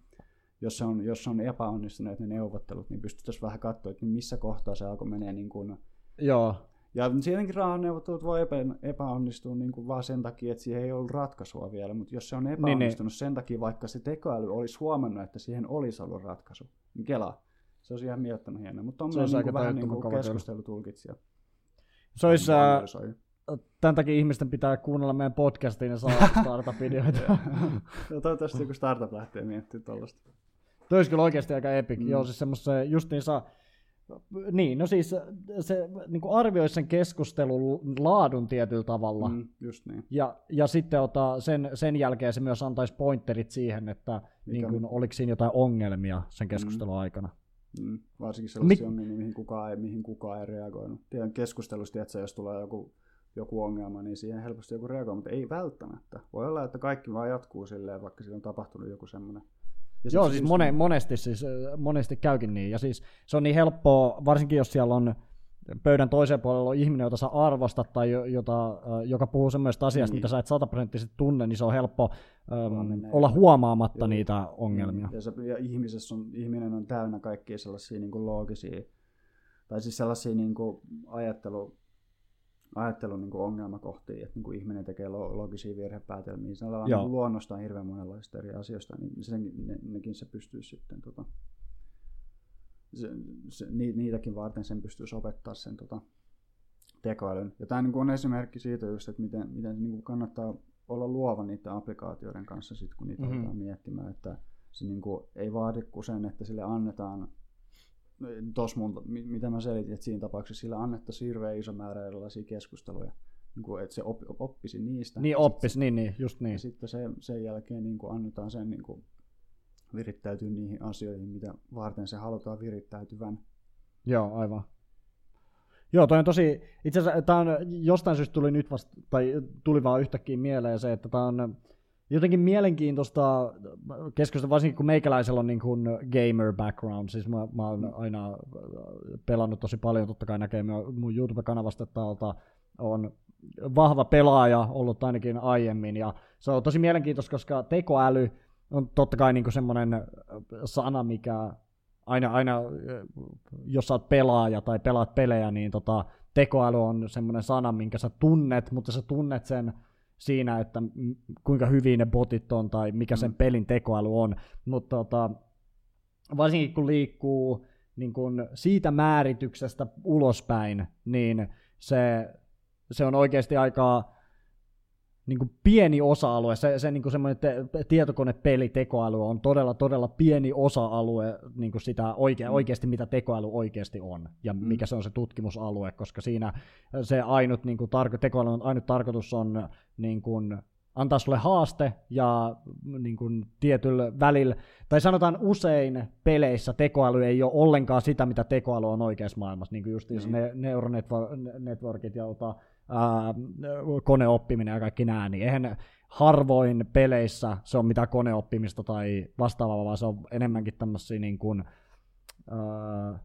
jos se on, jos se on epäonnistuneet ne neuvottelut, niin pystyttäisiin vähän katsoa, että missä kohtaa se alkoi menee niin kuin Joo. Ja tietenkin rauhanneuvottelut voi epä, epäonnistua niin kuin vaan sen takia, että siihen ei ollut ratkaisua vielä, mutta jos se on epäonnistunut niin, niin. sen takia, vaikka se tekoäly olisi huomannut, että siihen olisi ollut ratkaisu, niin kela. Se olisi ihan miettinyt hienoa, mutta on myös niin vähän niin kuin keskustelutulkitsija. Se olisi, äh, tämän takia ihmisten pitää kuunnella meidän podcastiin ja saada startup-ideoita. no, toivottavasti joku startup lähtee miettimään tuollaista. Toi olisi kyllä oikeasti aika epic. Mm. Joo, siis semmoista justiinsa, niin, no siis se niin kuin arvioi sen keskustelun laadun tietyllä tavalla. Mm, just niin. Ja, ja sitten ota, sen, sen jälkeen se myös antaisi pointerit siihen, että niin kuin, oliko siinä jotain ongelmia sen keskustelun mm. aikana. Mm, varsinkin sellaisia Mit... ongelmia, mihin kukaan ei, mihin kukaan ei reagoinut. Tiedän keskustelusta, että jos tulee joku, joku ongelma, niin siihen helposti joku reagoi, mutta ei välttämättä. Voi olla, että kaikki vaan jatkuu silleen, vaikka siinä on tapahtunut joku semmoinen ja Joo, siis mone, monesti, siis monesti käykin niin. Ja siis se on niin helppoa, varsinkin jos siellä on pöydän toiseen puolella on ihminen, jota sä arvostat tai jota, joka puhuu semmoista asiasta, niin. mitä sä et sataprosenttisesti tunne, niin se on helppo um, olla huomaamatta Joo. niitä ongelmia. Ja, se, ja ihmisessä on, ihminen on täynnä kaikkia sellaisia niin kuin loogisia, tai siis sellaisia niin kuin ajattelu, ajattelun niin ongelmakohtia, että niin kuin ihminen tekee logisia virhepäätelmiä. Se on niin luonnostaan hirveän monenlaista eri asioista, niin sen, ne, nekin se pystyy sitten tota, se, se, niitäkin varten sen pystyisi opettaa sen tota, tekoälyn. Ja tämä niin on esimerkki siitä just, että miten, miten niin kuin kannattaa olla luova niiden applikaatioiden kanssa, sit, kun niitä mm-hmm. aletaan miettimään, että se niin kuin ei vaadi kuin sen, että sille annetaan tos mun, mitä mä selitin, että siinä tapauksessa sillä annettaisiin hirveän iso määrä erilaisia keskusteluja, niin kuin, että se oppi, oppisi niistä. Niin oppisi, niin, niin, just niin. Ja sitten se, sen jälkeen niin kuin annetaan sen niin kuin, virittäytyä niihin asioihin, mitä varten se halutaan virittäytyvän. Joo, aivan. Joo, toi on tosi, itse asiassa tämä on, jostain syystä tuli nyt vasta, tai tuli vaan yhtäkkiä mieleen se, että tämä on jotenkin mielenkiintoista keskustella, varsinkin kun meikäläisellä on niin kuin gamer background, siis mä, mä oon aina pelannut tosi paljon, totta kai näkee mun YouTube-kanavasta, että on vahva pelaaja ollut ainakin aiemmin, ja se on tosi mielenkiintoista, koska tekoäly on totta kai niin semmoinen sana, mikä aina, aina, jos sä oot pelaaja tai pelaat pelejä, niin tota, tekoäly on semmoinen sana, minkä sä tunnet, mutta sä tunnet sen siinä, että kuinka hyvin ne botit on tai mikä sen mm. pelin tekoäly on. Mutta tota, varsinkin kun liikkuu niin kun siitä määrityksestä ulospäin, niin se, se on oikeasti aika niin kuin pieni osa-alue, se, se niin kuin semmoinen te, tietokonepeli tekoäly on todella, todella pieni osa-alue niin kuin sitä oike, mm. oikeasti, mitä tekoäly oikeasti on, ja mm. mikä se on se tutkimusalue, koska siinä se ainut, niin kuin tarko, tekoälyn ainut tarkoitus on niin kuin, antaa sulle haaste ja niin kuin, tietyllä välillä, tai sanotaan usein peleissä tekoäly ei ole ollenkaan sitä, mitä tekoäly on oikeassa maailmassa, niin kuin just mm. ne neuronetworkit ja ota, koneoppiminen ja kaikki nämä, niin eihän harvoin peleissä se on mitään koneoppimista tai vastaavaa, vaan se on enemmänkin tämmöisiä niin kuin, ää,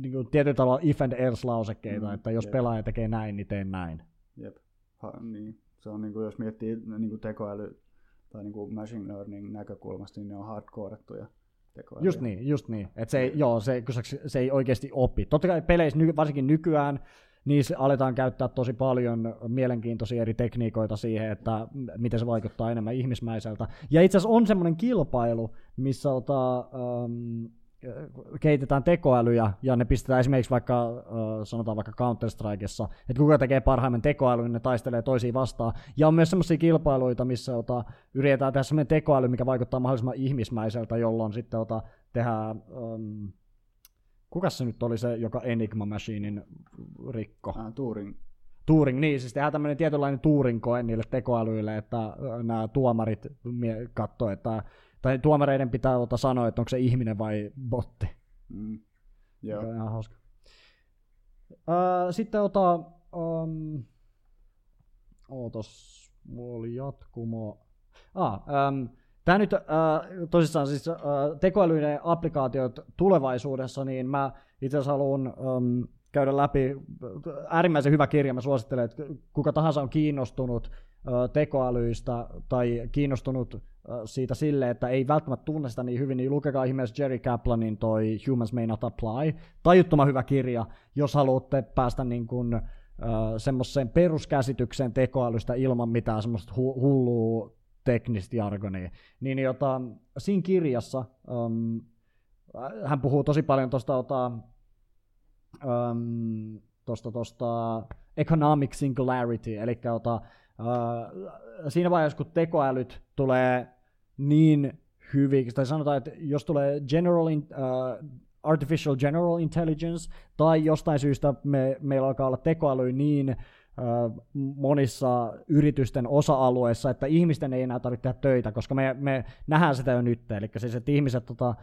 niin kuin tietyllä tavalla if and else lausekkeita, mm, että jos jep. pelaaja tekee näin, niin teen näin. Jep, ha, niin. Se on niin kuin, jos miettii niin kuin tekoäly tai niin kuin machine learning näkökulmasta, niin ne on hardcorettuja tekoälyjä. Just niin, just niin. Et se, ei, joo, se, se ei oikeasti oppi. Totta kai peleissä, varsinkin nykyään, niissä aletaan käyttää tosi paljon mielenkiintoisia eri tekniikoita siihen, että miten se vaikuttaa enemmän ihmismäiseltä. Ja itse asiassa on semmoinen kilpailu, missä ota, um, kehitetään tekoälyjä ja ne pistetään esimerkiksi vaikka, sanotaan vaikka Counter-Strikeissa, että kuka tekee parhaimman tekoälyn, niin ne taistelee toisiin vastaan. Ja on myös semmoisia kilpailuita, missä ota, yritetään tehdä semmoinen tekoäly, mikä vaikuttaa mahdollisimman ihmismäiseltä, jolloin sitten ota, tehdään um, Kuka se nyt oli se, joka Enigma Machinein rikko? Ah, Turing. Turing, niin, siis tehdään tämmöinen tietynlainen Turing-koe niille tekoälyille, että nämä tuomarit katsoo, että tai tuomareiden pitää ota sanoa, että onko se ihminen vai botti. Mm. Joo. ihan hauska. Uh, sitten ota, um, ootos, mulla oli jatkumo. Ah, um, Tämä nyt äh, tosissaan siis äh, tekoälyinen applikaatiot tulevaisuudessa, niin mä itse asiassa haluan ähm, käydä läpi äärimmäisen hyvä kirja. Mä suosittelen, että kuka tahansa on kiinnostunut äh, tekoälyistä tai kiinnostunut äh, siitä sille, että ei välttämättä tunne sitä niin hyvin, niin lukekaa ihmeessä Jerry Kaplanin toi Humans May Not Apply. Tajuttoman hyvä kirja, jos haluatte päästä niin kuin, äh, semmoiseen peruskäsitykseen tekoälystä ilman mitään semmoista hu- hullua teknistä jargonia. Niin jota, siinä kirjassa um, hän puhuu tosi paljon tuosta um, tosta, tosta economic singularity, eli ota, uh, siinä vaiheessa, kun tekoälyt tulee niin hyvin, tai sanotaan, että jos tulee general in, uh, artificial general intelligence, tai jostain syystä me, meillä alkaa olla tekoäly niin monissa yritysten osa-alueissa, että ihmisten ei enää tarvitse tehdä töitä, koska me, me nähdään sitä jo nyt. Eli siis, että ihmiset, tota,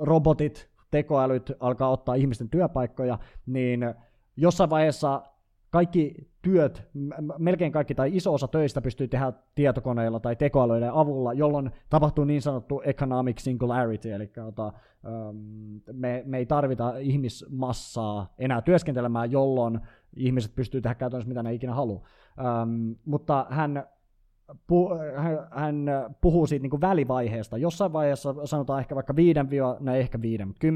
robotit, tekoälyt alkaa ottaa ihmisten työpaikkoja, niin jossain vaiheessa kaikki työt, melkein kaikki tai iso osa töistä pystyy tehdä tietokoneilla tai tekoälyiden avulla, jolloin tapahtuu niin sanottu economic singularity, eli ota, me, me ei tarvita ihmismassaa enää työskentelemään, jolloin ihmiset pystyy tehdä käytännössä mitä ne ikinä haluaa. mutta hän pu, hän, hän puhuu siitä niin kuin välivaiheesta. Jossain vaiheessa, sanotaan ehkä vaikka 5, no ehkä 5, mutta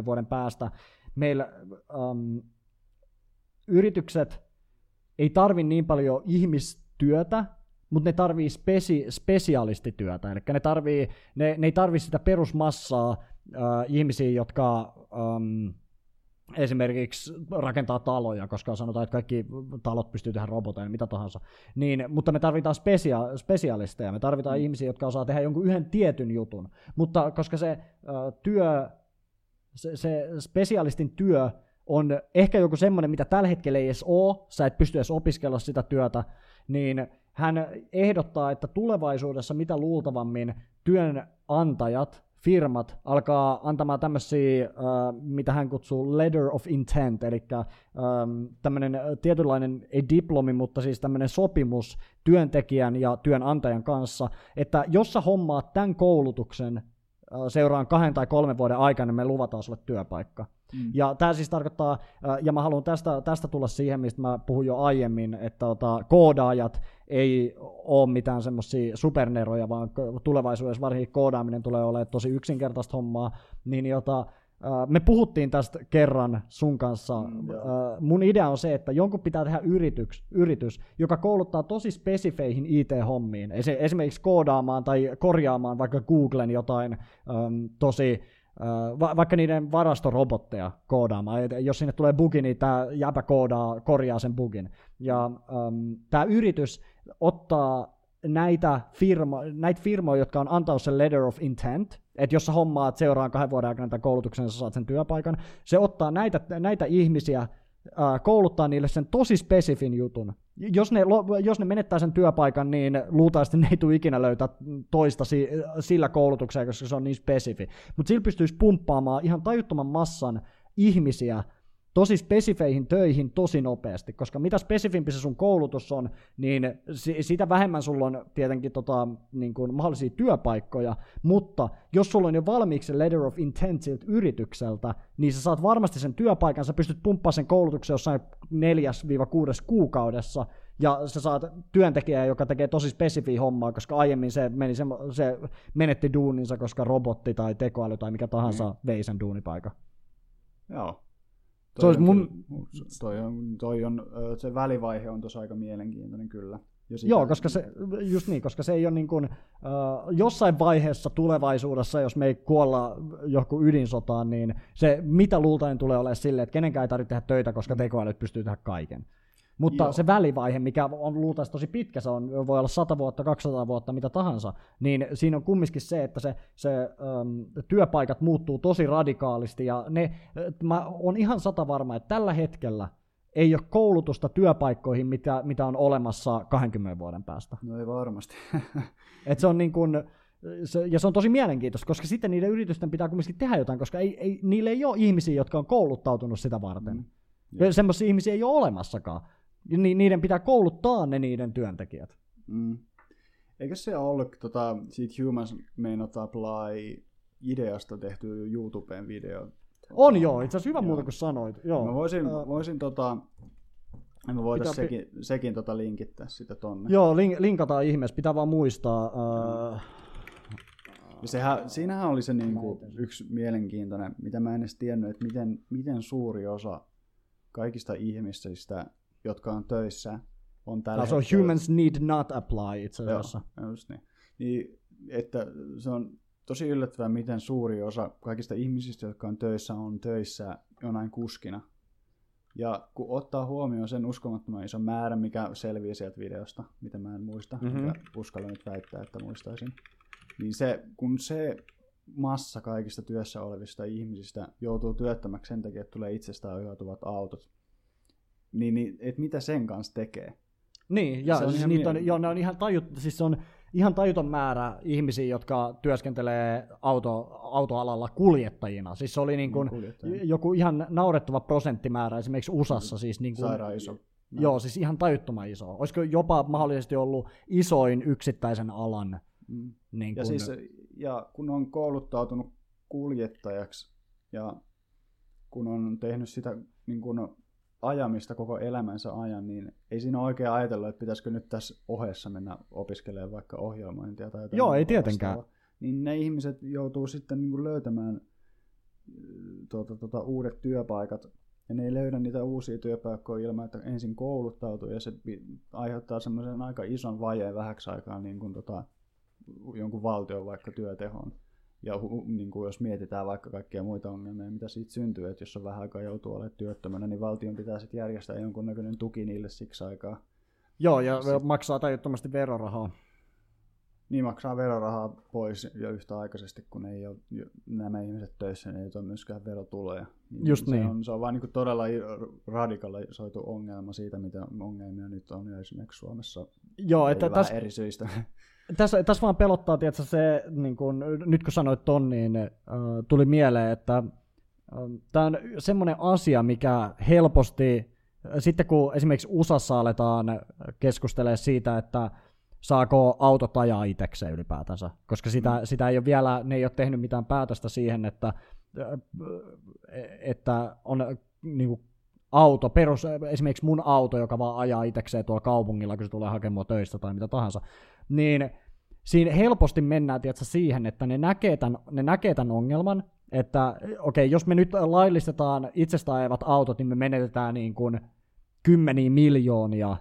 10-20 vuoden päästä, meillä um, yritykset ei tarvi niin paljon ihmistyötä, mutta ne tarvii spesi, spesialistityötä, eli ne, tarvii, ne, ne ei tarvi sitä perusmassaa, ihmisiä, jotka ähm, esimerkiksi rakentaa taloja, koska sanotaan, että kaikki talot pystyy tehdä roboteilla, mitä tahansa. Niin, mutta me tarvitaan spesia- spesialisteja, me tarvitaan mm. ihmisiä, jotka osaa tehdä jonkun yhden tietyn jutun. Mutta koska se äh, työ, se, se spesialistin työ on ehkä joku semmoinen, mitä tällä hetkellä ei edes ole, sä et pysty edes opiskella sitä työtä, niin hän ehdottaa, että tulevaisuudessa mitä luultavammin työnantajat firmat alkaa antamaan tämmöisiä, äh, mitä hän kutsuu letter of intent, eli ähm, tämmöinen äh, tietynlainen, ei diplomi, mutta siis tämmöinen sopimus työntekijän ja työnantajan kanssa, että jos sä hommaat tämän koulutuksen äh, seuraan kahden tai kolmen vuoden aikana, niin me luvataan sulle työpaikka. Mm. Ja tämä siis tarkoittaa, ja mä haluan tästä, tästä tulla siihen, mistä mä puhuin jo aiemmin, että ota, koodaajat ei ole mitään semmoisia superneroja, vaan tulevaisuudessa varsinkin koodaaminen tulee olemaan tosi yksinkertaista hommaa, niin jota, me puhuttiin tästä kerran sun kanssa. Mm, mun idea on se, että jonkun pitää tehdä yritys, yritys joka kouluttaa tosi spesifeihin IT-hommiin, esimerkiksi koodaamaan tai korjaamaan vaikka Googlen jotain tosi va- vaikka niiden varastorobotteja koodaamaan. Et jos sinne tulee bugi, niin tämä jäpä koodaa, korjaa sen bugin. Ja um, tämä yritys ottaa näitä, firmo, näitä firmoja, jotka on antanut sen letter of intent, että jos sä hommaat seuraan kahden vuoden aikana tämän koulutuksen, niin sä saat sen työpaikan, se ottaa näitä, näitä ihmisiä, kouluttaa niille sen tosi spesifin jutun. Jos ne, jos ne menettää sen työpaikan, niin luultavasti ne ei tule ikinä löytää toista sillä koulutuksella, koska se on niin spesifi. Mutta sillä pystyisi pumppaamaan ihan tajuttoman massan ihmisiä tosi spesifeihin töihin tosi nopeasti, koska mitä spesifimpi se sun koulutus on, niin sitä vähemmän sulla on tietenkin tota, niin kuin mahdollisia työpaikkoja, mutta jos sulla on jo valmiiksi letter of intent siltä yritykseltä, niin sä saat varmasti sen työpaikan, sä pystyt pumppaamaan sen koulutuksen jossain 4-6 kuukaudessa, ja sä saat työntekijää, joka tekee tosi spesifiä hommaa, koska aiemmin se, meni se, se menetti duuninsa, koska robotti tai tekoäly tai mikä tahansa mm. vei sen duunipaikan. Joo, Toi, se olisi mun... toi, on, toi on, se välivaihe on tuossa aika mielenkiintoinen kyllä. Ja sitä... Joo, koska se, just niin, koska se ei ole niin kuin, uh, jossain vaiheessa tulevaisuudessa, jos me ei kuolla joku ydinsotaan, niin se mitä luultain tulee olemaan silleen, että kenenkään ei tarvitse tehdä töitä, koska tekoälyt pystyy tehdä kaiken. Mutta Joo. se välivaihe, mikä on luultavasti tosi pitkä, se on, voi olla 100 vuotta, 200 vuotta, mitä tahansa, niin siinä on kumminkin se, että se, se äm, työpaikat muuttuu tosi radikaalisti ja ne, mä on ihan sata varma, että tällä hetkellä ei ole koulutusta työpaikkoihin, mitä, mitä on olemassa 20 vuoden päästä. No ei varmasti. Et se on niin kuin, se, ja se on tosi mielenkiintoista, koska sitten niiden yritysten pitää kumminkin tehdä jotain, koska ei, ei, niille ei ole ihmisiä, jotka on kouluttautunut sitä varten. Mm. Semmoisia ihmisiä ei ole olemassakaan. Ni, niiden pitää kouluttaa ne niiden työntekijät. Mm. Eikö se ollut tota, siitä Humans May Not Apply ideasta tehty YouTubeen video? On joo, itse asiassa hyvä muuta kuin sanoit. Joo. Mä voisin, uh, voisin tota, me voitaisiin sekin, pi- sekin tota linkittää sitä tonne. Joo, link, linkataan ihmeessä, pitää vaan muistaa. Uh, ja sehän, siinähän oli se niinku yksi mielenkiintoinen, mitä mä en edes tiennyt, että miten, miten suuri osa kaikista ihmisistä jotka on töissä, on tällä Se on humans need not apply itse asiassa. Joo, just niin. niin. että se on tosi yllättävää, miten suuri osa kaikista ihmisistä, jotka on töissä, on töissä jonain kuskina. Ja kun ottaa huomioon sen uskomattoman ison määrän, mikä selviää sieltä videosta, mitä mä en muista, mm-hmm. mikä uskallan nyt väittää, että muistaisin, niin se, kun se massa kaikista työssä olevista ihmisistä joutuu työttömäksi sen takia, että tulee itsestään ohjautuvat autot, niin, niin että mitä sen kanssa tekee. Niin, ja se on siis niitä on, joo, ne on ihan tajut, siis on ihan tajuton määrä ihmisiä, jotka työskentelee auto, autoalalla kuljettajina. Siis se oli niin kuin joku ihan naurettava prosenttimäärä esimerkiksi USAssa. Mm. Siis niin kuin, Sairaan iso. No. Joo, siis ihan tajuttoman iso. Olisiko jopa mahdollisesti ollut isoin yksittäisen alan. Mm. Niin kun... ja, siis, ja kun on kouluttautunut kuljettajaksi ja kun on tehnyt sitä niin kuin ajamista koko elämänsä ajan, niin ei siinä oikein ajatella, että pitäisikö nyt tässä ohessa mennä opiskelemaan vaikka ohjelmointia tai jotain. Joo, ei tietenkään. Vastaava. Niin ne ihmiset joutuu sitten niin kuin löytämään tuota, tuota, uudet työpaikat, ja ne ei löydä niitä uusia työpaikkoja ilman, että ensin kouluttautuu, ja se aiheuttaa semmoisen aika ison vajeen vähäksi aikaa niin kuin, tota, jonkun valtion vaikka työtehoon. Ja niin kuin jos mietitään vaikka kaikkia muita ongelmia, mitä siitä syntyy, että jos on vähän aikaa joutuu olemaan työttömänä, niin valtion pitää sitten järjestää jonkunnäköinen tuki niille siksi aikaa. Joo, ja Sit... maksaa tajuttomasti verorahaa. Niin maksaa verorahaa pois jo yhtä aikaisesti, kun ei ole nämä ihmiset töissä, niin ei ole myöskään verotuloja. Niin Just se niin. On, se on vaan niin todella radikalisoitu ongelma siitä, mitä ongelmia nyt on ja esimerkiksi Suomessa. Joo, että tässä, eri syistä. Tässä, tässä vaan pelottaa, tietysti se, niin kun, nyt kun sanoit ton, niin äh, tuli mieleen, että äh, tämä on semmoinen asia, mikä helposti, äh, sitten kun esimerkiksi USAssa aletaan keskustelemaan siitä, että saako autot ajaa itsekseen ylipäätänsä, koska sitä, mm. sitä ei ole vielä, ne ei ole tehnyt mitään päätöstä siihen, että, että on niin kuin auto, perus, esimerkiksi mun auto, joka vaan ajaa itsekseen tuolla kaupungilla, kun se tulee hakemaan töistä tai mitä tahansa, niin siinä helposti mennään tietysti, siihen, että ne näkee tämän, ne näkee tämän ongelman, että okei, okay, jos me nyt laillistetaan itsestä ajavat autot, niin me menetetään niin kuin kymmeniä miljoonia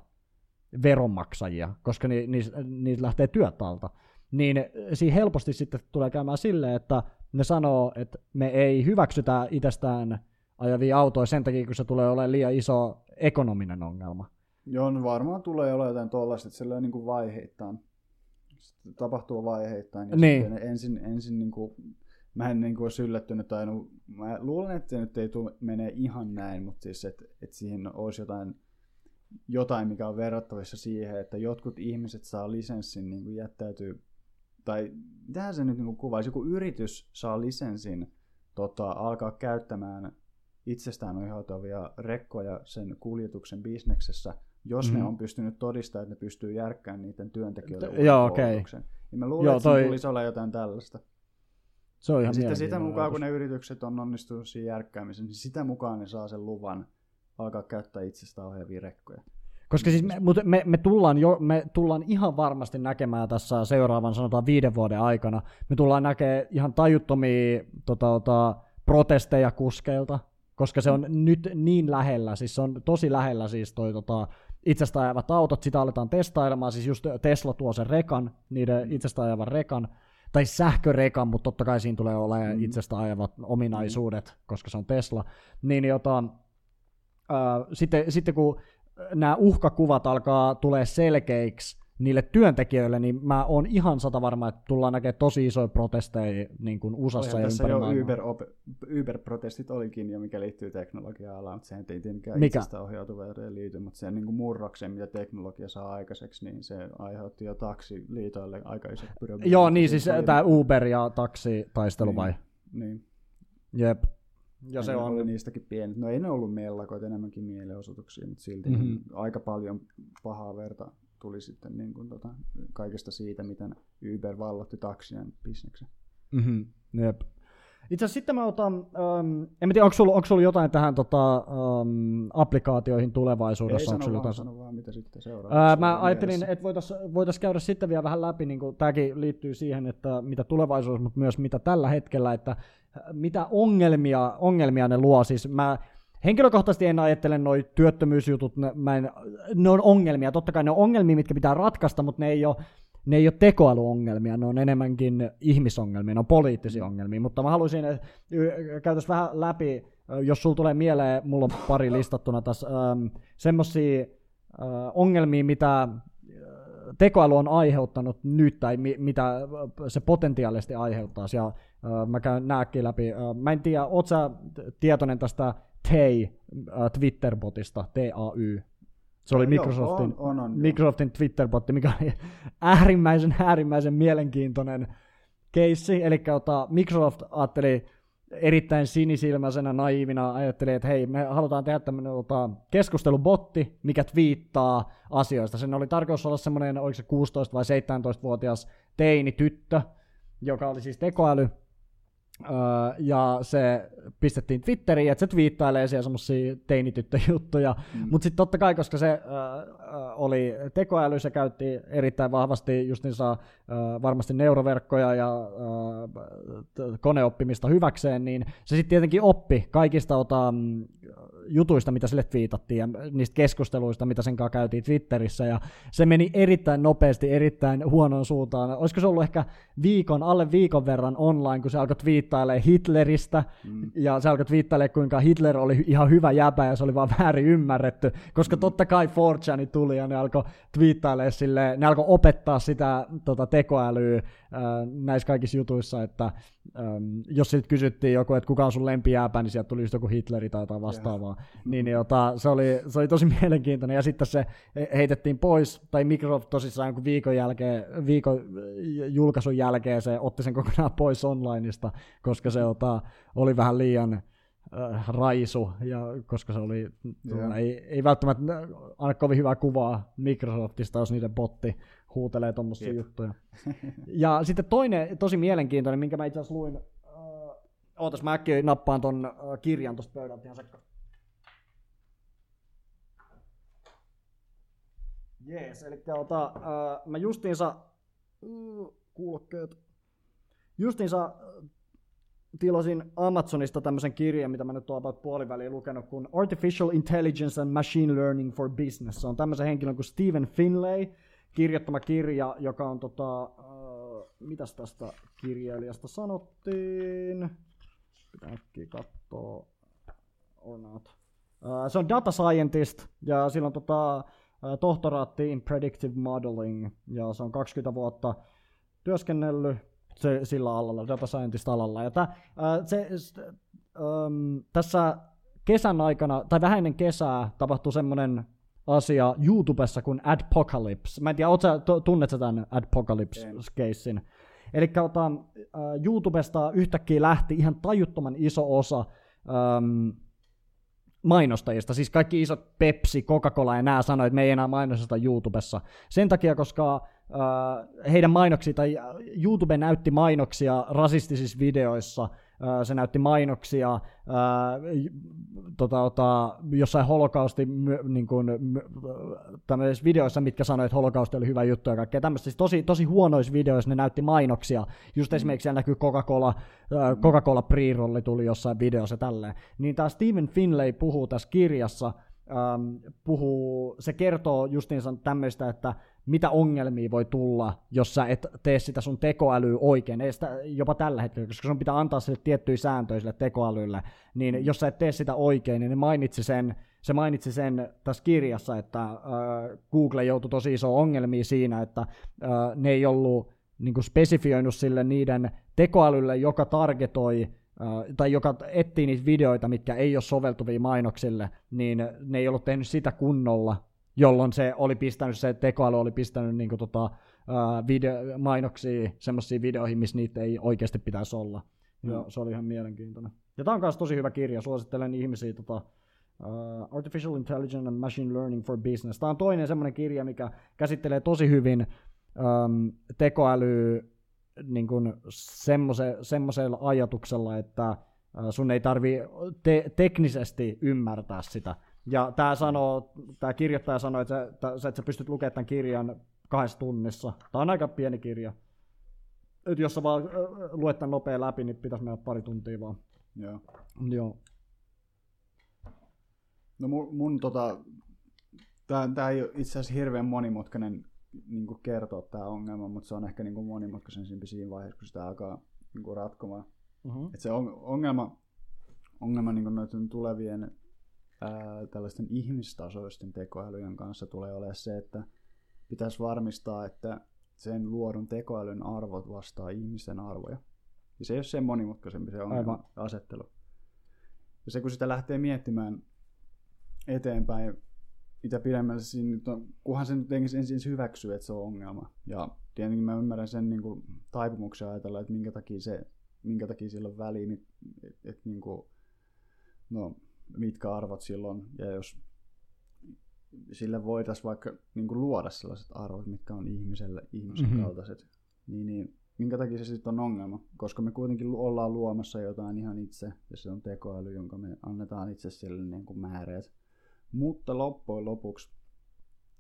veronmaksajia, koska ni, ni, lähtee työt alta. Niin siinä helposti sitten tulee käymään silleen, että ne sanoo, että me ei hyväksytä itsestään ajavia autoja sen takia, kun se tulee olemaan liian iso ekonominen ongelma. Joo, no varmaan tulee olemaan jotain tuollaista, että se niin kuin vaiheittain. Tapahtuu vaiheittain. Ja niin. ensin, ensin niin kuin, mä en niin kuin olisi yllättynyt, tai no, mä luulen, että se nyt ei tule, menee ihan näin, mutta siis, että, että siihen olisi jotain jotain, mikä on verrattavissa siihen, että jotkut ihmiset saa lisenssin niin kuin jättäytyy, tai mitähän se nyt niin kuin kuvaisi, joku yritys saa lisenssin tota, alkaa käyttämään itsestään ohjautuvia rekkoja sen kuljetuksen bisneksessä, jos mm-hmm. ne on pystynyt todistamaan, että ne pystyy järkkään niiden työntekijöiden Joo, okei. Okay. Ja mä luulen, Joo, että toi... tulisi olla jotain tällaista. Se on ihan ja sitten sitä mukaan, kun ne yritykset on onnistunut siinä järkkäämisessä, niin sitä mukaan ne saa sen luvan alkaa käyttää itsestään ohjaavia rekkoja. Koska siis me, me, me, tullaan jo, me tullaan ihan varmasti näkemään tässä seuraavan sanotaan viiden vuoden aikana, me tullaan näkemään ihan tajuttomia tota, tota, protesteja kuskeilta, koska se on nyt niin lähellä, siis se on tosi lähellä siis toi tota, itsestä ajavat autot, sitä aletaan testailemaan, siis just Tesla tuo sen rekan, niiden itsestä ajavan rekan, tai sähkörekan, mutta totta kai siinä tulee olemaan mm. itsestä ajavat ominaisuudet, mm. koska se on Tesla, niin jota, äh, sitten, sitten kun nämä uhkakuvat alkaa tulee selkeiksi niille työntekijöille, niin mä oon ihan sata varma, että tullaan näkemään tosi isoja protesteja niin kuin USAssa ja ympäri jo Uber, Uber-protestit olikin jo, mikä liittyy teknologia-alaan, mutta sehän ei tietenkään mikä? itsestä ohjautuvuuteen liity, mutta sen niin kuin murroksen, mitä teknologia saa aikaiseksi, niin se aiheutti jo taksiliitoille aika isot Joo, niin siis tämä Uber ja taksi taistelu niin, vai? Niin. Jep. Ja se on... oli niistäkin pienet. No ei ne ollut mellakoita, enemmänkin mielenosoituksia, mutta silti mm-hmm. aika paljon pahaa verta tuli sitten niin kuin tota, kaikesta siitä, miten Uber vallotti taksien bisneksen. Mm-hmm. Jep. Itse asiassa sitten mä otan, um, en tiedä, onko sulla, onko sulla jotain tähän tota, um, applikaatioihin tulevaisuudessa? Ei sano, vaan, sano vaan, mitä sitten seuraa. Uh, mä ajattelin, että voitaisiin voitais käydä sitten vielä vähän läpi, niin tämäkin liittyy siihen, että mitä tulevaisuus, mutta myös mitä tällä hetkellä, että mitä ongelmia, ongelmia ne luo. Siis mä henkilökohtaisesti en ajattele noin työttömyysjutut, ne, mä en, ne on ongelmia. Totta kai ne on ongelmia, mitkä pitää ratkaista, mutta ne ei ole ne ei ole tekoälyongelmia, ne on enemmänkin ihmisongelmia, ne on poliittisia ongelmia, mutta mä haluaisin, että käytäisiin vähän läpi, jos sulla tulee mieleen, mulla on pari listattuna tässä, ähm, semmoisia äh, ongelmia, mitä tekoäly on aiheuttanut nyt, tai mi- mitä se potentiaalisesti aiheuttaa. Ja äh, mä käyn nääkin läpi. Äh, mä en tiedä, oot sä tietoinen tästä TEI äh, Twitter-botista, TAY? Se oli Microsoftin, Joo, on, on, on, Microsoftin Twitter-botti, mikä oli äärimmäisen, äärimmäisen mielenkiintoinen keissi. Eli Microsoft ajatteli erittäin sinisilmäisenä, naiivina ajattelin, että hei, me halutaan tehdä tämmöinen tota, keskustelubotti, mikä twiittaa asioista. Sen oli tarkoitus olla semmoinen, oliko se 16- vai 17-vuotias teini-tyttö, joka oli siis tekoäly, Öö, ja se pistettiin Twitteriin, että se twiittailee siellä semmosia teinityttöjuttuja. Mm. Mutta sitten totta kai, koska se öö, oli tekoäly, se käytti erittäin vahvasti justiinsa öö, varmasti neuroverkkoja ja öö, koneoppimista hyväkseen, niin se sitten tietenkin oppi kaikista ota, jutuista, mitä sille twiitattiin ja niistä keskusteluista, mitä sen kanssa käytiin Twitterissä ja se meni erittäin nopeasti, erittäin huonoon suuntaan. Olisiko se ollut ehkä viikon, alle viikon verran online, kun se alkoi twiittailemaan Hitleristä mm. ja se alkoi twiittailemaan, kuinka Hitler oli ihan hyvä jäbä ja se oli vaan väärin ymmärretty, koska mm. totta kai 4 tuli ja ne alkoi twiittailemaan sille, ne alkoi opettaa sitä tota, tekoälyä näissä kaikissa jutuissa, että jos sitten kysyttiin joku, että kuka on sun lempijääpä, niin sieltä tuli just joku Hitleri tai jotain vastaavaa. Yeah. Niin, niin jota, se, oli, se oli tosi mielenkiintoinen. Ja sitten se heitettiin pois, tai Microsoft tosissaan viikon, jälkeen, viikon julkaisun jälkeen se otti sen kokonaan pois onlineista, koska se ota, oli vähän liian äh, raisu, ja koska se oli, yeah. ei, ei välttämättä anna kovin hyvää kuvaa Microsoftista, jos niiden botti huutelee tuommoisia juttuja. Ja sitten toinen tosi mielenkiintoinen, minkä mä itse asiassa luin, äh, ootas mä äkkiä nappaan ton äh, kirjan tuosta pöydältä ihan sekka. Jees, eli ota, äh, mä justiinsa, uh, kuulokkeet, justiinsa äh, tilasin Amazonista tämmöisen kirjan, mitä mä nyt oon about puoliväliin lukenut, kun Artificial Intelligence and Machine Learning for Business. Se on tämmöisen henkilön kuin Stephen Finlay, kirjoittama kirja, joka on tota, äh, mitäs tästä kirjailijasta sanottiin? Pitää äkkiä katsoa. Or not. Äh, se on data scientist ja sillä on tota, äh, tohtoraatti in predictive modeling ja se on 20 vuotta työskennellyt se, sillä alalla, data scientist alalla. Ja tää, äh, se, ähm, tässä kesän aikana, tai vähän ennen kesää, tapahtui semmoinen asia YouTubessa kuin Adpocalypse. Mä en tiedä, sä, tunnet sä tämän Adpocalypse-keissin? Eli uh, YouTubesta yhtäkkiä lähti ihan tajuttoman iso osa um, mainostajista, siis kaikki isot Pepsi, Coca-Cola ja nämä sanoivat, että me ei enää mainosteta YouTubessa. Sen takia, koska heidän mainoksia, tai YouTube näytti mainoksia rasistisissa videoissa, se näytti mainoksia ää, tota, tota, jossain holokausti niin kuin, tämmöisissä videoissa, mitkä sanoivat, että holokausti oli hyvä juttu ja kaikkea tämmöistä. Siis tosi, tosi huonoissa videoissa ne näytti mainoksia. Just mm. esimerkiksi siellä näkyy Coca-Cola, Coca-Cola pre-rolli tuli jossain videossa tälleen. Niin tämä Stephen Finlay puhuu tässä kirjassa, ähm, puhuu, se kertoo justiinsa tämmöistä, että mitä ongelmia voi tulla, jos sä et tee sitä sun tekoälyä oikein, ei sitä, jopa tällä hetkellä, koska sun pitää antaa sille tiettyjä sääntöjä sille tekoälylle, niin jos sä et tee sitä oikein, niin ne mainitsi sen, se mainitsi sen tässä kirjassa, että äh, Google joutui tosi iso ongelmia siinä, että äh, ne ei ollut niin kuin spesifioinut sille niiden tekoälylle, joka targetoi tai joka etsii niitä videoita, mitkä ei ole soveltuvia mainoksille, niin ne ei ollut tehnyt sitä kunnolla, jolloin se oli pistänyt, se tekoäly oli pistänyt niin kuin, tota, video, mainoksia semmoisiin videoihin, missä niitä ei oikeasti pitäisi olla. Mm. Ja se oli ihan mielenkiintoinen. Ja tämä on myös tosi hyvä kirja, suosittelen ihmisiä tota, uh, Artificial Intelligence and Machine Learning for Business. Tämä on toinen semmoinen kirja, mikä käsittelee tosi hyvin um, tekoälyä niin kuin semmoise, semmoisella ajatuksella, että sun ei tarvi te- teknisesti ymmärtää sitä. Ja tämä sanoo, tämä kirjoittaja sanoi, että, sä, että sä pystyt lukemaan tämän kirjan kahdessa tunnissa. Tämä on aika pieni kirja. Et jos sä vaan luet tämän nopea läpi, niin pitäisi mennä pari tuntia vaan. Joo. Joo. No mun, mun tota, tämä ei ole itse asiassa hirveän monimutkainen niin kuin kertoa tämä ongelma, mutta se on ehkä niin kuin monimutkaisempi siinä vaiheessa, kun sitä alkaa niin kuin ratkomaan. Uh-huh. Et se on, ongelma, ongelma niin kuin noiden tulevien ää, tällaisten ihmistasoisten tekoälyjen kanssa tulee olemaan se, että pitäisi varmistaa, että sen luodun tekoälyn arvot vastaa ihmisen arvoja. Ja se ei ole sen monimutkaisempi se ongelma Aivan. asettelu. Ja se kun sitä lähtee miettimään eteenpäin, mitä pidemmälle siinä nyt on, kunhan se nyt ensin hyväksyy, että se on ongelma. Ja tietenkin mä ymmärrän sen niin kuin, taipumuksen ajatella, että minkä takia, se, minkä takia sillä on väliä, että et, et, niin kuin, no, mitkä arvot silloin, ja jos sille voitaisiin vaikka niin kuin luoda sellaiset arvot, mitkä on ihmiselle, ihmisen mm-hmm. kaltaiset, niin, niin minkä takia se sitten on ongelma? Koska me kuitenkin ollaan luomassa jotain ihan itse, ja se on tekoäly, jonka me annetaan itse sille niin kuin määreet. Mutta loppujen lopuksi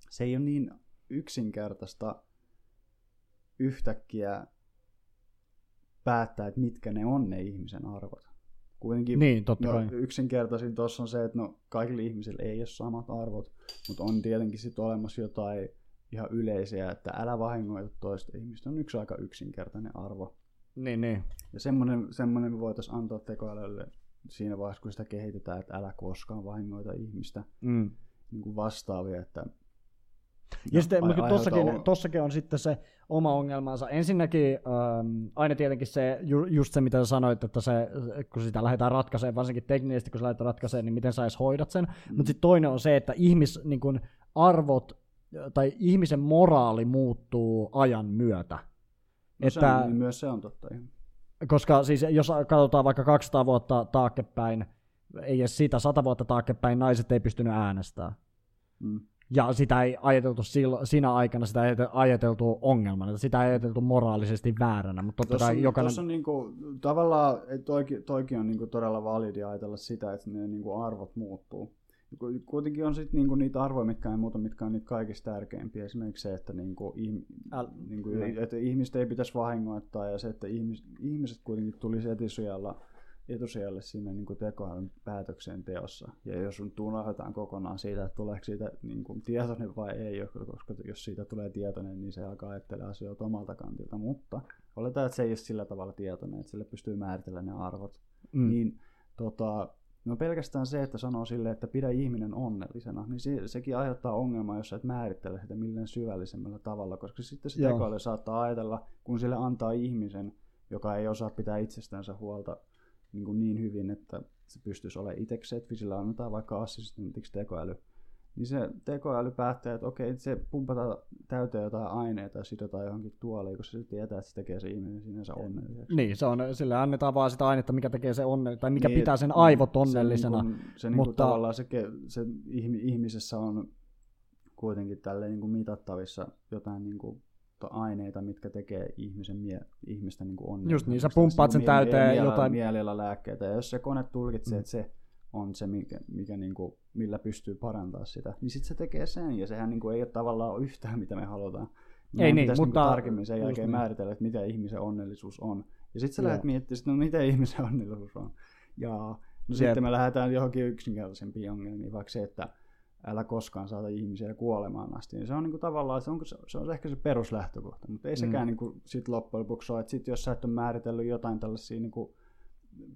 se ei ole niin yksinkertaista yhtäkkiä päättää, että mitkä ne on ne ihmisen arvot. kuitenkin Niin, totta no, kai. yksinkertaisin tuossa on se, että no, kaikille ihmisille ei ole samat arvot, mutta on tietenkin sitten olemassa jotain ihan yleisiä, että älä vahingoita toista ihmistä. on yksi aika yksinkertainen arvo. Niin, niin. Ja semmoinen, semmoinen me voitaisiin antaa tekoälylle siinä vaiheessa, kun sitä kehitetään, että älä koskaan vahingoita ihmistä Mm. niin kuin vastaavia, että Ja sitten ai- tossakin, on- tossakin on sitten se oma ongelmansa. Ensinnäkin ähm, aina tietenkin se, ju, just se mitä sanoit, että se, kun sitä lähdetään ratkaisemaan, varsinkin teknisesti kun sä lähdet ratkaisemaan, niin miten sä edes hoidat sen. Mm. Mutta sitten toinen on se, että ihmis, niin kun, arvot tai ihmisen moraali muuttuu ajan myötä. no se että, on, niin myös se on totta. ihan. Koska siis jos katsotaan vaikka 200 vuotta taaksepäin, ei edes sitä, 100 vuotta taaksepäin naiset ei pystynyt äänestämään. Mm. Ja sitä ei ajateltu sillo, siinä aikana, sitä ei ajateltu ongelmana, sitä ei ajateltu moraalisesti vääränä, mutta totta Tuossa kai on, jokainen... tuossa on niinku, tavallaan, toikin, toikin on niinku todella validi ajatella sitä, että ne niinku arvot muuttuu. Ku- Kuitenkin on sit niinku niitä arvoja, mitkä ei muuta, mitkä on niitä kaikista tärkeimpiä. Esimerkiksi se, että, niinku, ihm, Äl- niinku, niin. että ihmiset ei pitäisi vahingoittaa ja se, että ihmis, ihmiset kuitenkin tulisi etusijalla, etusijalle siinä niin kuin tekoälyn päätöksenteossa. Ja jos nyt unohdetaan kokonaan siitä, että tuleeko siitä niin kuin tietoinen vai ei, koska jos siitä tulee tietoinen, niin se alkaa ajattelemaan asioita omalta kantilta. Mutta oletaan, että se ei ole sillä tavalla tietoinen, että sille pystyy määrittelemään ne arvot. Mm. Niin tota, no pelkästään se, että sanoo sille, että pidä ihminen onnellisena, niin se, sekin aiheuttaa ongelmaa, jos sä et määrittele sitä millään syvällisemmällä tavalla, koska sitten se tekoäly saattaa ajatella, kun sille antaa ihmisen, joka ei osaa pitää itsestänsä huolta niin, kuin niin hyvin, että se pystyisi olemaan itsekseen, että sillä annetaan vaikka assistentiksi tekoäly, niin se tekoäly päättää, että okei, se pumpataan täyteen jotain aineita ja sidotaan johonkin tuoliin, koska se tietää, että se tekee se ihminen sinänsä onnelliseksi. Niin, se on, sille annetaan vaan sitä ainetta, mikä tekee se onne, tai mikä Niin, pitää sen mm, aivot se onnellisena. niin kuin, se niin mutta- tavallaan se, se ihmi, ihmisessä on kuitenkin tälleen niin kuin mitattavissa jotain niin kuin aineita, mitkä tekee ihmisen mie- ihmistä niin kuin onnelliseksi. Just niin, sä pumppaat sen niin mie- täyteen mielellä, jotain- Mielellä lääkkeitä, ja jos se kone tulkitsee, Mm. että se on se, mikä, mikä niin kuin, millä pystyy parantaa sitä, niin sitten se tekee sen, ja sehän niin kuin ei ole tavallaan yhtään, mitä me halutaan. Meidän niin, pitäisi mutta- niin kuin tarkemmin sen jälkeen niin. määritellä, että mitä ihmisen onnellisuus on. Ja sitten sä Joo. lähdet miettimään, että no mitä ihmisen onnellisuus on. Ja no Jep. sitten me lähdetään johonkin yksinkertaisempiin ongelmiin, vaikka se, että älä koskaan saata ihmisiä kuolemaan asti. Niin se on niinku tavallaan, se on, se on ehkä se peruslähtökohta, mutta ei Mm. sekään niinku sit loppujen lopuksi ole, että sit jos sä et ole määritellyt jotain tällaisia niinku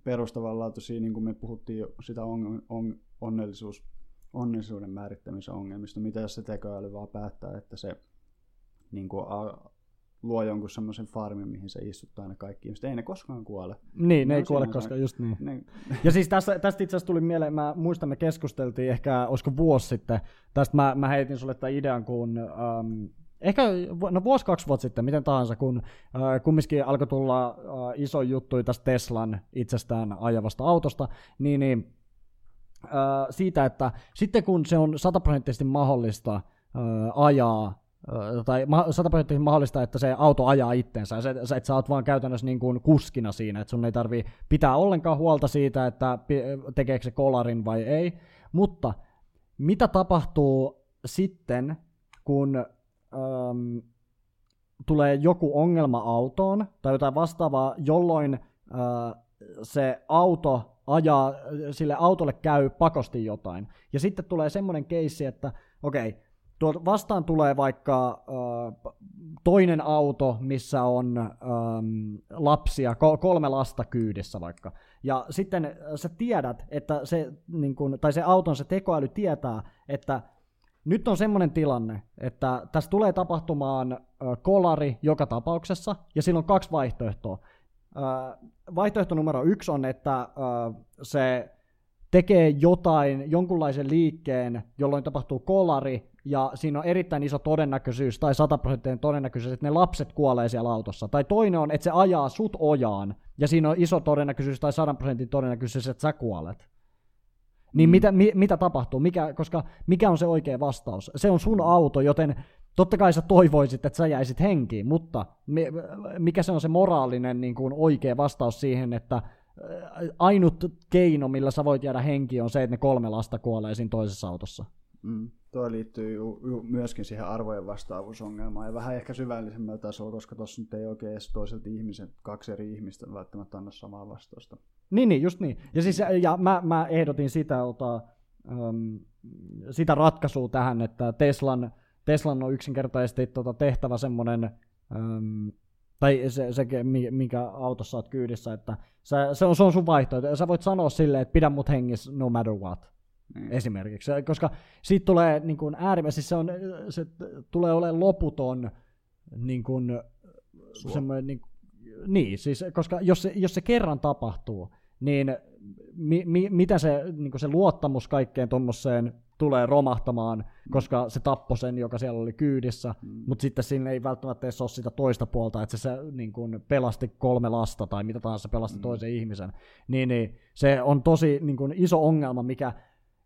perustavanlaatuisia, niin kuin me puhuttiin jo sitä on, on, onnellisuus, onnellisuuden määrittämisen ongelmista, mitä jos se tekoäly vaan päättää, että se niin kuin, a, luo jonkun semmoisen farmin, mihin se istuttaa ne kaikki ihmiset. Ei ne koskaan kuole. Niin, ne No, ei kuole on koskaan, se- just niin. Ne, Ja siis tässä, tästä itse asiassa tuli mieleen, mä muistan, me keskusteltiin ehkä, olisiko vuosi sitten, tästä mä, mä heitin sulle tämän idean, kun ähm, ehkä no vuosi kaksi vuotta sitten, miten tahansa, kun äh, kumminkin alkoi tulla äh, iso juttu tästä Teslan itsestään ajavasta autosta, niin, niin äh, siitä, että sitten kun se on sataprosenttisesti mahdollista äh, ajaa Ö, tai sataprosenttisesti mahdollista, että se auto ajaa itteensä, sä- että sä oot vaan käytännössä niin kuin kuskina siinä, että sun ei tarvii pitää ollenkaan huolta siitä, että tekeekö se kolarin vai ei, mutta mitä tapahtuu sitten, kun äm, tulee joku ongelma autoon tai jotain vastaavaa, jolloin äh, se auto ajaa, sille autolle käy pakosti jotain. Ja sitten tulee semmoinen keissi, että okei, okay, vastaan tulee vaikka äh, toinen auto, missä on ähm, lapsia, ko- kolme lasta kyydissä vaikka. Ja sitten sä tiedät, että se, niin kun, tai se auton se tekoäly tietää, että nyt on semmoinen tilanne, että tässä tulee tapahtumaan kolari joka tapauksessa, ja silloin on kaksi vaihtoehtoa. Vaihtoehto numero yksi on, että se tekee jotain, jonkunlaisen liikkeen, jolloin tapahtuu kolari, ja siinä on erittäin iso todennäköisyys, tai 100 prosenttinen todennäköisyys, että ne lapset kuolee siellä autossa. Tai toinen on, että se ajaa sut ojaan, ja siinä on iso todennäköisyys, tai 100 prosentin todennäköisyys, että sä kuolet. Niin Mm. mitä, mi, mitä tapahtuu? Mikä, koska mikä on se oikea vastaus? Se on sun auto, joten totta kai sä toivoisit, että sä jäisit henkiin, mutta mi, mikä se on se moraalinen niin kuin oikea vastaus siihen, että äh, ainut keino, millä sä voit jäädä henkiin, on se, että ne kolme lasta kuolee siinä toisessa autossa. Mm. Tuo liittyy ju, ju, myöskin siihen arvojen vastaavuusongelmaan ja vähän ehkä syvällisemmällä tasolla, koska tuossa nyt ei oikein edes toiselta ihmisen, kaksi eri ihmistä välttämättä anna samaa vastausta. Niin, niin, just niin. Ja, siis, ja mä, mä ehdotin sitä, ota, um, sitä ratkaisua tähän, että Teslan, Teslan on yksinkertaisesti tota, tehtävä semmoinen, um, tai se, se, minkä autossa olet kyydissä, että se, se, on, se on sun vaihtoehto. Sä voit sanoa silleen, että pidä mut hengissä no matter what. Mm. Esimerkiksi, koska siitä tulee niin kuin äärimmäisesti, se, on, se tulee olemaan loputon niin kuin, semmoinen, niin, niin, siis, koska jos se, jos se kerran tapahtuu, niin mi, mi, mitä se, niin se luottamus kaikkeen tuommoiseen tulee romahtamaan, koska se tappoi sen, joka siellä oli kyydissä, mm. mutta sitten siinä ei välttämättä edes ole sitä toista puolta, että se, se niin kuin pelasti kolme lasta tai mitä tahansa pelasti mm. toisen ihmisen, niin, niin se on tosi niin kuin iso ongelma, mikä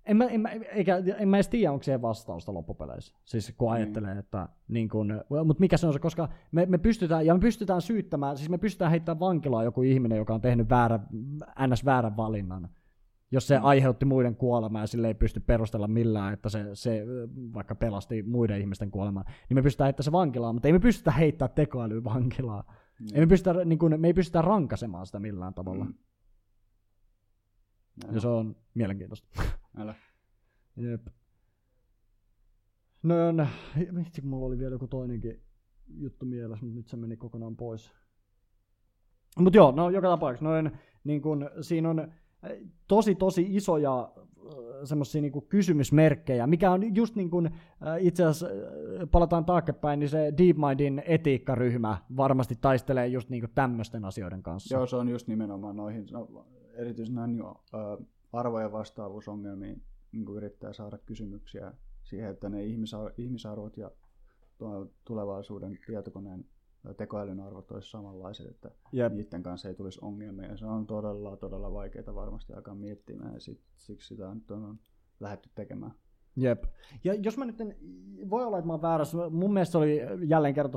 en mä, en, mä, eikä, en mä edes tiedä, onko siihen vastausta loppupeleissä. Siis kun mm. ajattelee, että niin kun, mutta mikä se on se, koska me, me pystytään, ja me pystytään syyttämään, siis me pystytään heittämään vankilaan joku ihminen, joka on tehnyt väärän, ns. väärän valinnan. Jos se mm. aiheutti muiden kuolemaa ja sille ei pysty perustella millään, että se, se vaikka pelasti muiden ihmisten kuolemaa, niin me pystytään heittämään se vankilaan, mutta ei me pystytä heittämään tekoälyä vankilaan. Mm. Ei me, pystytä, niin kun, me ei pystytä rankaisemaan sitä millään tavalla. Mm. Ja se on mielenkiintoista. Älä. Jep. No on, vitsi kun mulla oli vielä joku toinenkin juttu mielessä, mutta nyt se meni kokonaan pois. Mutta joo, no joka tapauksessa noin, niin kun, siinä on tosi tosi isoja semmoisia niin kysymysmerkkejä, mikä on just niin kuin, itse asiassa palataan taaksepäin, niin se DeepMindin etiikkaryhmä varmasti taistelee just niin tämmöisten asioiden kanssa. Joo, se on just nimenomaan noihin, no, erityisesti näihin arvojen vastaavuusongelmiin niin yrittää saada kysymyksiä siihen, että ne ihmisarvot ja tulevaisuuden tietokoneen tekoälyn arvot olisi samanlaiset, että yep. niiden kanssa ei tulisi ongelmia. Ja se on todella, todella vaikeaa varmasti alkaa miettimään ja sit, siksi sitä nyt on, on lähdetty tekemään. Jep. Ja jos mä nyt en, voi olla, että mä oon väärässä, mun mielestä se oli jälleen kerran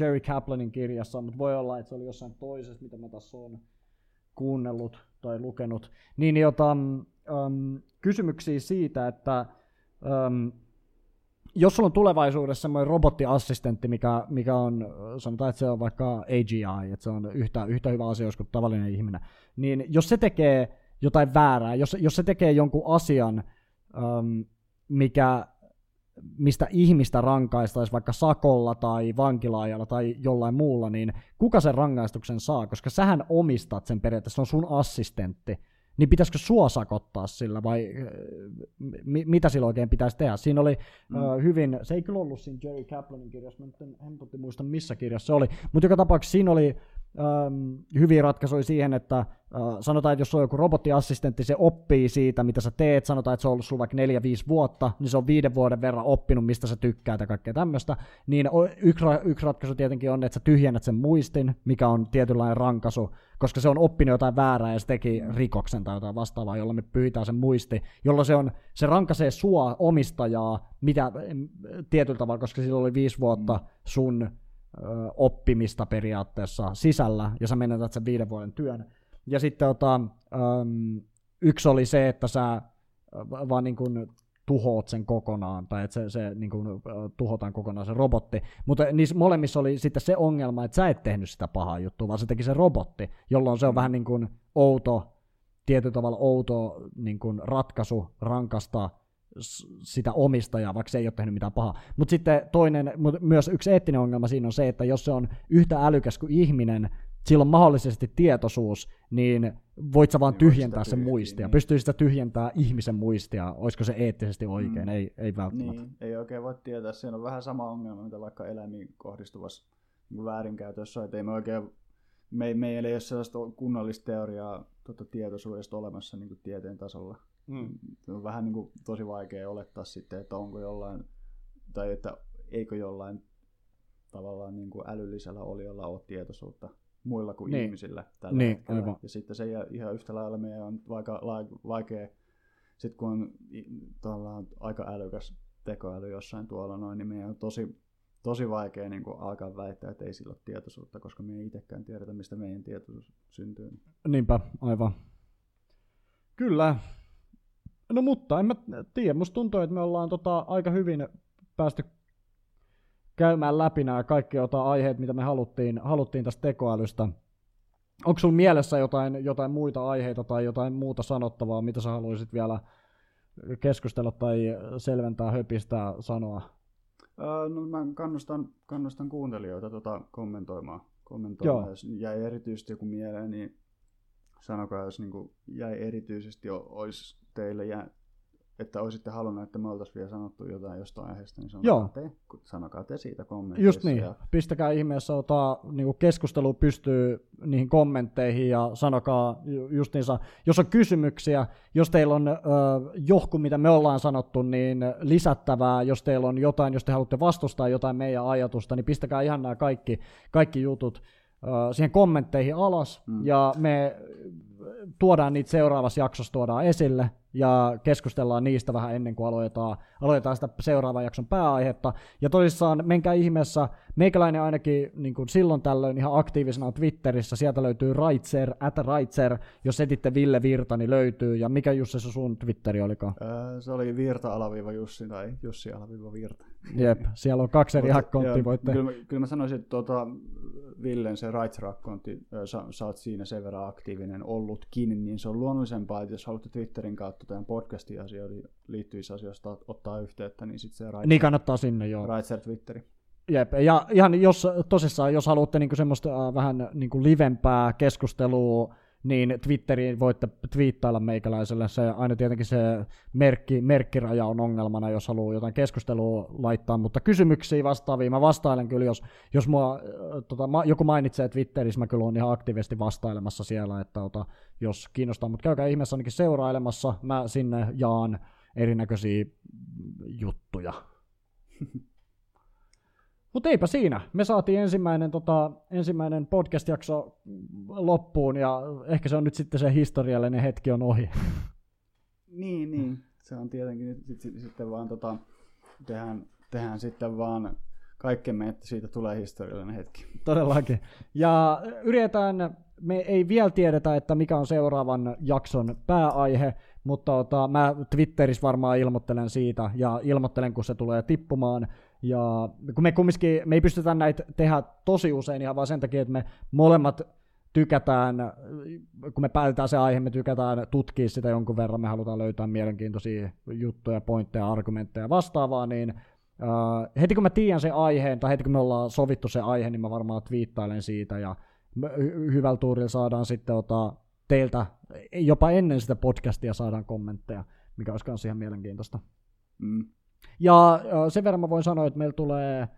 Jerry Kaplanin kirjassa, mutta voi olla, että se oli jossain toisessa, mitä mä tässä on kuunnellut tai lukenut, niin jota, um, kysymyksiä siitä, että um, jos sulla on tulevaisuudessa semmoinen robottiassistentti, mikä, mikä on, sanotaan, että se on vaikka AGI, että se on yhtä, yhtä hyvä asia kuin tavallinen ihminen, niin jos se tekee jotain väärää, jos, jos se tekee jonkun asian, um, mikä, mistä ihmistä rankaistaisi vaikka sakolla tai vankilaajalla tai jollain muulla, niin kuka sen rangaistuksen saa, koska sähän omistat sen periaatteessa, se on sun assistentti niin pitäisikö sua sakottaa sillä vai mi- mitä sillä oikein pitäisi tehdä? Siinä oli mm. uh, hyvin, se ei kyllä ollut siinä Jerry Kaplanin kirjassa, mä nyt en hempotti muista missä kirjassa se oli, mutta joka tapauksessa siinä oli hyviä ratkaisuja siihen, että Uh, sanotaan, että jos on joku robottiassistentti, se oppii siitä, mitä sä teet, sanotaan, että se on ollut sulla vaikka 4-5 vuotta, niin se on viiden vuoden verran oppinut, mistä sä tykkäät ja kaikkea tämmöistä, niin yksi, yksi ratkaisu tietenkin on, että sä tyhjennät sen muistin, mikä on tietynlainen rankasu, koska se on oppinut jotain väärää ja se teki rikoksen tai jotain vastaavaa, jolla me pyytään sen muisti, jolloin se, on, se rankaisee sua omistajaa mitä, tietyllä tavalla, koska sillä oli viisi vuotta sun oppimista periaatteessa sisällä, ja sä menetät sen viiden vuoden työn, ja sitten ota, yksi oli se, että sä vaan niin kuin tuhoat sen kokonaan, tai että se, se niin kuin, tuhotaan kokonaan se robotti. Mutta niissä molemmissa oli sitten se ongelma, että sä et tehnyt sitä pahaa juttua, vaan se teki se robotti, jolloin se on mm. vähän niin kuin outo, tietyllä tavalla outo niin kuin ratkaisu rankasta sitä omistajaa, vaikka se ei ole tehnyt mitään pahaa. Mutta sitten toinen, mutta myös yksi eettinen ongelma siinä on se, että jos se on yhtä älykäs kuin ihminen, sillä on mahdollisesti tietoisuus, niin voit sä vaan niin tyhjentää sen muistia. Niin. Pystyy sitä tyhjentää ihmisen muistia, olisiko se eettisesti oikein, mm. ei, ei välttämättä. Niin, ei oikein voi tietää. Siinä on vähän sama ongelma, mitä vaikka eläimiin kohdistuvassa väärinkäytössä, että ei me oikein me, meillä ei ole sellaista kunnollista teoriaa tuota tietoisuudesta olemassa niin kuin tieteen tasolla. Mm. On vähän niin kuin, tosi vaikea olettaa sitten, että onko jollain, tai että eikö jollain tavallaan niin kuin älyllisellä oliolla ole tietoisuutta muilla kuin niin. ihmisillä tällä niin, hetkellä. Aivan. Ja sitten se ihan yhtä lailla meidän on vaikka vaikea, sitten kun on on aika älykäs tekoäly jossain tuolla noin, niin meidän on tosi, tosi vaikea niin kuin alkaa väittää, että ei sillä ole tietoisuutta, koska me ei itsekään tiedetä, mistä meidän tietoisuus syntyy. Niinpä, aivan. Kyllä. No mutta en mä tiedä, musta tuntuu, että me ollaan tota aika hyvin päästy käymään läpi nämä kaikki aiheet, mitä me haluttiin, haluttiin tästä tekoälystä. Onko sulla mielessä jotain, jotain muita aiheita tai jotain muuta sanottavaa, mitä sä haluaisit vielä keskustella tai selventää, höpistää, sanoa? Öö, no mä kannustan, kannustan kuuntelijoita tota kommentoimaan. kommentoimaan. Joo. Jos jäi erityisesti joku mieleen, niin sanokaa, jos niin jäi erityisesti, olisi teille jää, että olisitte halunnut, että me oltaisiin vielä sanottu jotain jostain aiheesta, niin sanokaa, Joo. te, sanokaa te siitä kommenteissa. Just niin. Ja, Pistäkää ihmeessä ota, niin keskustelu pystyy niihin kommentteihin ja sanokaa ju- justiinsa, jos on kysymyksiä, jos teillä on ö, johku, mitä me ollaan sanottu, niin lisättävää, jos teillä on jotain, jos te haluatte vastustaa jotain meidän ajatusta, niin pistäkää ihan nämä kaikki, kaikki jutut ö, siihen kommentteihin alas mm. ja me tuodaan niitä seuraavassa jaksossa tuodaan esille ja keskustellaan niistä vähän ennen kuin aloitetaan, aloitetaan sitä seuraavan jakson pääaihetta. Ja tosissaan menkää ihmeessä, meikäläinen ainakin niin kuin silloin tällöin ihan aktiivisena Twitterissä, sieltä löytyy Raitser, at Raitser, jos etitte Ville Virta, niin löytyy. Ja mikä Jussi se sun Twitteri olikaan? öö, se oli Virta-Jussi tai Jussi-Virta. Jep, siellä on kaksi eri Mutta, akkonttia, joo, voitte... Kyllä, kyllä mä sanoisin, että tuota, Villen se Rights-akkontti, ö, sä, sä oot siinä sen verran aktiivinen ollutkin, niin se on luonnollisempaa, että jos haluatte Twitterin kautta tämän podcastin asioihin liittyvissä asioista ot- ottaa yhteyttä, niin sitten se Rights, Niin kannattaa sinne, joo. Rightser Twitteri. Jep, ja ihan jos tosissaan, jos haluatte niinku semmoista äh, vähän niinku livempää keskustelua, niin Twitteriin voitte twiittailla meikäläiselle. Se aina tietenkin se merkki, merkkiraja on ongelmana, jos haluaa jotain keskustelua laittaa, mutta kysymyksiä vastaavia mä vastailen kyllä, jos, jos mua, äh, tota, joku mainitsee Twitterissä, mä kyllä olen ihan aktiivisesti vastailemassa siellä, että ota, jos kiinnostaa, mutta käykää ihmeessä ainakin seurailemassa, mä sinne jaan erinäköisiä juttuja. Mutta eipä siinä. Me saatiin ensimmäinen, tota, ensimmäinen podcast-jakso loppuun ja ehkä se on nyt sitten se historiallinen hetki on ohi. Niin, niin. Se on tietenkin nyt sit, sit, sitten vaan tota, tehdään, tehdään sitten vaan kaikkemme, että siitä tulee historiallinen hetki. Todellakin. Ja yritetään, me ei vielä tiedetä, että mikä on seuraavan jakson pääaihe, mutta ota, mä Twitterissä varmaan ilmoittelen siitä ja ilmoittelen, kun se tulee tippumaan. Ja kun me kumminkin, me ei pystytä näitä tehdä tosi usein ihan vaan sen takia, että me molemmat tykätään, kun me päätetään se aihe, me tykätään tutkia sitä jonkun verran, me halutaan löytää mielenkiintoisia juttuja, pointteja, argumentteja ja vastaavaa, niin Uh, heti kun mä tiedän sen aiheen, tai heti kun me ollaan sovittu se aihe, niin mä varmaan twiittailen siitä, ja hyvällä tuurilla saadaan sitten ota teiltä, jopa ennen sitä podcastia saadaan kommentteja, mikä olisi myös ihan mielenkiintoista. Mm. Ja sen verran mä voin sanoa, että meillä tulee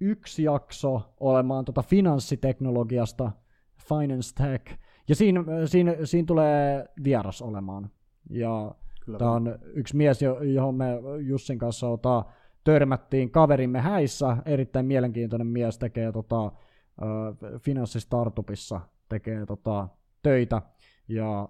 yksi jakso olemaan tota finanssiteknologiasta, Finance Tech, ja siinä, siinä, siinä tulee vieras olemaan. Ja Tämä on yksi mies, jo- johon me Jussin kanssa ota, törmättiin kaverimme häissä. Erittäin mielenkiintoinen mies, tekee tota, finanssistartupissa tekee tota, töitä. Ja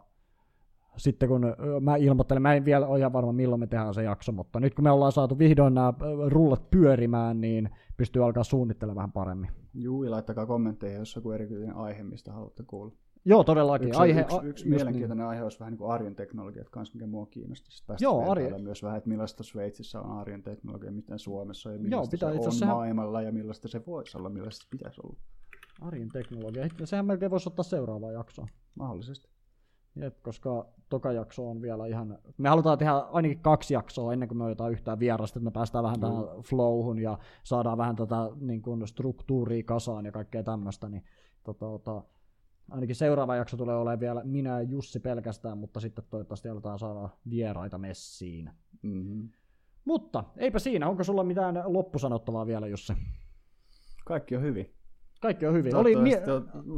sitten kun mä ilmoittelen, mä en vielä ole ihan varma milloin me tehdään se jakso, mutta nyt kun me ollaan saatu vihdoin nämä rullat pyörimään, niin pystyy alkaa suunnittelemaan vähän paremmin. Juu, ja laittakaa kommentteja, jos joku erityinen aihe, mistä haluatte kuulla. Joo, todellakin. Yksi, aihe, yksi, yksi just mielenkiintoinen aihe olisi vähän niin kuin arjen teknologiat kanssa, mikä mua kiinnostaa. Sitten päästä Joo, arjen- myös vähän, että millaista Sveitsissä on arjen teknologia, miten Suomessa ja millaista pitää se itse on sehän- maailmalla ja millaista se voisi olla, millaista se pitäisi olla. Niin, Arjen teknologia. Sehän melkein voisi ottaa seuraavaan jaksoon. Mahdollisesti. Jep, koska toka jakso on vielä ihan... Me halutaan tehdä ainakin kaksi jaksoa ennen kuin me otetaan yhtään vierasta, että me päästään vähän tähän flowhun ja saadaan vähän tätä niin kuin, struktuuria kasaan ja kaikkea tämmöistä, niin tota, tota, ainakin seuraava jakso tulee olemaan vielä minä ja Jussi pelkästään, mutta sitten toivottavasti aletaan saada vieraita messiin. Mm-hmm. Mutta eipä siinä, onko sulla mitään loppusanottavaa vielä Jussi? Kaikki on hyvin. Kaikki on hyvin. Oli mie-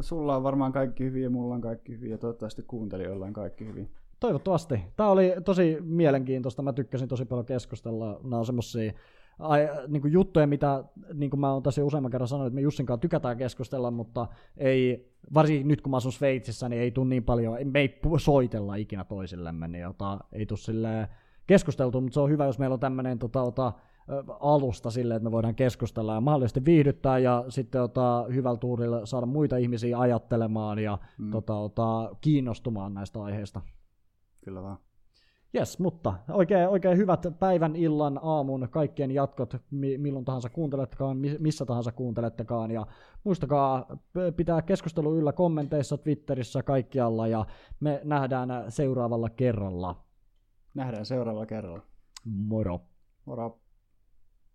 sulla on varmaan kaikki hyvin ja mulla on kaikki hyvin ja toivottavasti kuuntelijoilla on kaikki hyvin. Toivottavasti. Tämä oli tosi mielenkiintoista. Mä tykkäsin tosi paljon keskustella. Nämä on semmosia ai, niin kuin juttuja, mitä niin kuin mä oon tässä jo useamman kerran sanonut, että me Jussin kanssa tykätään keskustella, mutta ei, varsinkin nyt kun mä asun Sveitsissä, niin ei tule niin paljon, me ei soitella ikinä toisillemme, niin jota, ei tule keskusteltu, mutta se on hyvä, jos meillä on tämmöinen tota, ota, alusta sille, että me voidaan keskustella ja mahdollisesti viihdyttää ja sitten ota, hyvällä tuurilla saada muita ihmisiä ajattelemaan ja mm. tota, ota, kiinnostumaan näistä aiheista. Kyllä vaan. Yes, mutta oikein, oikein hyvät päivän, illan, aamun, kaikkien jatkot, mi- milloin tahansa kuuntelettekaan, missä tahansa kuuntelettekaan. Ja muistakaa pitää keskustelu yllä kommenteissa, Twitterissä, kaikkialla ja me nähdään seuraavalla kerralla. Nähdään seuraavalla kerralla. Moro. Moro.